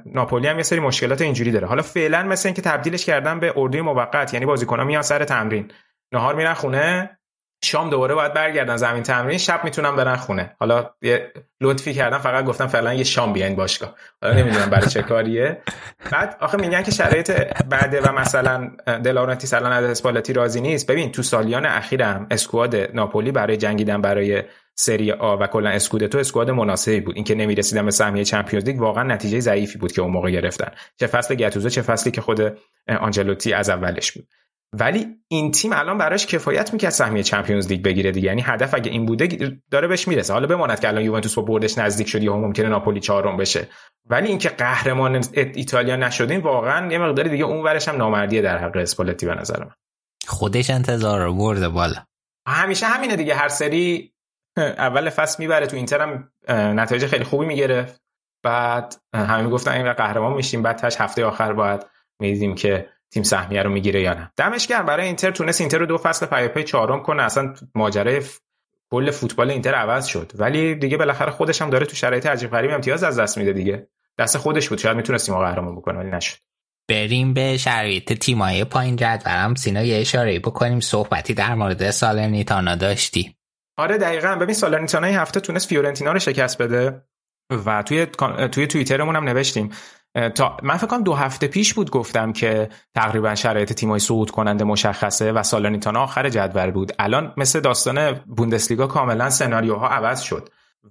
ناپولی هم یه سری مشکلات اینجوری داره. حالا فعلا مثل اینکه تبدیلش کردن به اردوی موقت یعنی بازیکن‌ها میان سر تمرین. نهار میرن خونه شام دوباره باید برگردن زمین تمرین شب می‌تونن برن خونه. حالا یه لطفی کردم فقط گفتم فعلا یه شام بیاین باشگاه. حالا نمی‌دونم برای چه کاریه. بعد آخه میگن که شرایط بعده و مثلا دلارنتی سالان از اسپالتی راضی نیست. ببین تو سالیان اخیرم اسکواد ناپولی برای جنگیدن برای سری آ و کلا اسکودتو اسکواد مناسبی بود. اینکه نمی‌رسیدن به سهمیه چمپیونز لیگ واقعا نتیجه ضعیفی بود که اون موقع گرفتن. چه فصل گتوزو چه فصلی که خود آنجلوتی از اولش بود. ولی این تیم الان براش کفایت می‌کرد سهمیه چمپیونز لیگ بگیره دیگه. یعنی هدف اگه این بوده داره بهش می‌رسه. حالا بماند که الان یوونتوس با بردش نزدیک شد یا ممکنه ناپولی چهارم بشه. ولی اینکه قهرمان ایتالیا نشدین واقعا یه مقداری دیگه اون ورش هم نامردیه در حق اسپالتی به نظر من. خودش انتظار رو برده بالا. همیشه همینه دیگه. هر سری اول فصل می‌بره تو اینتر هم نتایج خیلی خوبی می‌گرفت. بعد همه می‌گفتن این قهرمان میشیم. بعد تهش هفته آخر باید می‌دیدیم که تیم سهمیه رو می‌گیره یا نه. دمش گرم. برای اینتر تونست اینتر رو دو فصل پیاپی چهارم کنه. اصلا ماجرای کل فوتبال اینتر عوض شد. ولی دیگه بالاخره خودش هم داره تو شرایط عجیب غریب امتیاز از دست میده دیگه. دست خودش بود. شاید می‌تونستیم قهرمان بکنه ولی نشد. بریم به شرایط تیمای پایین جدولم سینا یه اشاره بکنیم. صحبتی در مورد سالرنیتانا داشتی آره دقیقا. ببین سالرنیتانا این هفته تونست فیورنتینا رو شکست بده و توی توی توییترمون هم نوشتیم. تا من فکر کنم دو هفته پیش بود گفتم که تقریبا شرایط تیمای صعود کننده مشخصه و سالرنیتانا آخر جدول بود. الان مثل داستان بوندسلیگا کاملا سناریوها عوض شد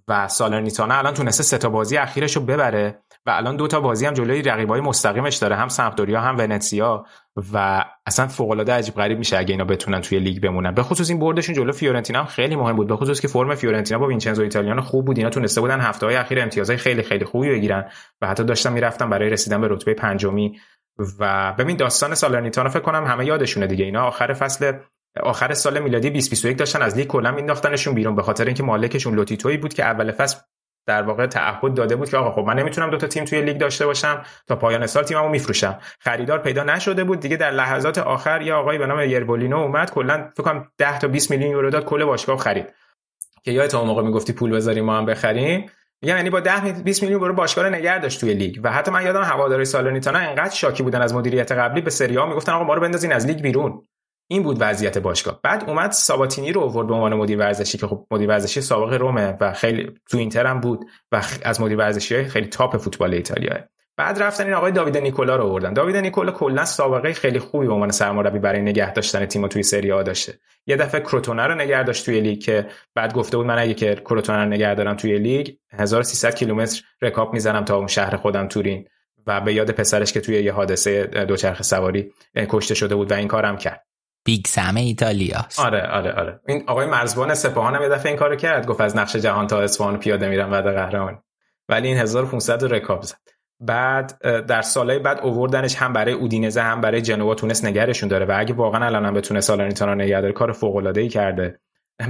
و سالرنیتانا الان تونسته سه تا بازی اخیرش رو ببره و الان دو تا بازی هم جلوی رقیبای مستقیمش داره هم سمپدوریا هم ونتسیا و اصلا فوق العاده عجیب غریب میشه اگه اینا بتونن توی لیگ بمونن. به خصوص این بردشون جلو فیورنتینا هم خیلی مهم بود. به خصوص که فرم فیورنتینا با وینچنزو ایتالیانو خوب بود. اینا تونسته بودن هفته های اخیر امتیازهای خیلی خیلی خوبی بگیرن و حتی داشتن می‌رفتن برای رسیدن به رتبه پنجمی. و ببین داستان سالرنیتانا فکر کنم همه یادشونه دیگه. اینا آخر فصل آخر سال میلادی 2021 داشتن از لیگ کلا مینداختنشون بیرون. به خاطر اینکه مالکشون لوتیتوی بود که اول فصل در واقع تعهد داده بود که آقا خب من نمی‌تونم دو تا تیم توی لیگ داشته باشم تا پایان سال تیممو میفروشم. خریدار پیدا نشده بود. دیگه در لحظات آخر یه آقایی به نام یرولینو اومد کلا فکر کنم 10 تا 20 میلیون یورو داد کل باشگاه خرید. که یادت اون موقع می‌گفتی پول بذاریم ما هم بخریم؟ یعنی با 10 20 میلیون یورو باشگاه رو نگه داشت توی لیگ. و حتی من یادم هواداری سالرنیتانا انقدر شاکی بودن از مدیریت قبلی یه سری ها می‌گفتن آقا ما رو بندازین از لیگ بیرون. این بود وضعیت باشگاه. بعد اومد ساباتینی رو آورد به عنوان مدیر ورزشی که خب مدیر ورزشی سابق رومه و خیلی تو اینتر هم بود و از مدیر ورزشی خیلی top فوتبال ایتالیا. بعد رفتن این آقای داوید نیکولا رو آوردن. داوید نیکولا کلا سابقه خیلی خوبی به عنوان سرمربی برای نگه داشتن تیم توی سری آ داشته. یه دفعه کروتونه رو نگه داشت توی لیگ که بعد گفته بود من اگه که کروتونه رو نگه دارم توی لیگ 1300 کیلومتر رکاب می‌زنم تا اون شهر خودم تورین. و به یاد پسرش که توی یه حادثه دوچرخه سواری کشته شده بود و این کارم کرد. Big Sam ایتالیا آره آره آره. این آقای مرزبان سپاهان هم یه دفعه این کارو کرد. گفت از نقش جهان تا اصفهان پیاده میرم بعد قهرمانی. ولی این 1500 رکاب زد. بعد در سالهای بعد اووردنش هم برای اودینزه هم برای جنوا تونست نگرشون داره. و اگه واقعا الان هم بتونه سالرنیتانا نگه داره کار فوق العاده ای کرده.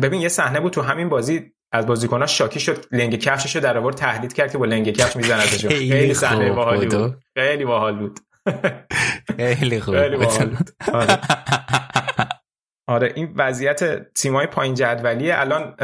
ببین یه صحنه بود تو همین بازی از بازیکن‌ها شاکی شد لنگ کفششو در آورد تهدید کرد که با لنگ کفش می‌زنه ازش خیلی صحنه باحالی بود. خیلی باحال بود. خیلی خوب. آره. آره این وضعیت تیمای پایین جدولی الان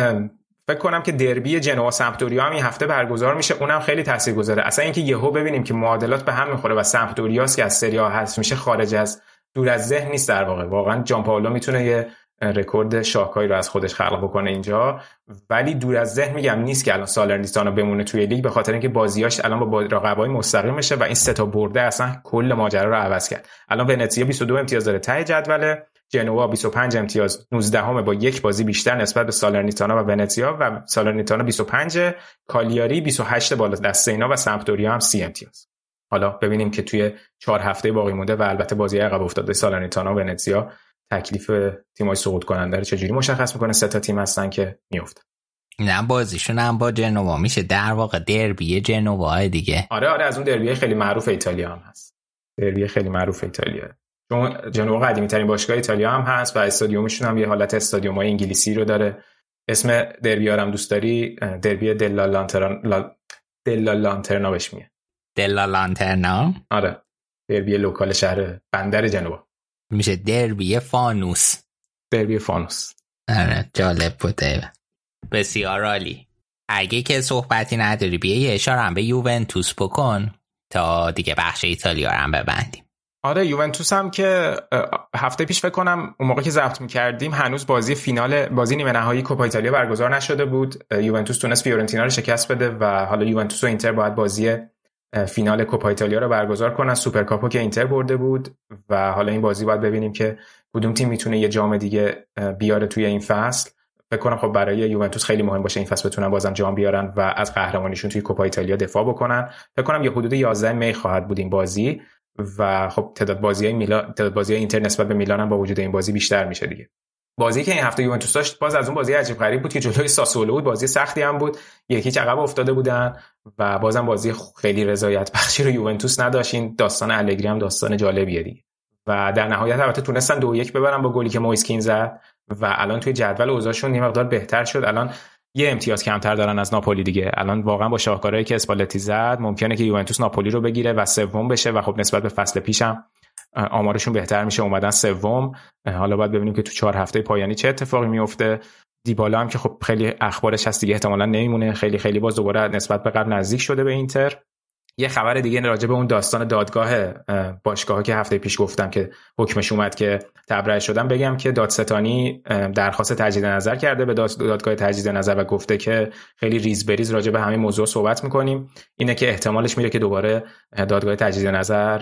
فکر کنم که دربی جنوا سمپدوریا هم این هفته برگزار میشه. اونم خیلی تاثیرگذاره. اصلا اینکه یهو ببینیم که معادلات به هم می‌خوره و سمپدوریاس که از سری هست میشه خارج از دور از ذهن نیست در واقع. واقعا جان پائولو می‌تونه یه رکورد شاکایی رو از خودش خلق بکنه اینجا. ولی دور از ذهن میگم نیست که الان سالرنیتانا بمونه توی لیگ به خاطر اینکه بازیاش الان با رقبای مستقیم میشه و این سه تا برده اصلا کل ماجرا رو عوض کرد. الان ونتزیا 22 امتیاز داره ته جدوله جنوا 25 امتیاز 19 همه با یک بازی بیشتر نسبت به سالرنیتانا و ونتزیا و سالرنیتانا 25 کالیاری 28 بالا دست اینا و سمپدوریا هم 30 امتیاز. حالا ببینیم که توی چهار هفته باقی مونده و البته بازی عقب افتاده سالرنیتانا و ونتزیا تکلیف تیمای سقوط کننده رو چجوری مشخص می‌کنه؟ سه تا تیم هستن که میفته نه بازیشون هم با جنوا. میشه در واقع دربی جنوا دیگه. آره آره از اون دربی خیلی معروف ایتالیا هم هست. دربی خیلی معروف ایتالیا. چون جنوا قدیمی ترین باشگاه ایتالیا هم هست و استادیومشون هم یه حالت استادیوم های انگلیسی رو داره. اسم دربی هم دوست داری؟ دربی della Lanterna della Lanterna بهش میگه. della Lanterna. آره. دربی local شهر بندر جنوا. میشه دربی فانوس. دربی فانوس. آره جالب بوده بسیار عالی. اگه که صحبتی نداری بیا یه اشاره هم به یوونتوس بکن تا دیگه بخش ایتالیا رو هم ببندیم. آره یوونتوس هم که هفته پیش فکر کنم اون موقع که ضبط می‌کردیم هنوز بازی فینال بازی نیمه نهایی کوپا ایتالیا برگزار نشده بود. یوونتوس تونست فیورنتینا رو شکست بده و حالا یوونتوس و اینتر باید بازی فینال کوپا ایتالیا رو برگزار کنن. سوپرکاپو که اینتر برده بود و حالا این بازی باید ببینیم که کدوم تیم می‌تونه یه جام دیگه بیاره توی این فصل. فکر کنم خب برای یوونتوس خیلی مهم باشه این فصل بتونن بازم جام بیارن و از قهرمانیشون توی کوپا ایتالیا دفاع بکنن. فکر کنم یه حدود 11 می خواهد بود این بازی و خب تعداد بازی میلان تعداد بازی اینتر نسبت به میلان هم با وجود این بازی بیشتر میشه دیگه. بازی که این هفته یوونتوس داشت باز از اون بازی عجیب غریب بود که جلوی ساسولو بود بازی سختی هم بود. یکی عقب افتاده بودن و بازم بازی خیلی رضایت بخشی رو یوونتوس نداشت. این داستان الگری هم داستان جالبیه دیگه. و در نهایت البته تونستن دو یک ببرن با گلی که مویسکین زد و الان توی جدول اوضاعشون یه مقدار بهتر شد. الان یه امتیاز کمتر دارن از ناپولی دیگه. الان واقعا با شاهکارهایی که اسپالتی زد ممکنه که یوونتوس ناپولی رو بگیره و سوم بشه و خب نسبت به فصل پیشم آمارشون بهتر میشه اومدن سوم. حالا باید ببینیم که تو چهار هفته پایانی چه اتفاقی میفته. دیبالا هم که خب خیلی اخبارش هست دیگه احتمالا نمیمونه. خیلی خیلی باز دوباره نسبت به قبل نزدیک شده به اینتر. یه خبر دیگه راجع به اون داستان دادگاه باشگاه که هفته پیش گفتم که حکمش اومد که تبرئه شدن بگم که دادستانی درخواست تجدید نظر کرده به دادگاه تجدید نظر و گفته که خیلی ریز بریز راجع به همین موضوع صحبت می‌کنیم. اینه که احتمالش میره که دوباره دادگاه تجدید نظر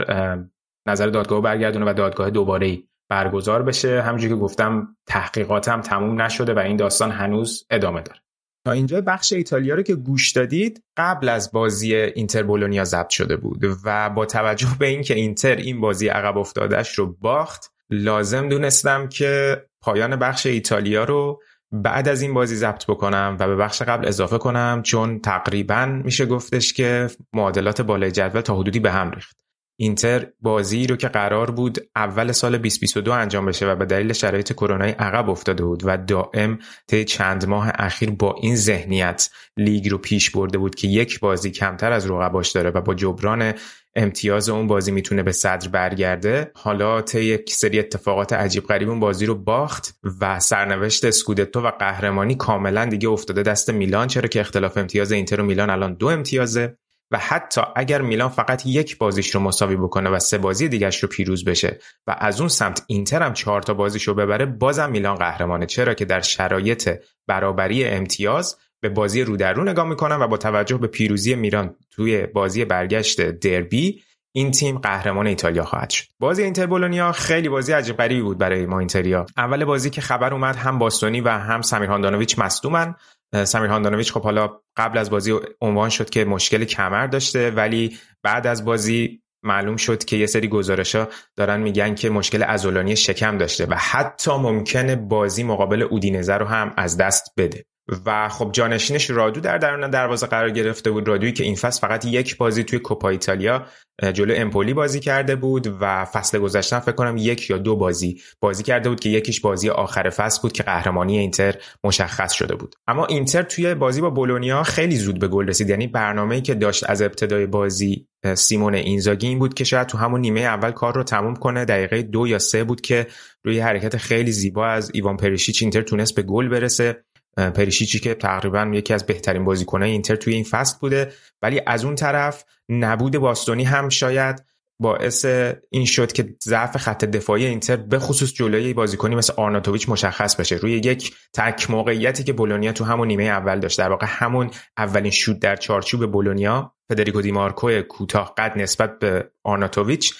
نظر دادگاه برگردونه و دادگاه دوباره برگزار بشه. همونجوری که گفتم تحقیقاتم تموم نشده و این داستان هنوز ادامه داره. تا اینجا بخش ایتالیا رو که گوش دادید قبل از بازی اینتر بولونیا ضبط شده بود و با توجه به اینکه اینتر این بازی عقب افتادش رو باخت لازم دونستم که پایان بخش ایتالیا رو بعد از این بازی ضبط بکنم و به بخش قبل اضافه کنم چون تقریبا میشه گفتش که معادلات بالای جدول تا حدودی به هم ریخت. اینتر بازی رو که قرار بود اول سال 2022 انجام بشه و به دلیل شرایط کرونایی عقب افتاده بود و دائم طی چند ماه اخیر با این ذهنیت لیگ رو پیش برده بود که یک بازی کمتر از رقباش داره و با جبران امتیاز اون بازی می‌تونه به صدر برگرده. حالا طی یک سری اتفاقات عجیب غریب اون بازی رو باخت و سرنوشت اسکودتو و قهرمانی کاملا دیگه افتاده دست میلان چرا که اختلاف امتیاز اینتر و میلان الان دو امتیازه. و حتی اگر میلان فقط یک بازیش رو مساوی بکنه و سه بازی دیگرش رو پیروز بشه و از اون سمت اینتر هم چهار تا بازیش رو ببره بازم میلان قهرمانه. چرا که در شرایط برابری امتیاز به بازی رو در رو نگاه می‌کنن و با توجه به پیروزی میلان توی بازی برگشت دربی این تیم قهرمان ایتالیا خواهد شد. بازی اینتر بولونیا خیلی بازی عجیب غریبی بود برای ما اینتریا. اول بازی که خبر اومد هم باستونی و هم سمیر هاندانویچ مصدومن. سمیر هاندانویچ خب حالا قبل از بازی عنوان شد که مشکل کمر داشته ولی بعد از بازی معلوم شد که یه سری گزارش ها دارن میگن که مشکل ازولانی شکم داشته و حتی ممکنه بازی مقابل اودینزه رو هم از دست بده. و خب جانشینش رادو در درون دروازه قرار گرفته بود. رادویی که این فصل فقط یک بازی توی کوپا ایتالیا جلو امپولی بازی کرده بود و فصل گذشته فکر کنم یک یا دو بازی بازی کرده بود که یکیش بازی آخر فصل بود که قهرمانی اینتر مشخص شده بود. اما اینتر توی بازی با بولونیا خیلی زود به گل رسید. یعنی برنامه‌ای که داشت از ابتدای بازی سیمون اینزاگی این بود که شاید تو همون نیمه اول کار رو تموم کنه. دقیقه دو یا سه بود که روی حرکت خیلی زیبا از ایوان پریشیچ اینتر تونست به گل برسه. پریشیچی که تقریبا یکی از بهترین بازیکنهای اینتر توی این فصل بوده. ولی از اون طرف نبود باستونی هم شاید باعث این شد که ضعف خط دفاعی اینتر به خصوص جلوی بازیکنی مثل آرناتوویچ مشخص بشه. روی یک تک موقعیتی که بولونیا تو همون نیمه اول داشت. در واقع همون اولین شوت در چارچوب بولونیا فدریکو دیمارکو کوتاه قد نسبت به آرناتوویچ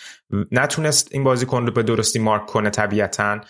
نتونست این بازیکن رو به درستی مارک کنه طبیعتا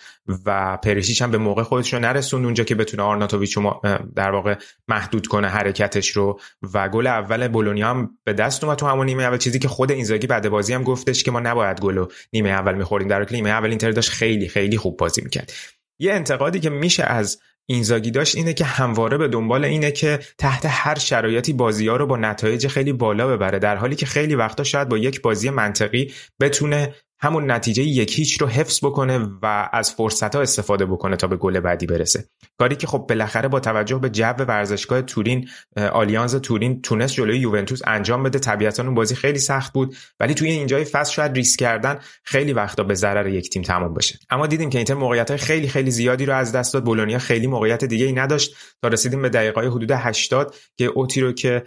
و پریشیچ هم به موقع خودش رو نرسوند اونجا که بتونه آرناتوویچ رو در واقع محدود کنه حرکتش رو. و گل اول بولونیا هم به دست اومد تو همون نیمه اول. چیزی که خود اینزاگی بعد بازی هم گفتش که ما نباید گل نیمه اول می‌خوریم. در حالی نیمه اول اینتر داشت خیلی خیلی خوب بازی می‌کرد. یه انتقادی که میشه از اینزاگی داشت اینه که همواره به دنبال اینه که تحت هر شرایطی بازی ها رو با نتایج خیلی بالا ببره در حالی که خیلی وقتا شاید با یک بازی منطقی بتونه همون نتیجه یک هیچ رو حفظ بکنه و از فرصت ها استفاده بکنه تا به گل بعدی برسه. کاری که خب بالاخره با توجه به جو ورزشگاه تورین آلیانز تورین تونست جلوی یوونتوس انجام بده. طبیعتا اون بازی خیلی سخت بود ولی توی اینجای فصل شاید ریسک کردن خیلی وقتا به ضرر یک تیم تمام بشه. اما دیدیم که اینتر موقعیت خیلی خیلی زیادی رو از دست داد. بولونیا خیلی موقعیت دیگه ای نداشت. تا رسیدیم به دقیقه حدود 80 که اوتی رو که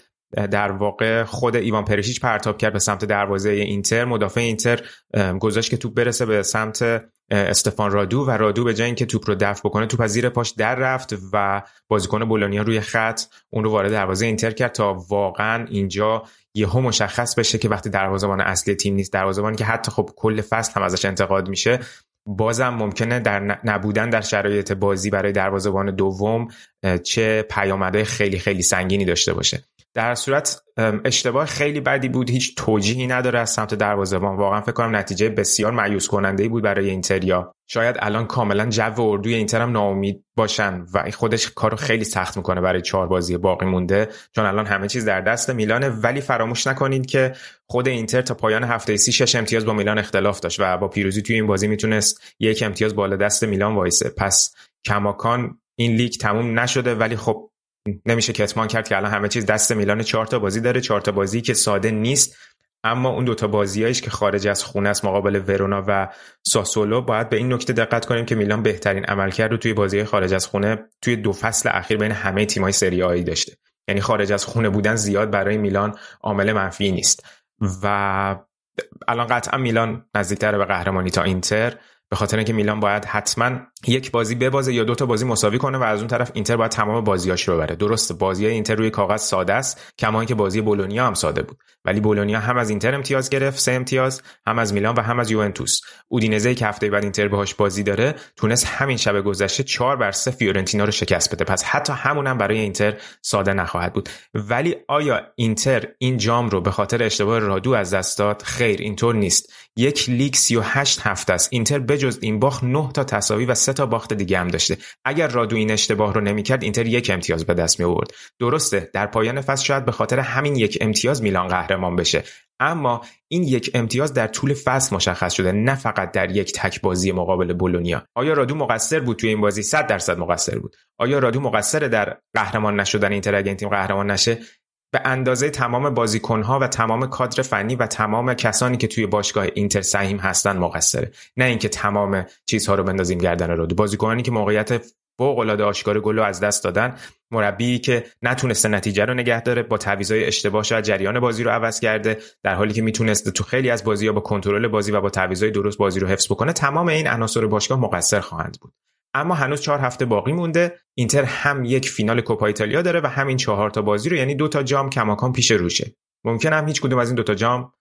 در واقع خود ایوان پرشیچ پرتاب کرد به سمت دروازه اینتر. مدافع اینتر گذاشت که توپ برسه به سمت استفان رادو و رادو به جای اینکه توپ رو دفع بکنه توپ از زیر پاش در رفت و بازیکن بولونیا روی خط اون رو وارد دروازه اینتر کرد تا واقعا اینجا یهو مشخص بشه که وقتی دروازه‌بان اصلی تیم نیست دروازه‌بانی که حتی خب کل فصل هم ازش انتقاد میشه بازم ممکنه در نبودن در شرایط بازی برای دروازه‌بان دوم چه پیامدهای خیلی خیلی سنگینی داشته باشه. در صورت اشتباه خیلی بدی بود. هیچ توجیهی نداره از سمت دروازه‌بان. واقعا فکر کنم نتیجه بسیار مایوس کننده بود برای اینتریا. شاید الان کاملا جو اردوی اینتر هم ناامید باشن و خودش کارو خیلی سخت می‌کنه برای چهار بازی باقی مونده. چون الان همه چیز در دست میلانه. ولی فراموش نکنید که خود اینتر تا پایان هفته سی شش امتیاز با میلان اختلاف داشت و با پیروزی توی این بازی می‌تونست یک امتیاز بالا دست میلان وایسه. پس کماکان این لیگ تموم نشده. ولی خب نمیشه کتمان کرد که الان همه چیز دست میلان چهار تا بازی داره چهار تا بازی که ساده نیست. اما اون دوتا بازیایش که خارج از خونه است مقابل ورونا و ساسولو باید به این نکته دقت کنیم که میلان بهترین عملکرد رو توی بازی خارج از خونه توی دو فصل اخیر بین همه تیم‌های سری آی داشته. یعنی خارج از خونه بودن زیاد برای میلان عامل منفی نیست. و الان قطعا میلان نزدیکتر به قهرمانی تا اینتر به خاطر اینکه میلان باید حتما یک بازی ببازه یا دو تا بازی مساوی کنه و از اون طرف اینتر باید تمام بازیاش رو ببره. درسته بازی اینتر روی کاغذ ساده است کما اینکه بازی بولونیا هم ساده بود. ولی بولونیا هم از اینتر امتیاز گرفت سه امتیاز هم از میلان و هم از یوونتوس. اودینزه که هفته بعد اینتر بهش بازی داره تونست همین شب گذشته 4 بر 3 فیورنتینا رو شکست بده. پس حتی همون هم برای اینتر ساده نخواهد بود. ولی آیا اینتر این جام رو به خاطر اشتباه رادو از دست داد؟ خیر اینطور نیست. یک لیگ 38 هفته است. اینتر بجز این باخت 9 تا تساوی و 3 تا باخت دیگه هم داشته. اگر رادو این اشتباه رو نمی‌کرد اینتر یک امتیاز به دست می آورد درسته در پایان فصل شاید به خاطر همین یک امتیاز میلان قهرمان بشه. اما این یک امتیاز در طول فصل مشخص شده نه فقط در یک تک بازی مقابل بولونیا. آیا رادو مقصر بود توی این بازی؟ 100 درصد مقصر بود. آیا رادو مقصر در قهرمان نشدن اینتر اگه این تیم قهرمان نشه؟ به اندازه تمام بازیکنها و تمام کادر فنی و تمام کسانی که توی باشگاه اینتر سهیم هستن مقصره. نه اینکه تمام چیزها رو بندازیم گردن رادو. بازیکنانی که موقعیت فوق العاده آشکار گل از دست دادن مربی که نتونسته نتیجه رو نگه داره با تعویضای اشتباه شاید جریان بازی رو عوض کرده در حالی که می‌تونسته تو خیلی از بازی ها با کنترل بازی و با تعویضای درست بازی رو حفظ بکنه تمام این عناصر باشگاه مقصر خواهند بود. اما هنوز چهار هفته باقی مونده. اینتر هم یک فینال کوپا ایتالیا داره و همین چهار تا بازی رو یعنی دو تا جام کماکان پیش روشه. ممکن هم هیچ کدوم از این دو تا جام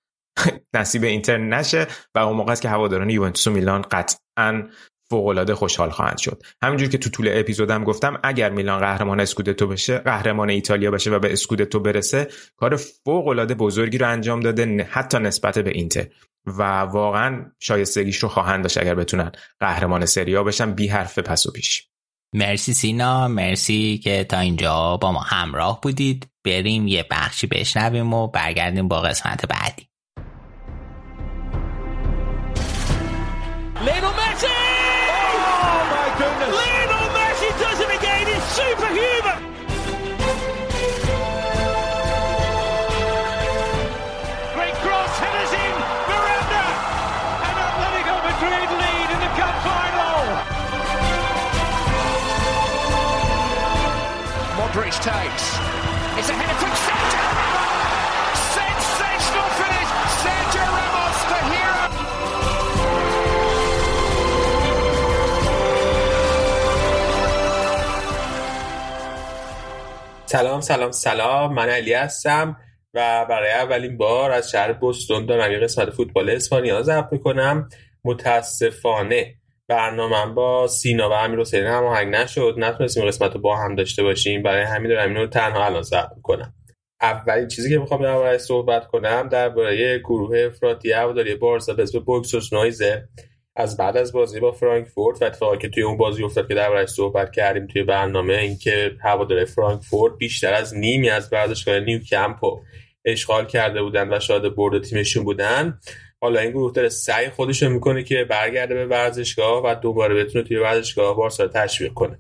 نصیب اینتر نشه و اون موقع است که هواداران یوونتوس و میلان قطعا فوقالعاده خوشحال خواهند شد. همینجور که تو طول اپیزودم گفتم اگر میلان قهرمان اسکودتو بشه قهرمان ایتالیا بشه و به اسکودتو برسه کار فوقالعاده بزرگی رو انجام داده حتی نسبت به اینتر. و واقعا شایستگیش رو خواهند داشت اگر بتونن قهرمان سریا بشن. بی حرف پس و پیش. مرسی سینا. مرسی که تا اینجا با ما همراه بودید. بریم یه بخشی بشنویم و برگردیم با قسمت بعدی. Takes. It's a header from Sergio Ramos. Sensational finish. Sergio Ramos, the hero. سلام سلام سلام من علی هستم و برای اولین بار از شهر بوستون دارم یه قسمت فوتبال اسپانیا ضبط می‌کنم متاسفانه برنامه با سینا و امیر حسین هماهنگ نشد. نتونستیم قسمت رو با هم داشته باشیم. برای همین دارم اینو تنها الان ضبط می‌کنم. اولین چیزی که می‌خوام درباره صحبت کنم درباره گروه افراطی هواداری بارسا به اسم بوکسوس نویزه از بعد از بازی با فرانکفورت و اتفاقی که توی اون بازی افتاد که درباره صحبت کردیم توی برنامه اینکه هواداری فرانکفورت بیشتر از نیمی از ورزشگاه نیو کمپو اشغال کرده بودن و شاهد برد تیمشون بودن. حالا این گروه داره سعی خودش می‌کنه که برگرده به ورزشگاه و دوباره بتونه توی ورزشگاه بارسا رو تشویق کنه.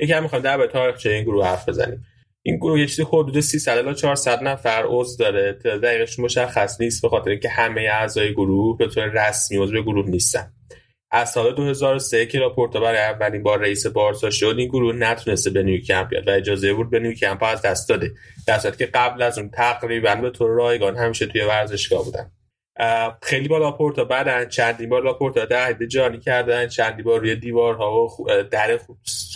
یکم می‌خوام راجع به تاریخچه این گروه حرف بزنیم. این گروه یه چیزی حدود 300 الی 400 نفر عضو داره. دقیقش مشخص نیست به خاطر اینکه همه اعضای گروه به طور رسمی عضو گروه نیستن. از سال 2003 که لاپورتا برای اولین بار رئیس بارسا شد این گروه نتونسته به نیوکمپ بیاد و اجازه ورود به نیوکمپ از دست داده. در که قبل از اون تقریبا به طور رایگان همیشه توی ورزشگاه بودن. خیلی با لاپورتا بعد چندی بار لاپورتا در جانی کردن چندی بار روی دیوارها و در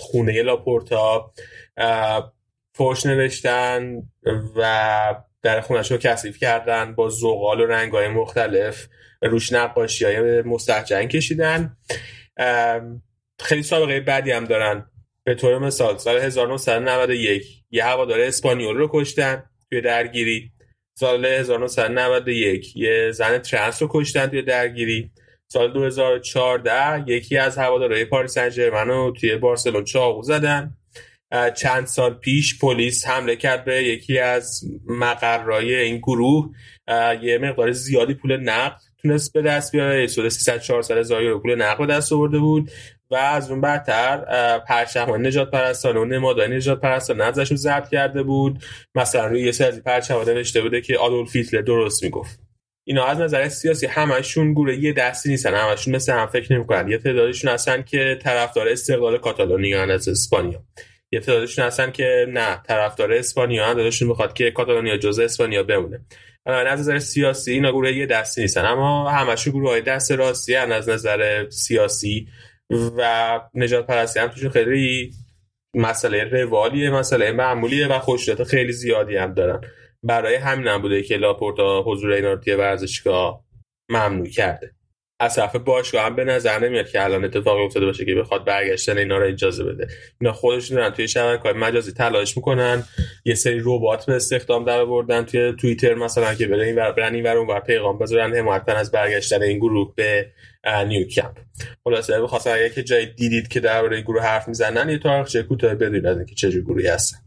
خونه لاپورتا فوش نوشتن و در خونش رو کثیف کردن با زغال و رنگ های مختلف روش نقاشی های مستحجن کشیدن. خیلی سابقه بعدی هم دارن. به طور مثال سال 1991 یه هوادار اسپانیول رو کشتن توی درگیری. سال 1991 یه زن ترنس رو کشتن توی درگیری. سال 2014 یکی از هوادارهای پاریس سن رو توی بارسلون چاقو زدن. چند سال پیش پلیس حمله کرد به یکی از مقرهای این گروه. یه مقدار زیادی پول نقد تونست به دست بیاره. حدود 300 400 هزار یورو پول نقد به دست آورده بود. و از اون بعدتر پرچم نجات پرستان و نمادهای نجات پرستان ازشون ضبط کرده بود. مثلا روی یه سری پرچم نوشته بوده که آدولف هیتلر درست می‌گفت. اینا از نظر سیاسی همشون گوره یه دستی نیستن. همشون مثل هم فکر نمی‌کنن. یه تعدادشون هستن که طرفدار استقلال کاتالونیا از اسپانیا. یه تعدادشون هستن که نه طرفدار اسپانیا دادشون می‌خواد که کاتالونیا جزء اسپانیا بمونه. از نظر سیاسی اینا گروه یه دستی نیستن. اما همشون گروه های دست راستی از نظر سیاسی و نجات پرستی هم توشون خیلی مسئله روالیه مسئله معمولیه و خوشیت خیلی زیادی هم دارن. برای همین هم بوده که لاپورتا حضور توی ورزشگاه ممنوع کرده. از طرف باشگاه هم به نظر نمیاد که الان اتفاقی افتاده باشه که بخواد برگشتن اینا رو اجازه بده. اینا خودشون دارن توی شبکه‌های مجازی تلاش می‌کنن. یه سری ربات به استخدام در آوردن توی توییتر مثلا که برن این برن این ور پیغام بذارن حمایت از برگشتن این گروه به نیو کمپ. خلاصه بخواستم اگه که جای دیدید که درباره گروه حرف می‌زنن یه تاریخچه کوتاه بدونید از اینکه چه گروهی هستن.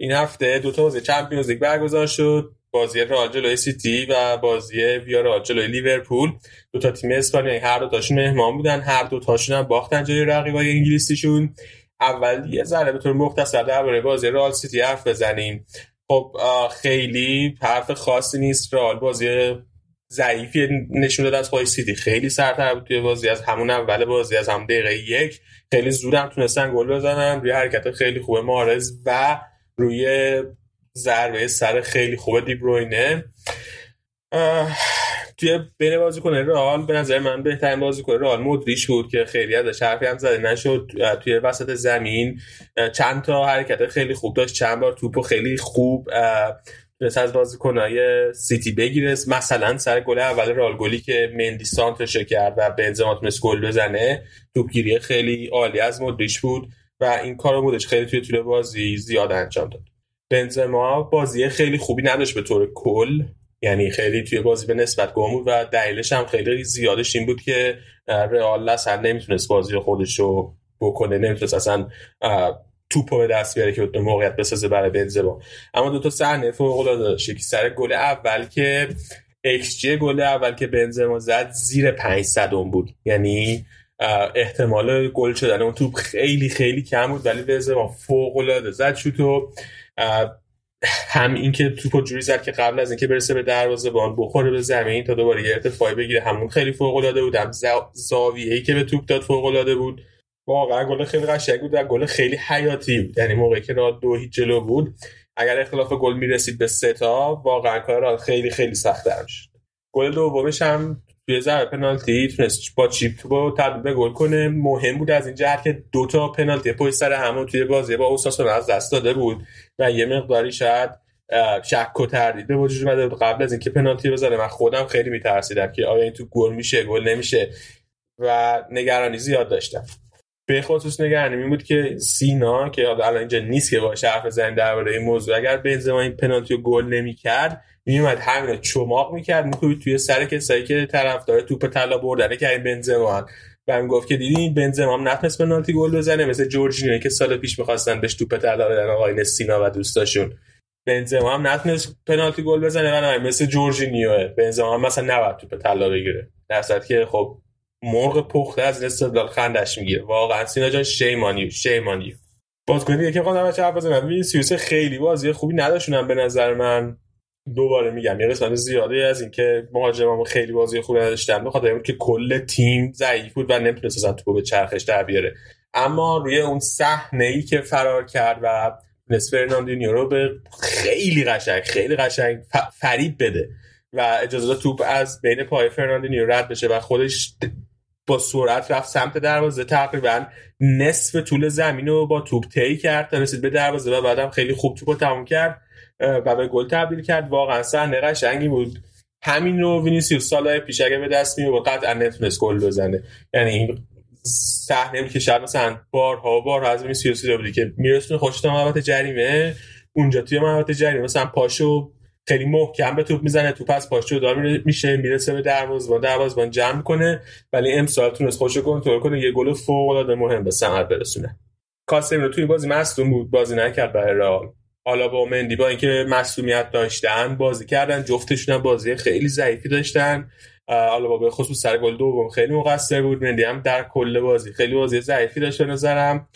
این هفته دو تا بازی چمپیونز لیگ برگزار شد. بازی رئال جلوی سیتی و بازی ویارال جلوی لیورپول. دو تا تیم اسپانیایی هر دو تاشون مهمان بودن هر دو تاشون هم باختن جلوی رقیبای انگلیسیشون. اول یه ذره به طور مختصر درباره بازی رئال سیتی حرف بزنیم. خب خیلی حرف خاصی نیست. رئال بازی ضعیفی نشون داد از خودش سیتی. خیلی سرتر بود توی بازی از همون اول بازی از هم دقیقه یک. خیلی زودم تونستن گل بزنن. روی حرکت خیلی خوب مارز و روی ضربه سر خیلی خوب دیبروینه توی بین بازیکن رئال به نظر من بهترین بازیکن رئال مودریچ بود که خیلی ازش حرفی هم زده نشد. توی وسط زمین چند تا حرکت خیلی خوب داشت چند بار توپو خیلی خوب تونست از بازیکنهای سیتی بگیره. مثلا سر گل اول رئال گلی که مندی سانترش کرد و بنزما تونست گل بزنه توپگیری خیلی عالی از مودریچ بود و این کارو مودریچ خیلی توی طول بازی زیاد انجام داد. بنزما بازی خیلی خوبی نداشت به طور کل. یعنی خیلی توی بازی به نسبت گم بود و دلیلش هم خیلی زیادش این بود که رئال اصلا نمی‌تونست بازی خودش رو بکنه نمی‌تونست اصلا توپو به دست بیاره که موقعیت بسازه برای بنزما. اما دو تا صحنه فوق العاده داشت سر گل اول که ایکس جی گل اول که بنزما زد زیر 500 بود. یعنی احتمال گل شدن اون توپ خیلی خیلی کم بود ولی بنزما فوق العاده زد شوتو. هم اینکه توپو جوری زد که قبل از اینکه برسه به دروازه بان بخوره به زمین تا دوباره یه ارتفاعی بگیره. همون خیلی فوق العاده بود زاویه‌ای که به توپ داد فوق العاده بود. واقعا گل خیلی قشنگ بود و گل خیلی حیاتی بود. یعنی موقعی که راه دو هیچ جلو بود اگر اختلاف گل می‌رسید به سه تا واقعا کار خیلی خیلی سخت شد. گل دومش هم توی ضربه پنالتی تونست با چیپ تو تبدیل به گل کنه. مهم بود از این جهت که دو تا پنالتی پشت سر همون توی بازی با اوساسونا از دست داده بود و یه مقداری شاید شک و تردید به وجود اومده بود. قبل از اینکه پنالتی بزنه من خودم خیلی میترسیدم که آیا این تو گل میشه گل نمیشه و نگرانی زیاد داشتم. به خصوص نگرانی این بود که سینا که الان اینجا نیست که باشه حرف زنی درباره این موضوع اگر بنزما این پنالتی رو گل نمی‌کرد میومد همین چماق می‌کرد میکوبید توی سر کسایی که طرفدار توپ طلا بردنه که این بنزما و گفت که دیدی این بنزما هم نتونست پنالتی گل بزنه مثل جورجینیو که سال پیش می‌خواستن بهش توپ طلا بدن آقای سینا و دوستاشون. بنزما هم نتونست پنالتی گل بزنه و مثل جورجینیو بنزما هم مثلا نباید توپ طلا بگیره. در که خب مرغ پخته از استدلال خندش می‌گیره. واقعا سینا جان شیمانیو شیمانیو باز کنید که خودم چه حرف بزنم سیوس خیلی بازی خوبی نداشونم به نظر من. دوباره میگم یه قسمت زیاده از اینکه مهاجمام خیلی بازی خوبی نداشتن بخاطر که کل تیم ضعیف بود و نمی‌تونست اصلا توپو به چرخش در بیاره. اما روی اون صحنه ای که فرار کرد و نصف فرناندینیو رو به خیلی قشنگ خیلی قشنگ فریب بده و اجازه توپ از بین پای فرناندینیو رد بشه و خودش با سرعت رفت سمت دروازه. تقریبا نصف طول زمین رو با توپ طی کرد تا رسید به دروازه و بعدم خیلی خوب توپ رو تموم کرد. و به گل تبدیل کرد. واقعا صحنه قشنگی بود. همین رو وینیسیوس سال پیش اگه به دست می بود قطعا نتونست گل بزنه. یعنی این صحنه که شاید مثلا بارها بار از وینیسیوس رو بودی که میرسونه خوش تا محوطه جریمه. اونجا توی محوطه جریمه. مثلا پاشو خیلی محکم به توپ می‌زنه. توپ از پاش جدا میشه می‌رسه به دروازه‌بان. دروازه‌بان جمع کنه ولی امسال تونست خوش کنترل کنه. یه گل فوق العاده مهم به ثمر برسونه. کاسمیرو توی بازی مصدوم بود. بازی نکرد برای رئال. حالا با مندی با اینکه مصومیت داشتن بازی کردن جفتشون هم بازی خیلی ضعیفی داشتن. حالا با به خصوص سر گل دوم خیلی مقصر بود. مندی هم در کل بازی خیلی بازی ضعیفی داشت نظرم.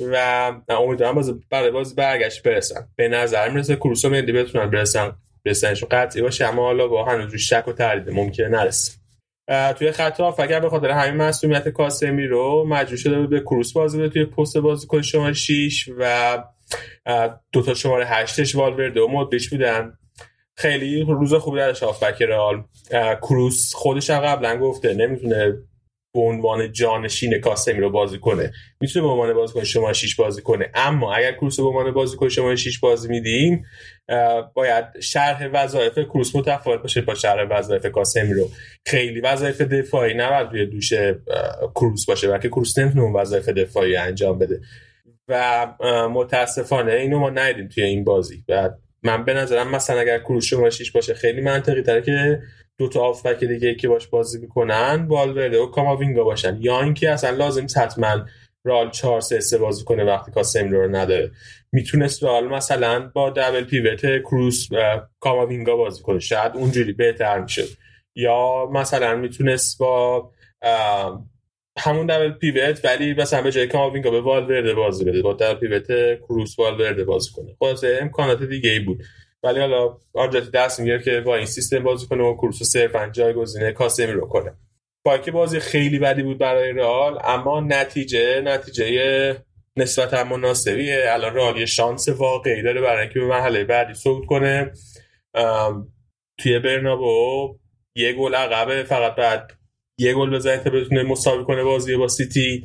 و امیدوارم باز برای بازی برگشت برسن. به نظر می‌رسه کروس و مندی بتونن برسن. رسنشون قطعی باشه اما حالا با هنوز شک و تردید ممکنه نرسه. توی خط فکر به خاطر همین مسئولیت کاسمی رو مجبور شده به کروس بازی بده توی پست بازیکن شماره 6 و دو تا شماره 8ش والورده و مودریچ بودن. خیلی روز خوبی داشت هافبک رئال. کروس خودش هم قبلا گفته نمی‌تونه به عنوان جانشین کاسمی رو بازی کنه. می‌تونه به عنوان بازیکن شما 6 بازی کنه. اما اگر کروس رو به عنوان بازیکن شما 6 بازی میدیم باید شرح وظایف کروس متفاوت باشه با شرح وظایف کاسمی رو. خیلی وظایف دفاعی نباید روی دوش کروس باشه بلکه کروس نمی‌تونه اون وظایف دفاعی انجام بده. و متاسفانه اینو ما ندیدیم توی این بازی. و من به نظرم مثلا اگر کروس شما 6 باشه خیلی منطقی تره که دو تا آفبک دیگه که باش بازی می‌کنن والورده و کاماوینگا باشن. یا اینکه اصلا لازم حتما رال 4 3 3 بازی کنه وقتی کاسمیرو رو نداره. می‌تونست رال مثلا با دبل پیوت کروس و کاماوینگا بازی کنه. شاید اونجوری بهتر می‌شد. یا مثلا می‌تونست با همون دبل پیوت ولی مثلا به جای کاماوینگا به والورده بازی بده. با دبل پیوت کروس والورده بازی کنه. خلاص امکانات دیگه ای بود. ولی حالا آنجاتی دست می‌گیره که با این سیستم بازی کنه و کروسو صرفا جایگزین کاسمی رو کنه. با که بازی خیلی بدی بود برای رئال اما نتیجه نتیجه نسبتا مناسبیه. الان رئال یه شانس واقعی داره برای اینکه به مرحله بعدی صعود کنه. توی برنابو یه گل عقبه فقط بعد یه گل بزنه تا بتونه مساوی کنه بازی با سیتی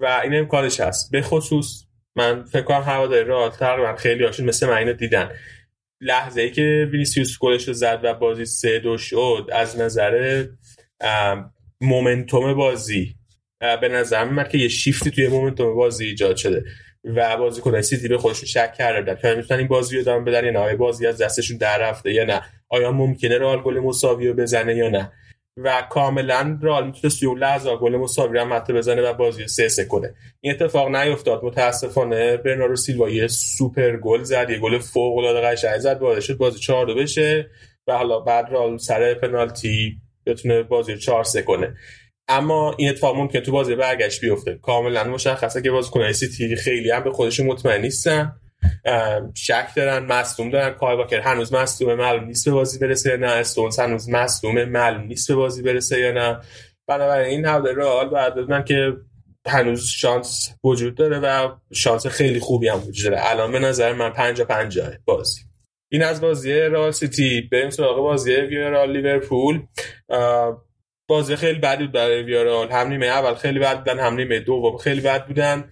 و این امکانش هست. به خصوص من فکر کنم هواداری رئال تقریبا خیلی هاشون مثل من اینو دیدن. لحظه ای که وینیسیوس گلش رو زد و بازی سه دو شد از نظر momentum بازی به نظر میاد که یه شیفتی توی momentum بازی ایجاد شده و بازیکن سیتی به خودشون شک کرده که می‌تونن این بازی رو ادامه بدن؟ یا نه بازی از دستشون در رفته یا نه؟ آیا ممکنه رئال گل مساوی رو بزنه یا نه؟ و کاملا رئال می‌تونست اون لحظه گل مساوی هم حتی بزنه و بازی سه سه کنه. این اتفاق نیفتاد. متاسفانه برنارو سیلوا یه سوپر گل زد یه گل فوق العاده قشنگ زد. وارد شد بازی 4 2 بشه و حالا بعد رئال سر پنالتی بتونه بازی 4 3 کنه. اما این اتفاق ممکن تو بازی برگشت بیفته. کاملا مشخصه که بازیکن سیتی خیلی هم به خودشون مطمئن نیستن. شک دارن مصدوم دارن. کای واکر هنوز مصدوم معلوم نیست به بازی برسه یا نه. استونز هنوز مصدوم معلوم نیست به بازی برسه یا نه. بنابراین این حال رئال باید بدونن که هنوز شانس وجود داره و شانس خیلی خوبی هم وجود داره. الان به نظر من 50 50 بازی. این از بازی رئال سیتی. بریم سراغ بازی ویارال لیورپول. بازی خیلی بدی بود برای ویارال. هم نیمه اول خیلی بد بودن هم نیمه دوم خیلی بد بودن.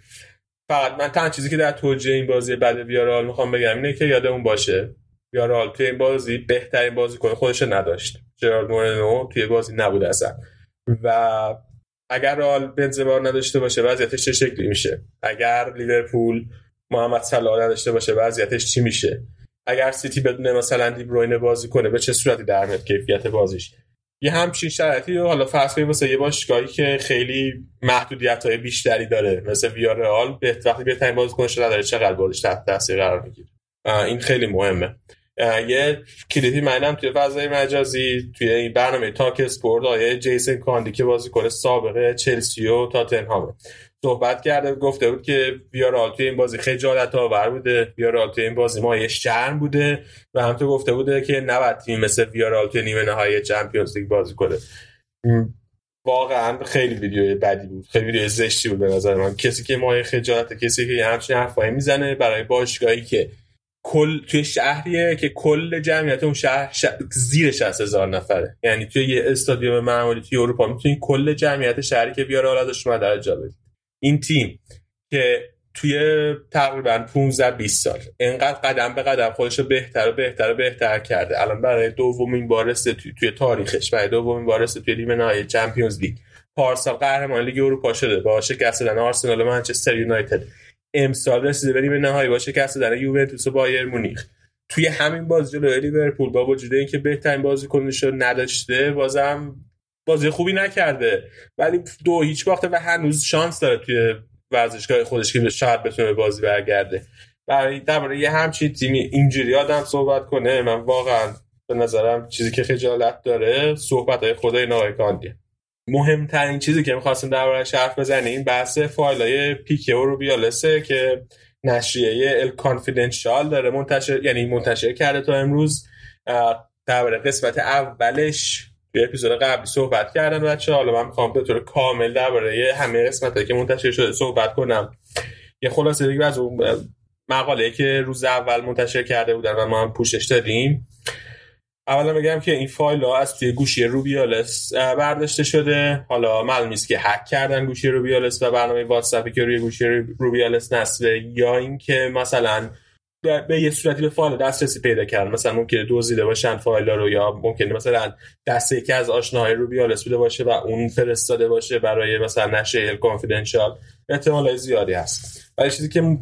فقط من تنها چیزی که در توجیه این بازی بعد ویارال می‌خوام بگم اینه که یادمون باشه ویارال توی این بازی بهترین بازی کنه خودش نداشت. جرارد مورنو توی بازی نبود اصلا. و اگر رال بنزما نداشته باشه وضعیتش چه شکلی میشه؟ اگر لیورپول محمد صلاح نداشته باشه وضعیتش چی میشه؟ اگر سیتی بدون مثلا دیبروینه بازی کنه به چه صورتی در میاد کیفیت بازیش؟ یه همچین شرطی رو حالا فرض کنیم واسه یه باشگاهی که خیلی محدودیت های بیشتری داره مثل ویارال به وقتی بهترین بازیکنش نداره چقدر بازیش تحت تاثیر قرار می‌گیره؟ این خیلی مهمه. یه کلیدی منم توی فضای مجازی توی این برنامه تاک اسپورت آیه جیسن کاندی که بازیکن سابقه چلسی و تاتنهام صحبت کرده گفته بود که بیارال توی این بازی. خجالت آور بوده. بیارال توی این بازی. ما یه شرم بوده. و همطور گفته بوده که نباید تیم مثل بیارال توی نیمه نهایی چمپیونز لیگ بازی کنه. واقعا خیلی ویدیو بدی بود. خیلی ویدیو زشتی بود به نظر من. کسی که مایه خجالت کسی که همچین حرفایی می‌زنه برای باشگاهی که کل توی شهریه که کل جمعیت اون شهر, زیر 60 هزار نفره. یعنی توی یه استادیوم معمولی توی اروپا می‌تونی کل جمعیت شهری که بیاره حالا شما در جا این تیم که توی تقریبا 15 20 سال انقدر قدم به قدم خودش رو بهتر و بهتر و بهتر کرده. الان برای دومین بار توی, توی تاریخش برای دومین بار توی نیمه نهایی چمپیونز لیگ. پارسال قهرمان لیگ اروپا شده با شکست دادن آرسنال و منچستر یونایتد. امسال رسیده به نیمه نهایی با شکست دادن یوونتوس و بایر مونیخ. توی همین بازی جلوی لیورپول با وجود اینکه بهترین بازیکنش رو نداشته بازم بازی خوبی نکرده. ولی دو هیچ باخته و هنوز شانس داره توی ورزشگاه خودش که شاید بتونه بازی برگرده. برای درباره یه همچین تیمی اینجوری آدم صحبت کنه من واقعا به نظرم چیزی که خجالت داره صحبت های خدای ناقیقاندیه مهمترین چیزی که می‌خواستیم درباره حرف بزنیم بحث فایل های پیکه و روبیالسه که نشریه ال کانفیدنشال داره منتشر یعنی منتشر کرده تا امروز. درباره قسمت اولش توی اپیزود قبلی صحبت کردن بچه حالا من می‌خوام به طور کامل درباره همه قسمت که منتشر شده صحبت کنم. یه خلاصه دیگه از اون مقاله که روز اول منتشر کرده بودن و ما هم پوشش دادیم. اولا بگم که این فایل ها از توی گوشی روبیالس برداشته شده. حالا معلوم نیست که هک کردن گوشی روبیالس و برنامه واتساپی که روی گوشی روبیالس نصبه یا اینکه مثلا به یه صورتی به فایل دسترسی پیدا کردن. مثلا ممکنه دزدیده باشن فایل رو یا ممکنه مثلا دست یکی از آشناهای روبیالس بوده باشه و اون فرستاده باشه برای مثلا نشر کانفیدنشال احتمال زیادی هست. ولی چیزی که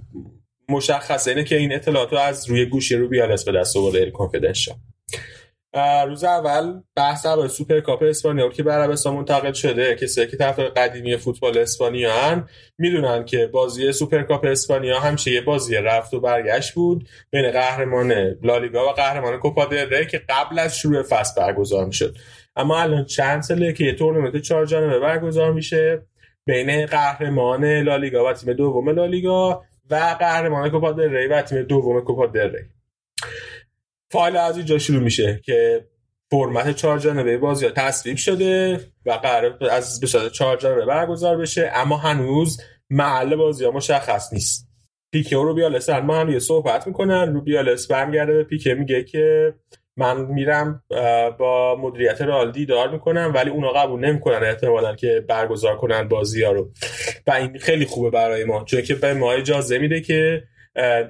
مشخصه اینه که این اطلاعات رو از روی گوشی روبیالس به دست آورده کنفیدنشال روز اول بحث سوپر سوپرکاپ اسپانیا که به عربستان منتقل شده. کسایی که طرف قدیمی فوتبال اسپانیا هن می‌دونن که بازی سوپرکاپ اسپانیا همیشه یه بازی رفت و برگشت بود بین قهرمان لالیگا و قهرمان کوپا دل ری که قبل از شروع فصل برگزار می‌شد. اما الان چند ساله که یه تورنمنت چهار جانبه برگزار میشه بین قهرمان لالیگا و تیم دوم لالیگا و قهرمان کوپا دل و تیم دوم کوپا دل فایل از اینجا شروع میشه که فرمت چهار جانبه بازی ها تصویب شده و قرار از به صورت چهار جانبه برگزار بشه اما هنوز محل بازی ها مشخص نیست. پیکه و روبیالس ما هم یه صحبت می‌کنن روبیالس برمیگرده به پیکه میگه که من میرم با مدیریت رئال دیدار می‌کنم ولی اونا قبول نمی‌کنن احتمالا که برگزار کنن بازی ها رو. و این خیلی خوبه برای ما چون که به ما اجازه میده که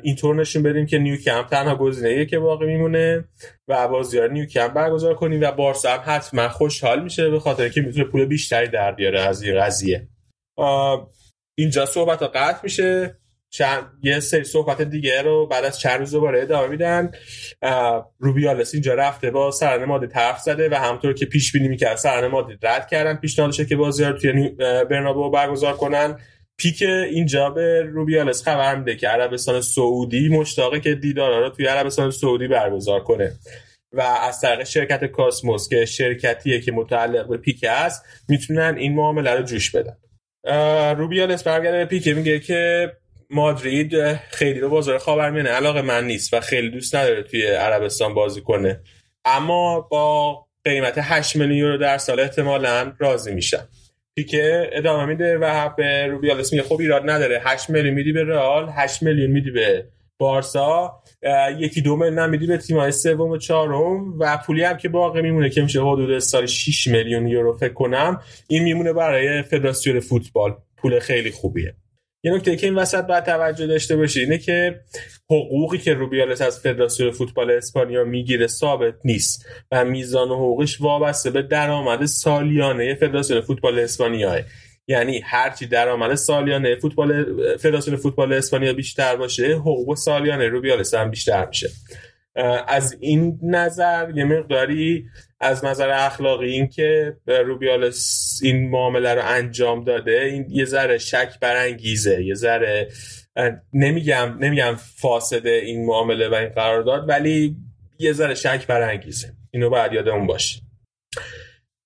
اینطور نشون بدیم که نیو کمپ تنها گزینه که باقی میمونه و بازی ها نیو کمپ برگزار کنیم و بارسا هم حتما خوشحال میشه به خاطر که می‌تونه پول بیشتری در بیاره از این قضیه. اینجا صحبت ها قطع میشه. چند یه سری صحبت دیگه رو بعد از چند روز دوباره ادامه میدن. روبیالس اینجا رفته با سرن مادی طرف زده و همطور که پیش بینی می‌کرد سرن مادی رد کردن پیشنهادشه که بازی توی برنابو برگزار کنن. پیک اینجا به روبیالس خبر میده که عربستان سعودی مشتاقه که دیدارا رو توی عربستان سعودی برگزار کنه. و از طریق شرکت کاسموس که شرکتیه که متعلق به پیک است می‌تونن این معامله رو جوش بدن. روبیالس برگرده به پیک میگه که مادرید خیلی به بازار خاورمیانه علاقه من نیست و خیلی دوست نداره توی عربستان بازی کنه. اما با قیمت 8 میلیون یورو در سال احتمالا راضی میشن. پیکه ادامه میده و به روبیالس میگه خب ایراد نداره. 8 میلیون میدی به رئال 8 میلیون میدی به بارسا. یکی دو میلیون میدی به تیم‌های سوم و چهارم و پولی هم که باقی میمونه که میشه حدود سال 6 میلیون یورو فکر کنم. این میمونه برای فدراسیون فوتبال. پول خیلی خوبیه. یه نکته که این وسط باید توجه داشته باشی اینه که حقوقی که روبیالس از فدراسیون فوتبال اسپانیا می‌گیره ثابت نیست و میزان حقوقش وابسته به درآمد سالیانه فدراسیون فوتبال اسپانیا یعنی هرچی درآمد سالیانه فوتبال فدراسیون فوتبال اسپانیا بیشتر باشه حقوق سالیانه روبیالس هم بیشتر میشه. از این نظر یه مقداری از نظر اخلاقی این که روبیالس این معامله رو انجام داده این یه ذره شک برانگیزه یه ذره نمیگم نمیگم فاسده این معامله و این قرارداد ولی یه ذره شک برانگیزه. اینو باید یادمون باشه.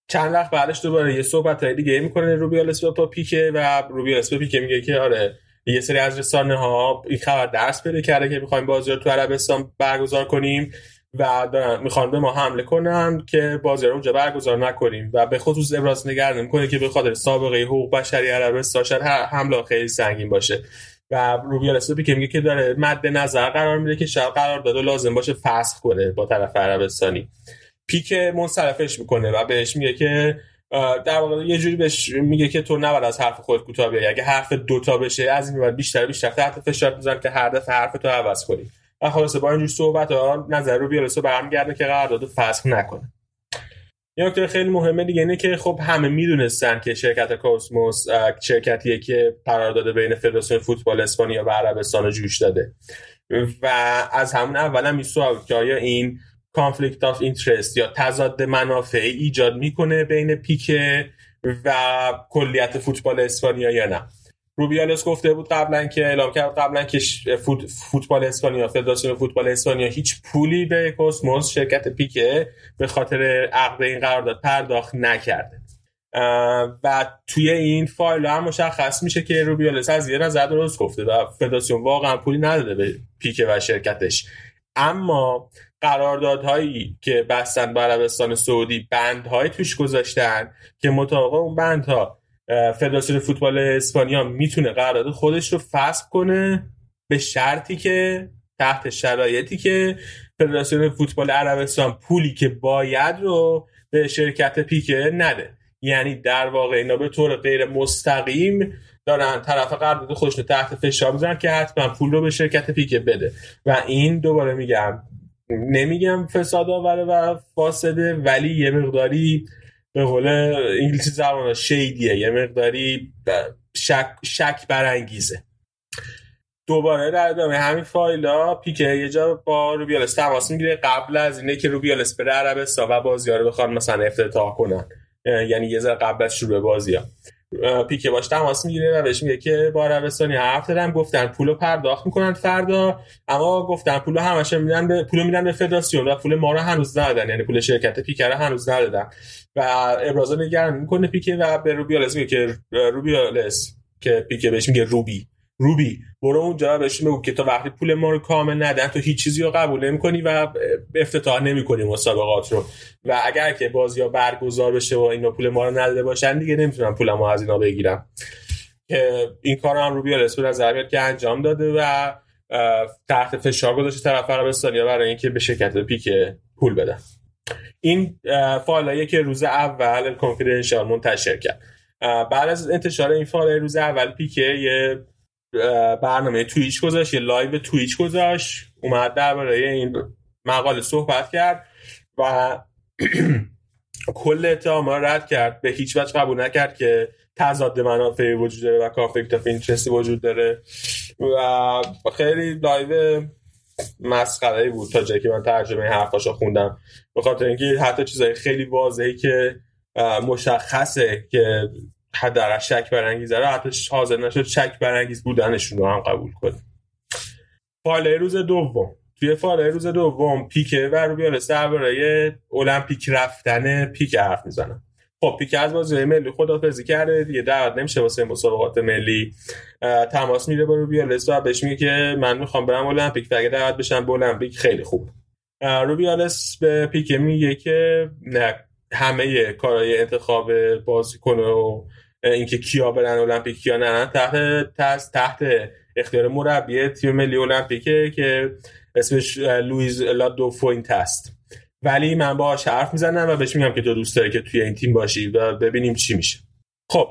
چند وقت بعدش دوباره یه صحبت های دیگه می‌کنه روبیالس با پیکه و روبیالس با پیکه میگه که آره یه سری از رسانه ها این خبر درس بده کرده که می‌خوایم بازی رو تو عربستان برگزار کنیم. و می‌خوان به ما حمله کنن که بازی رو اونجا برگزار نکنیم و به خصوص ابراز نگران می‌کنه که به خاطر سابقه حقوق بشری عربستان شاید حمله خیلی سنگین باشه. و روبیال که میگه که داره مد نظر قرار میده که شاید قرار داده لازم باشه فسخ کنه با طرف عربستانی پیک منصرفش می‌کنه و بهش میگه که در واقع یه جوری بهش میگه که تو نباید از حرف خود کوتاه بیای. اگه حرف دوتا بشه از این بیشتر بیشتر تحت فشار می‌ذارم که هر دفعه حرف تو عوض کنی. و خلاصه با اینجور صحبت ها نظر رو بیارسه برمیگرده که قرارداد فسخ نکنه. یه نکته خیلی مهمه دیگه اینه که خب همه می‌دونستن که شرکت کوسموس شرکتیه که قرارداد بین فدراسیون فوتبال اسپانیا و عربستان جوش داده. و از همون اول هم سوال که آیا این conflict of interest یا تضاد منافع ایجاد می‌کنه بین پیکه و کلیت فوتبال اسپانیا یا نه؟ روبیالس گفته بود قبلا که اعلام کرد قبلا که فوت، فوتبال اسپانیا فدراسیون فوتبال اسپانیا هیچ پولی به کوسموس شرکت پیکه به خاطر عقد این قرارداد پرداخت نکرده. و توی این فایل هم مشخص میشه که روبیالس از یه نظر درست گفته و فدراسیون واقعا پولی نداده به پیکه و شرکتش. اما قراردادهایی که بستن به عربستان سعودی بندهایی توش گذاشتن که مطابق اون بندها فدراسیون فوتبال اسپانیا می‌تونه قرارداد خودش رو فسخ کنه به شرطی که تحت شرایطی که فدراسیون فوتبال عربستان پولی که باید رو به شرکت پیکه نده. یعنی در واقع اینا به طور غیر مستقیم دارن طرف قرارداد خودش رو تحت فشار می‌ذارن که حتما پول رو به شرکت پیکه بده. و این دوباره میگم نمیگم فساد آوره و فاسده ولی یه مقداری به قول انگلیسی زبان شیدیه یه مقداری شک, شک برانگیزه. دوباره در ادامه همین فایلا پیکه یه جا با روبیالس تماس می‌گیره. قبل از اینه که روبیالس بره عربستان و بازی رو بخوان مثلا افتتاح کنن. یعنی یه ذره قبل از شروع بازی ها پیکه باش تماس می‌گیره و بهش میگه که با عربستانی حرف دارن گفتن پولو پرداخت می‌کنن فردا. اما گفتن پولو همش میدن به پولو میدن به فدراسیون و پول ما رو هنوز ندادن. یعنی پول شرکت پیکه رو هنوز ندادن. و ابراز نگران می‌کنه پیکه و به روبیالس میگه که روبیالس که پیکه بهش میگه روبی. روبی برو اونجا بهشون بگو که تا وقتی پول ما رو کامل ندن تو هیچ چیزی رو قبول نمی‌کنی و افتتاح نمی‌کنی مسابقات رو. و اگر که بازی ها برگزار بشه و اینا پول ما رو نداده باشن دیگه نمی‌تونن پول ما از اینا بگیرم که این کار هم روبی الاسپور از که انجام داده و تحت فشار گذاشته طرف عربستانیا برای اینکه به شرکت پیکه پول بدن. این فایلایی که روز اول کنفیدنشال منتشر کرد. بعد از انتشار این فایل روز اول پیکه یه برنامه تویچ گذاشت یه لایو تویچ گذاشت اومد درباره این مقاله صحبت کرد و کل اتهام رد کرد. به هیچ وجه قبول نکرد که تضاد منافعی وجود داره و conflict of وجود داره. و خیلی لایو مسخره بود تا جایی که من ترجمه حرفاشو خوندم. به خاطر اینکه حتی چیزای خیلی واضحی که مشخصه که حداقل شک برانگیزه رو حتی حاضر نشد شک برانگیز بودنشون رو هم قبول کنه. فایل روز دوم. توی فایل روز دوم پیکه و روبیالس درباره المپیک رفتن پیکه حرف می‌زنم خب پیک از بازی ملی خدافظی کرده دیگه دعوت نمیشه واسه مسابقات ملی. تماس میره با روبیالس و بهش میگه که من می‌خوام برم المپیک و اگه دعوت بشم به المپیک خیلی خوب. روبیالس به پیک میگه که نه همه کارهای انتخاب بازیکن و اینکه کیا برن المپیک کیا نرن تحت تحت, تحت اختیار مربی تیم ملی المپیکه که اسمش لوئیس دلا فوئنته هست ولی من باهاش حرف می‌زنم و بهش میگم که تو دوست داری که توی این تیم باشی و ببینیم چی میشه. خب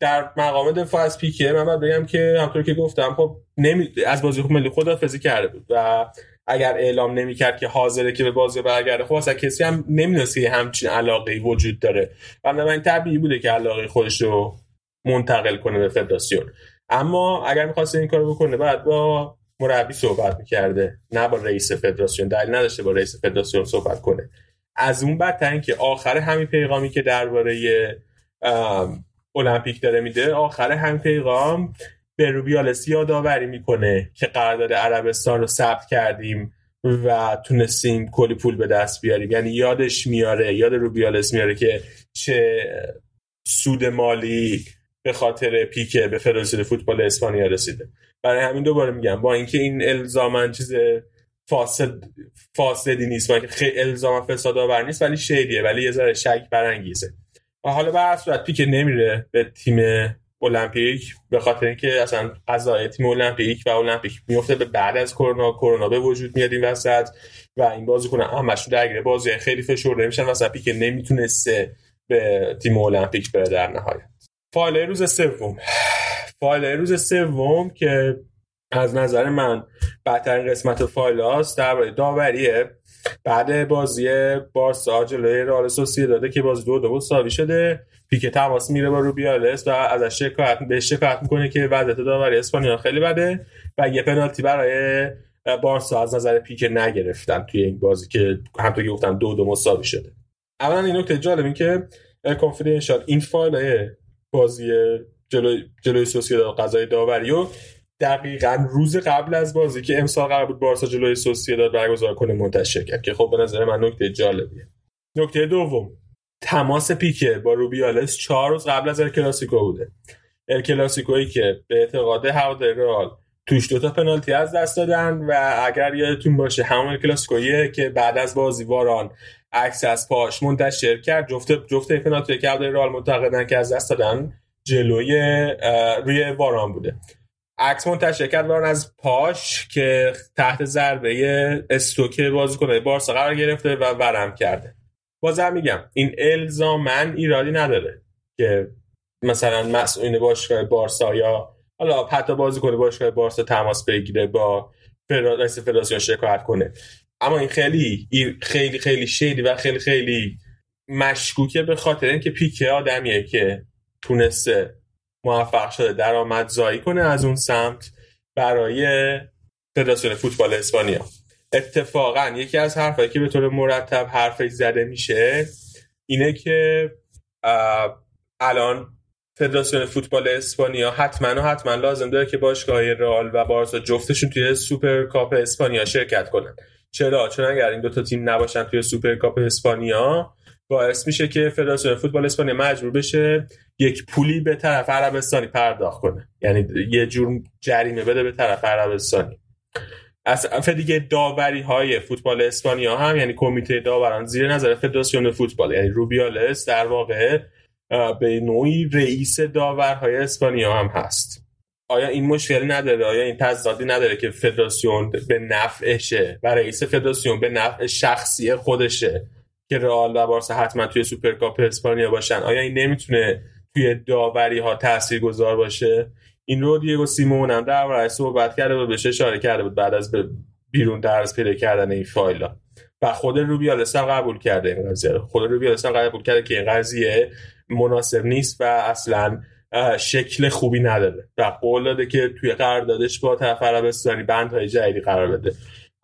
در مقام دفاع از پیکه من باید بگم که همطور که گفتم خب نمی... از بازی ملی خدافزی کرده بود و اگر اعلام نمی‌کرد که حاضره که به بازی برگرده خب اصلا کسی هم نمی‌دونست که همچین علاقه وجود داره. این طبیعی بوده که علاقه خودش رو منتقل کنه به فدراسیون. اما اگر می‌خواست این کارو بکنه بعد با مربی صحبت می‌کرده نه با رئیس فدراسیون. دلیل نداشته با رئیس فدراسیون صحبت کنه. از اون بدتر که آخر همین پیغامی که درباره المپیک داره میده آخر همین پیغام به روبیالس یادآوری می‌کنه که قرارداد عربستان رو ثبت کردیم و تونستیم کلی پول به دست بیاریم. یعنی یادش میاره یاد روبیالس میاره که چه سود مالی به خاطر پیکه به فدراسیون فوتبال اسپانیا رسیده. برای همین دوباره میگم با اینکه این الزامن چیز فاسد فاسدی نیست و خیلی الزام فساد آور نیست ولی شیدیه ولی یه ذره شک برانگیزه. و حالا به صورت پیک نمیره به تیم المپیک به خاطر اینکه اصلا قضای تیم المپیک و المپیک میفته به بعد از کرونا کرونا به وجود میاد این وسط و این بازیکن همشون درگیر بازی خیلی فشرده میشن واسه پیک نمی‌تونسته به تیم المپیک بره در نهایت. فایل روز سوم. فایل روز سوم که از نظر من بدترین قسمت فایل هاست درباره داوریه. بعد بازی بارسا جلوی رئال داده که بازی دو دو مساوی شده. پیک تماس میره با روبیالس و ازش شکایت به شکایت می‌کنه که وضعیت داوری اسپانیا خیلی بده و یه پنالتی برای بارسا از نظر پیک نگرفتن توی این بازی که همونطور که گفتم دو دو مساوی شده. اولا این نکته جالب این که کنفیدنشال این فایل بازی جلوی جلوی سوسییداد قضای داوری و دقیقا روز قبل از بازی که امسال قرار بود بارسا جلوی داد برگزار کنه منتشر کرد. که خب به نظر من نکته جالبیه. نکته دوم تماس پیکه با روبیالس چهار روز قبل از کلاسیکو بوده. ال کلاسیکویی که به اعتقاد هوادار رئال توش دوتا پنالتی از دست دادن و اگر یادتون باشه همون کلاسیکویی که بعد از بازی واران عکس از پاش منتشر کرد. جفت جفت پنالتی که رئال معتقدن که از دست دادن. جلوی روی واران بوده. عکس منتشر کرد وارن از پاش که تحت ضربه استوکه کنه. بارسا قرار گرفته و ورم کرده. بازم میگم این الزامن ایرادی نداره که مثلا مسئولین باشگاه بارسا یا حالا حتی کنه باشگاه بارسا تماس بگیره با رئیس فدراسیون شکایت کنه. اما این خیلی خیلی خیلی شیدی و خیلی خیلی مشکوکه به خاطر اینکه پیکه آدمیه که تونسته موفق شده درآمد زایی کنه از اون سمت برای فدراسیون فوتبال اسپانیا. اتفاقا یکی از حرفایی که به طور مرتب حرفی زده میشه اینه که الان فدراسیون فوتبال اسپانیا حتما و حتما لازم داره که باشگاه رئال و بارسا جفتشون توی سوپر کاپ اسپانیا شرکت کنن. چرا؟ چون اگر این دو تا تیم نباشن توی سوپر کاپ اسپانیا باعث میشه که فدراسیون فوتبال اسپانیا مجبور بشه یک پولی به طرف عربستانی پرداخت کنه. یعنی یه جور جریمه بده به طرف عربستانی. از دیگه داوری های فوتبال اسپانیا هم یعنی کمیته داوران زیر نظر فدراسیون فوتبال یعنی روبیالس در واقع به نوعی رئیس داورهای اسپانیا هم هست. آیا این مشکلی نداره؟ آیا این تضادی نداره که فدراسیون به نفعشه؟ و رئیس فدراسیون به نفع شخصی خودشه. که رئال و بارسا حتما توی سوپرکاپ اسپانیا باشن. آیا این نمی‌تونه توی داوری ها تاثیر گذار باشه؟ این رو دیگو سیمون هم در صحبت کرده و بهش اشاره کرده بود بعد از بیرون درز پیدا کردن این فایل و خود روبیالس هم قبول کرده این قضیه خود روبیالس هم قبول کرده که این قضیه مناسب نیست و اصلا شکل خوبی نداره. و قول داده که توی قراردادش با طرف عربستانی بندهای جدیدی قرار بده.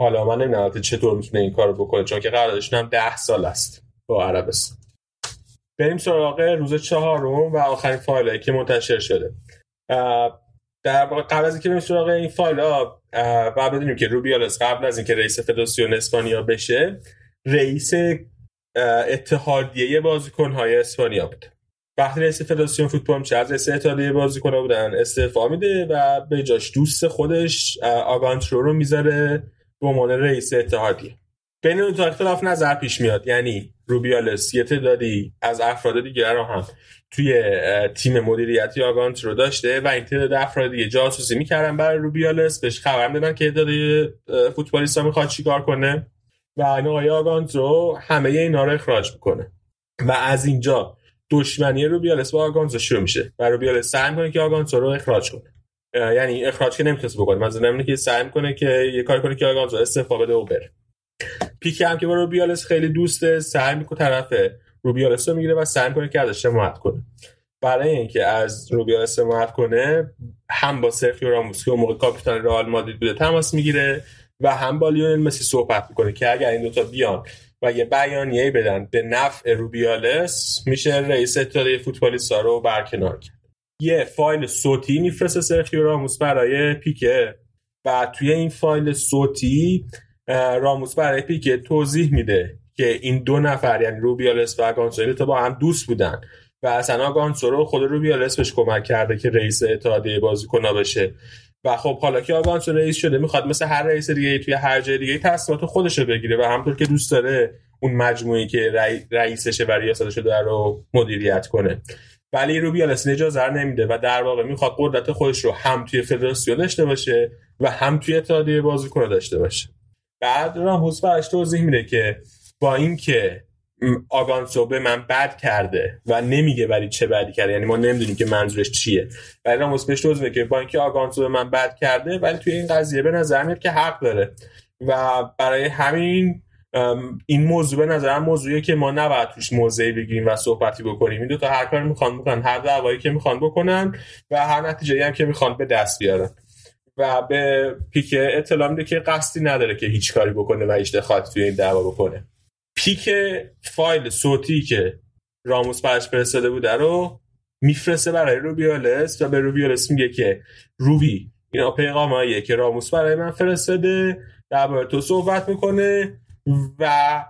حالا من نمی‌دونم چطور می‌تونه این کارو بکنه چون که قراردادشون هم ده سال است با عربستان. بریم سراغ روز چهارم و آخرین فایل که منتشر شده. در قبل از اینکه بریم سراغ این فایل ها و بدونیم که روبیالس قبل از اینکه رئیس فدراسیون اسپانیا بشه رئیس اتحادیه بازیکن های اسپانیا بود. وقتی رئیس فدراسیون فوتبال میشه از رئیس اتحادیه بازیکن بودن استعفا میده و به جاش دوست خودش آگانترو رو می‌ذاره. به عنوان رئیس اتحادیه. بین اون اختلاف نظر پیش میاد. یعنی روبیالس یه تعدادی از افراد دیگر رو هم توی تیم مدیریتی آگانت رو داشته و این تعداد افراد دیگه جاسوسی می‌کردن برای روبیالس. بهش خبر دادن که تعدادی فوتبالیستا می‌خواد چیکار کنه و این آقای آگانت رو همه اینا رو اخراج می‌کنه. و از اینجا دشمنی روبیالس با آگانت شروع میشه و روبیالس سعی می‌کنه که آگانت رو اخراج کنه. یعنی اخراج که نمی‌تونست بکنه. مثلا نمیشه که سعی می‌کنه که یه کار کنه که آگانت رو استعفا بده و بره. پیک هم که با روبیالس خیلی دوسته سعی می‌کنه طرف روبیالس رو می‌گیره و سعی کنه که ازش حمایت کنه. برای اینکه از روبیالس حمایت کنه هم با سرخیو راموس که موقع کاپیتان رئال مادرید بوده تماس می‌گیره و هم با لیونل مسی صحبت می‌کنه که اگر این دوتا بیان و یه بیانیه بدن به نفع روبیالس میشه رئیس اتحادیه فوتبالیستا رو برکنار کرد. یه فایل صوتی میفرسته سرخیو راموس برای پیکه. و توی این فایل صوتی راموس برای پیکه توضیح میده که این دو نفر یعنی روبیالس و آگانسو تا با هم دوست بودن. و اصلا آگانسو رو خود روبیالس بهش کمک کرده که رئیس اتحادیه بازیکن‌ها بشه. و خب حالا که آگانسو رئیس شده می‌خواد مثل هر رئیس دیگه توی هر جای دیگه تصمیمات خودش رو بگیره. و همطور که دوست داره اون مجموعی که رئیسشه و ریاستش رو مدیریت کنه. ولی روبیالس اجازه نمیده و در واقع می‌خواد قدرت خودش رو هم توی فدراسیون داشته باشه و هم توی اتحادیه بازیکن داشته باشه. بعد راموس براش توضیح میده که با اینکه آگانسو به من بد کرده و نمیگه ولی چه بدی کرده یعنی ما نمی‌دونیم که منظورش چیه. ولی راموس بهش توضیح که با اینکه آگانسو به من بد کرده ولی توی این قضیه به نظر میاد که حق داره. و برای همین این موضوع به نظرم موضوعیه که ما نباید توش موضعی بگیریم و صحبتی بکنیم. این دو تا هر کاری می‌خوان بکنن هر دعوایی که می‌خوان بکنن و هر نتیجه هم که می‌خوان به دست بیارن. و به پیکه اطلاع میده که قصدی نداره که هیچ کاری بکنه و هیچ توی این دعوا بکنه. پیک فایل صوتی که راموس برش فرستاده بوده رو میفرسته برای روبیالس و به روبیالس میگه که روبی اینا پیغاماییه که راموس برای من فرستاده درباره تو صحبت می‌کنه. و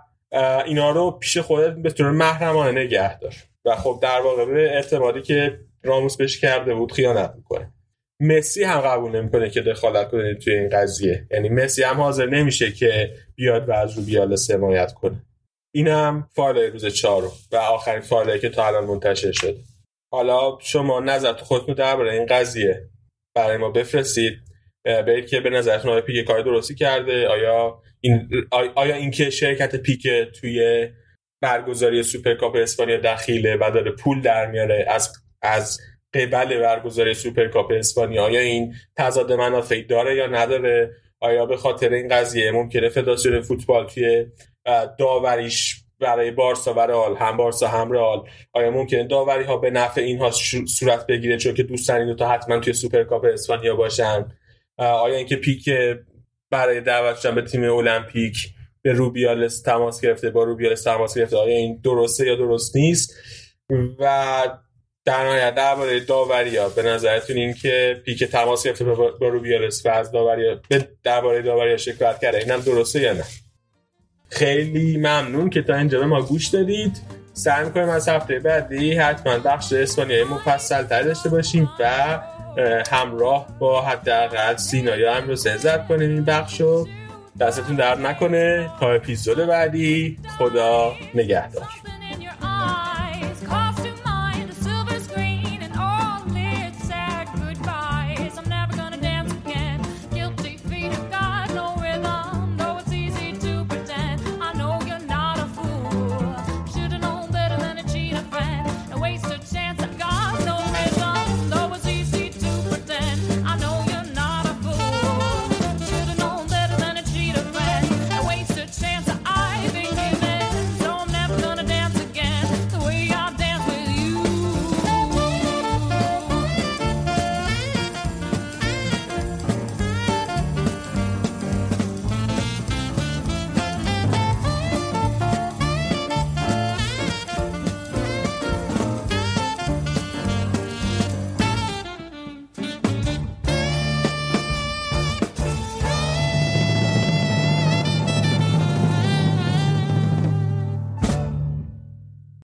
اینا رو پیش خودت به طور محرمانه نگه دار. و خب در واقع به اعتمادی که راموس بهش کرده بود خیانت می‌کنه. مسی هم قبول نمی‌کنه که دخالت کنه توی این قضیه. یعنی مسی هم حاضر نمیشه که بیاد و از رو بیال حمایت کنه. این هم فایل روز چهارم و آخرین فایلی که تا الان منتشر شده. حالا شما نظر خودتون درباره این قضیه برای ما بفرستید. برید که به نظرتون آیا پیک کار درستی کرده؟ آیا این آیا اینکه شرکت پیک توی برگزاری سوپرکاپ اسپانیا دخیله و داره پول در میاره از از قبل برگزاری سوپرکاپ اسپانیا آیا این تضاد منافعی داره یا نداره؟ آیا به خاطر این قضیه ممکنه فدراسیون فوتبال توی داوریش برای بارسا و رئال هم بارسا هم رئال آیا ممکنه داوری ها به نفع اینها صورت بگیره چون که دوستان این تا حتما توی سوپرکاپ اسپانیا باشن؟ آیا اینکه پیک برای دعوت به تیم المپیک به روبیالس تماس گرفته با روبیالس تماس گرفته. آیا این درسته یا درست نیست؟ و در نهایت درباره داوریا به نظرتون این که پیک تماس گرفته با روبیالس و از داوریا به درباره داوریا شکایت کرده اینم درسته یا نه؟ خیلی ممنون که تا اینجا به ما گوش دادید. سعی می‌کنیم از هفته بعدی حتما بخش اسپانیایی مفصل تر داشته باشیم و همراه با حداقل سینایا هم رو سنزت کنیم این بخشو دستتون درد نکنه. تا اپیزود بعدی خدا نگهدار.